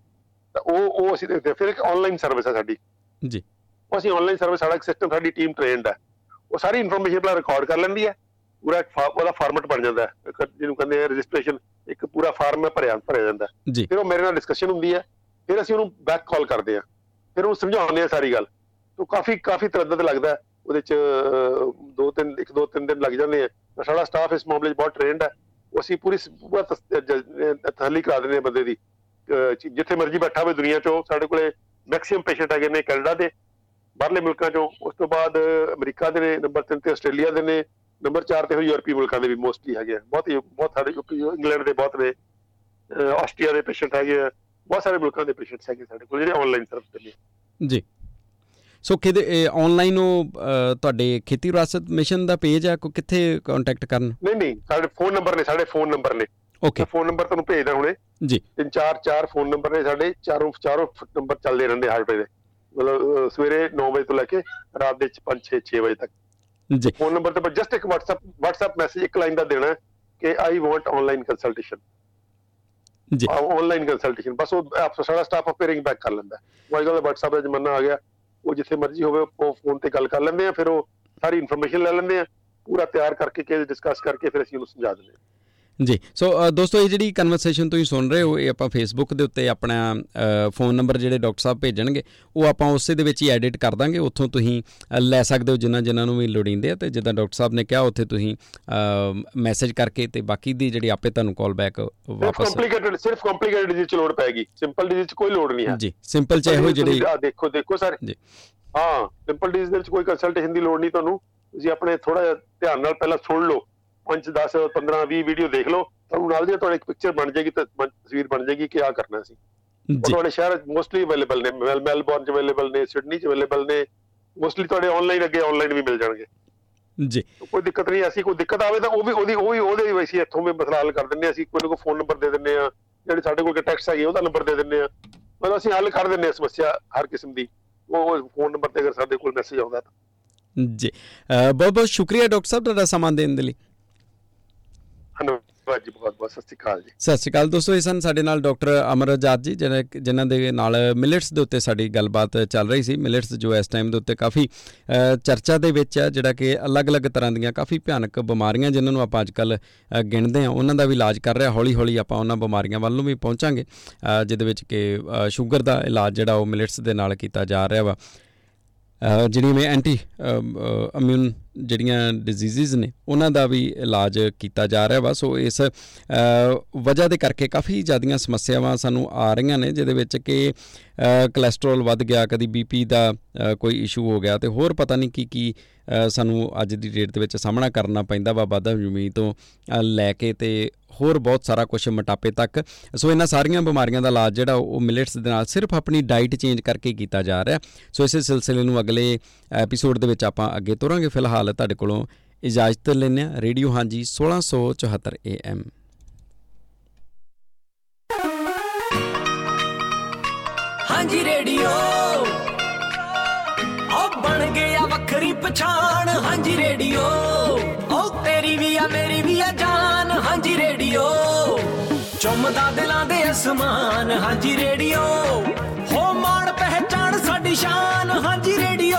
ਤਾਂ ਉਹ ਉਹ ਅਸੀਂ ਦੇਖਦੇ ਹਾਂ। ਫਿਰ ਇੱਕ ਆਨਲਾਈਨ ਸਰਵਿਸ ਹੈ ਸਾਡੀ। ਜੀ। ਅਸੀਂ ਆਨਲਾਈਨ ਸਰਵਿਸ ਸਾਡਾ ਇੱਕ ਸਿਸਟਮ ਸਾਡੀ ਟੀਮ ਟ੍ਰੇਨਡ ਹੈ। ਉਹ ਸਾਰੀ ਇਨਫੋਰਮੇਸ਼ਨ ਪਹਿਲਾਂ ਰਿਕਾਰਡ ਕਰ ਲੈਂਦੀ ਹੈ। ਪੂਰਾ ਇੱਕ ਉਹਦਾ ਫਾਰਮੈਟ ਬਣ ਜਾਂਦਾ ਹੈ। ਜਿਹਨੂੰ ਕਹਿੰਦੇ ਆ ਰਜਿਸਟ੍ਰੇਸ਼ਨ ਇੱਕ ਪੂਰਾ ਫਾਰਮ ਹੈ ਭਰਿਆ ਭਰਿਆ ਜਾਂਦਾ ਫਿਰ ਉਹ ਮੇਰੇ ਨਾਲ ਡਿਸਕਸ਼ਨ ਹੁੰਦੀ ਹੈ। ਫਿਰ ਅਸੀਂ ਉਹਨੂੰ ਬੈਕ ਕਾਲ ਕਰਦੇ ਹਾਂ। ਫਿਰ ਉਹਨੂੰ ਸਮਝਾਉਂਦੇ ਆ ਸਾਰੀ ਗੱਲ। ਤੋਂ ਕਾਫੀ ਕਾਫੀ ਤਰੱਦਦ ਲੱਗਦਾ। ਉਹਦੇ ਚ ਦੋ ਤਿੰਨ ਇੱਕ ਦੋ ਤਿੰਨ ਦਿਨ ਲੱਗ ਜਾਂਦੇ ਆ ਸਾਡਾ ਸਟਾਫ ਇਸ ਮਾਮਲੇ 'ਚ ਬਹੁਤ ਟ੍ਰੇਨਡ ਹੈ। ਅਸੀਂ ਪੂਰੀ ਪੂਰਾ ਤਸੱਲੀ ਕਰਾ ਦਿੰਦੇ ਆ ਬੰਦੇ ਦੀ। ਜਿੱਥੇ ਮਰਜ਼ੀ ਬੈਠਾ ਹੋਵੇ ਦੁਨੀਆ 'ਚੋਂ ਸਾਡੇ ਕੋਲੇ ਮੈਕਸਿਮਮ ਪੇਸ਼ੈਂਟ ਹੈਗੇ ਨੇ ਕੈਨੇਡਾ ਦੇ। ਬਾਹਰਲੇ ਮੁਲਕਾਂ ਚੋਂ। ਉਸ ਤੋਂ ਬਾਅਦ ਅਮਰੀਕਾ ਦੇ ਨੇ ਨੰਬਰ 3 ਤੇ ਆਸਟ੍ਰੇਲੀਆ ਦੇ ਨੇ। ਨੰਬਰ 4 ਤੇ ਯੂਰਪੀ ਮੁਲਕਾਂ ਦੇ ਵੀ ਮੋਸਟਲੀ ਹੈਗੇ ਬਹੁਤ ਹੀ ਬਹੁਤ ਸਾਰੇ ਇੰਗਲੈਂਡ ਦੇ ਬਹੁਤ ਨੇ। ਆਸਟਰੀਆ ਦੇ ਪੇਸ਼ੈਂਟ ਹੈਗੇ ਬਹੁਤ ਸਾਰੇ ਮੁਲਕਾਂ ਦੇ ਪੇਸ਼ੈਂਟਸ ਹੈਗੇ ਸਾਡੇ ਕੋਲ ਜਿਹੜੇ ਆਨਲਾਈਨ ਸਰਵਿਸ ਨੇ। ਜੀ। ਸੋ ਕਿਤੇ ਆਨਲਾਈਨ ਉਹ ਤੁਹਾਡੇ ਖੇਤੀ ਵਿਰਾਸਤ ਮਿਸ਼ਨ ਦਾ ਪੇਜ ਆ ਕੋ ਕਿੱਥੇ ਕੰਟੈਕਟ ਕਰਨ? ਨਹੀਂ ਨਹੀਂ ਸਾਡੇ ਫੋਨ ਨੰਬਰ ਨੇ ਸਾਡੇ ਫੋਨ ਨੰਬਰ ਨੇ। ਓਕੇ ਫੋਨ ਨੰਬਰ ਤੁਹਾਨੂੰ ਭੇਜਦਾ ਹੁਣੇ। ਜੀ। ਤਿੰਨ ਚਾਰ ਚਾਰ ਫੋਨ ਨੰਬਰ ਨੇ ਸਾਡੇ। ਚਾਰੋਂ ਚਾਰੋਂ ਨੰਬਰ ਚੱਲਦੇ ਰਹਿੰਦੇ ਹਰ ਵੇਲੇ ਮਤਲਬ ਸਵੇਰੇ 9 ਵਜੇ ਤੋਂ ਲੈ ਕੇ ਰਾਤ ਦੇ 5 6 6 ਵਜੇ ਤੱਕ। ਜੀ। ਫੋਨ ਨੰਬਰ ਤੇ ਜਸਟ ਇੱਕ WhatsApp WhatsApp ਮੈਸੇਜ ਇੱਕ ਲਾਈਨ ਦਾ ਦੇਣਾ ਕਿ ਆਈ ਵਾਂਟ ਆਨਲਾਈਨ ਕੰਸਲਟੇਸ਼ਨ ਜੀ। ਆਨਲਾਈਨ ਕੰਸਲਟੇਸ਼ਨ ਬਸ ਉਹ ਆਪ ਸਾਰਾ ਸਟਾਫ ਆਪੇ ਰਿੰਗ ਬੈਕ ਕਰ ਲੈਂਦਾ ਹੈ। ਉਹ ਅੱਜਕੱਲ WhatsApp ਦਾ ਜ਼ਮਾਨਾ ਆ ਗਿਆ। ਉਹ ਜਿੱਥੇ ਮਰਜ਼ੀ ਹੋਵੇ ਉਹ ਫੋਨ ਤੇ ਗੱਲ ਕਰ ਲੈਂਦੇ ਆ ਫਿਰ ਉਹ ਸਾਰੀ ਇਨਫੋਰਮੇਸ਼ਨ ਲੈ ਲੈਂਦੇ ਆ। ਪੂਰਾ ਤਿਆਰ ਕਰਕੇ ਕੇ ਡਿਸਕਸ ਕਰਕੇ ਫਿਰ ਅਸੀਂ ਉਹਨੂੰ ਸਮਝਾ ਦਿੰਦੇ ਹਾਂ ਜੀ ਸੋ ਦੋਸਤੋ ਇਹ ਜਿਹੜੀ ਕਨਵਰਸੇਸ਼ਨ ਤੁਸੀਂ ਸੁਣ ਰਹੇ ਹੋ ਇਹ ਆਪਾਂ ਫੇਸਬੁੱਕ ਦੇ ਉੱਤੇ ਆਪਣਾ ਫੋਨ ਨੰਬਰ ਜਿਹੜੇ ਡਾਕਟਰ ਸਾਹਿਬ ਭੇਜਣਗੇ ਉਹ ਆਪਾਂ ਉਸੇ ਦੇ ਵਿੱਚ ਹੀ ਐਡਿਟ ਕਰ ਦਾਂਗੇ। ਉੱਥੋਂ ਤੁਸੀਂ ਲੈ ਸਕਦੇ ਹੋ ਜਿਨ੍ਹਾਂ ਜਿਨ੍ਹਾਂ ਨੂੰ ਵੀ ਲੋੜੀਂਦੇ ਆ ਤੇ ਜਿੱਦਾਂ ਡਾਕਟਰ ਸਾਹਿਬ ਨੇ ਕਿਹਾ ਉੱਥੇ ਤੁਸੀਂ ਮੈਸੇਜ ਕਰਕੇ ਤੇ ਬਾਕੀ ਦੀ ਜਿਹੜੀ ਆਪੇ ਤੁਹਾਨੂੰ ਕਾਲ ਬੈਕ ਵਾਪਸ ਕੰਪਲਿਕੇਟਡ ਸਿਰਫ ਕੰਪਲਿਕੇਟਡ ਡਿਜ਼ੀਜ਼ ਚ ਲੋੜ ਪੈਗੀ। ਸਿੰਪਲ ਡਿਜ਼ੀਜ਼ ਚ ਕੋਈ ਲੋੜ ਨਹੀਂ ਹੈ। ਜੀ ਸਿੰਪਲ ਚ ਇਹੋ ਜਿਹੜੀ ਆ ਦੇਖੋ ਦੇਖੋ ਸਰ। ਜੀ। ਹਾਂ ਸਿੰਪਲ ਡਿਜ਼ੀਜ਼ ਦੇ ਵਿੱਚ ਕੋਈ ਕੰਸਲਟੇਸ਼ਨ ਦੀ ਲੋੜ ਨਹੀਂ ਤੁਹਾਨੂੰ। ਤੁਸੀਂ ਆਪਣੇ ਥੋੜਾ ਧਿਆਨ ਨਾਲ ਪਹਿਲਾਂ ਸੁਣ ਲਓ। 5 10 15 20 ਵੀਡੀਓ ਦੇਖ ਲਓ ਤੁਹਾਨੂੰ ਨਾਲ ਦੀ ਤੁਹਾਡੀ ਇੱਕ ਪਿਕਚਰ ਬਣ ਜਾਏਗੀ ਤਸਵੀਰ ਬਣ ਜਾਏਗੀ ਕਿ ਆ ਕਰਨਾ ਸੀ। ਤੁਹਾਡੇ ਸ਼ਹਿਰ ਮੋਸਟਲੀ ਅਵੇਲੇਬਲ ਨੇ ਮੈਲ ਮੈਲਬੌਰਨ ਚ ਅਵੇਲੇਬਲ ਨੇ ਸਿਡਨੀ ਚ ਅਵੇਲੇਬਲ ਨੇ ਮੋਸਟਲੀ ਤੁਹਾਡੇ ਆਨਲਾਈਨ ਅੱਗੇ ਆਨਲਾਈਨ ਵੀ ਮਿਲ ਜਾਣਗੇ। ਜੀ। ਕੋਈ ਦਿੱਕਤ ਨਹੀਂ ਐਸੀ ਕੋਈ ਦਿੱਕਤ ਆਵੇ ਤਾਂ ਉਹ ਵੀ ਉਹਦੀ ਉਹ ਵੀ ਉਹਦੇ ਵੀ ਅਸੀਂ ਇੱਥੋਂ ਵੀ ਮਸਲਾ ਹੱਲ ਕਰ ਦਿੰਦੇ ਹਾਂ ਅਸੀਂ ਕੋਈ ਨਾ ਕੋਈ ਫੋਨ ਨੰਬਰ ਦੇ ਦਿੰਦੇ ਆ ਜਿਹੜੇ ਸਾਡੇ ਕੋਲ ਟੈਕਸਟ ਹੈਗੇ ਉਹਦਾ ਨੰਬਰ ਦੇ ਦਿੰਦੇ ਆ ਮਤਲਬ ਅਸੀਂ ਹੱਲ ਕਰ ਦਿੰਦੇ ਆ ਸਮੱਸਿਆ ਹਰ ਕਿਸਮ ਦੀ ਉਹ ਫੋਨ ਨੰਬਰ ਤੇ ਅਗਰ ਸਾਡੇ ਕੋਲ ਮੈਸੇਜ ਆਉਂਦਾ ਤਾਂ। ਜੀ। ਬਹੁਤ ਬਹੁਤ ਸ਼ੁਕਰੀਆ ਡਾਕਟਰ ਸਾਹਿਬ ਤੁਹਾਡਾ ਸਮਾਂ ਦੇਣ ਦੇ ਲਈ। ਧੰਨਵਾਦ ਜੀ ਬਹੁਤ ਬਹੁਤ ਸਤਿ ਸ਼੍ਰੀ ਅਕਾਲ ਜੀ। ਸਤਿ ਸ਼੍ਰੀ ਅਕਾਲ ਦੋਸਤੋ ਇਹ ਸਨ ਸਾਡੇ ਨਾਲ ਡਾਕਟਰ ਅਮਰ ਆਜ਼ਾਦ ਜੀ ਜਿਹਨਾਂ ਜਿਨ੍ਹਾਂ ਦੇ ਨਾਲ ਮਿਲਟਸ ਦੇ ਉੱਤੇ ਸਾਡੀ ਗੱਲਬਾਤ ਚੱਲ ਰਹੀ ਸੀ। ਮਿਲਟਸ ਜੋ ਇਸ ਟਾਈਮ ਦੇ ਉੱਤੇ ਕਾਫੀ ਅ, ਚਰਚਾ ਦੇ ਵਿੱਚ ਹੈ ਜਿਹੜਾ ਕਿ ਅਲੱਗ-ਅਲੱਗ ਤਰ੍ਹਾਂ ਦੀਆਂ ਕਾਫੀ ਭਿਆਨਕ ਬਿਮਾਰੀਆਂ ਜਿਨ੍ਹਾਂ ਨੂੰ ਆਪਾਂ ਅੱਜਕੱਲ ਗਿਣਦੇ ਹਾਂ ਉਹਨਾਂ ਦਾ ਵੀ ਇਲਾਜ ਕਰ ਰਿਹਾ ਹੌਲੀ-ਹੌਲੀ ਆਪਾਂ ਉਹਨਾਂ ਬਿਮਾਰੀਆਂ ਵੱਲ ਨੂੰ ਵੀ ਪਹੁੰਚਾਂਗੇ ਅ, ਜਿਹਦੇ ਵਿੱਚ ਕਿ ਅ, ਸ਼ੂਗਰ ਦਾ ਇਲਾਜ ਜਿਹੜਾ ਉਹ ਮਿਲਟਸ ਦੇ ਨਾਲ ਕੀਤਾ ਜਾ ਰਿਹਾ ਵਾ। ਅ, ਜਿਹੜੀਆਂ ਮੈਂ ਐਂਟੀ ਇਮਿਊਨ ਜਿਹੜੀਆਂ ਡਿਜ਼ੀਜ਼ਸ ਨੇ ਉਹਨਾਂ ਦਾ ਵੀ ਇਲਾਜ ਕੀਤਾ ਜਾ ਰਿਹਾ ਵਾ। ਸੋ ਇਸ ਅ, ਵਜ੍ਹਾ ਦੇ ਕਰਕੇ ਕਾਫੀ ਜ਼ਿਆਦੀਆਂ ਸਮੱਸਿਆਵਾਂ ਸਾਨੂੰ ਆ ਰਹੀਆਂ ਨੇ ਜਿਹਦੇ ਵਿੱਚ ਕਿ ਅ, ਕੋਲੇਸਟ੍ਰੋਲ ਵੱਧ ਗਿਆ ਕਦੀ ਬੀਪੀ ਦਾ ਅ, ਕੋਈ ਇਸ਼ੂ ਹੋ ਗਿਆ ਤੇ ਹੋਰ ਪਤਾ ਨਹੀਂ ਕੀ ਕੀ ਅ, ਸਾਨੂੰ ਅੱਜ ਦੀ ਡੇਟ ਦੇ ਵਿੱਚ ਸਾਹਮਣਾ ਕਰਨਾ ਪੈਂਦਾ ਵਾ ਵਾਧਾ ਜ਼ਮੀਨ ਤੋਂ ਅ, ਲੈ ਕੇ ਤੇ ਹੋਰ ਬਹੁਤ ਸਾਰਾ ਕੁਝ ਮੋਟਾਪੇ ਤੱਕ। ਸੋ ਇਹਨਾਂ ਸਾਰੀਆਂ ਬਿਮਾਰੀਆਂ ਦਾ ਇਲਾਜ ਜਿਹੜਾ ਉਹ ਮਿਲਟਸ ਦੇ ਨਾਲ ਸਿਰਫ ਆਪਣੀ ਡਾਈਟ ਚੇਂਜ ਕਰਕੇ ਕੀਤਾ ਜਾ ਰਿਹਾ। ਸੋ ਇਸੇ ਸਿਲਸਿਲੇ ਨੂੰ ਅਗਲੇ ਐਪੀਸੋਡ ਦੇ ਵਿੱਚ ਆਪਾਂ ਅੱਗੇ ਤੋਰਾਂਗੇ। ਫਿਲਹਾਲ ਤੁਹਾਡੇ ਕੋਲੋਂ ਇਜਾਜ਼ਤ ਲੈਂਦੇ ਹਾਂ। ਰੇਡੀਓ ਹਾਂਜੀ 1674 AM ਹਾਂਜੀ, ਰੇਡੀਓ। ਉਹ ਬਣ ਗਿਆ ਵੱਖਰੀ ਪਛਾਣ। ਹਾਂਜੀ, ਰੇਡੀਓ। ਉਹ ਤੇਰੀ ਵੀ ਆ, ਮੇਰੀ ਵੀ ਚੁੰਮਦਾ ਦਿਲਾਂ ਦੇ ਅਸਮਾਨ। ਹਾਂਜੀ ਰੇਡੀਓ ਹੋ ਮਾਣ ਪਹਿਚਾਨ ਸਾਡੀ ਸ਼ਾਨ। ਹਾਂਜੀ ਰੇਡੀਓ।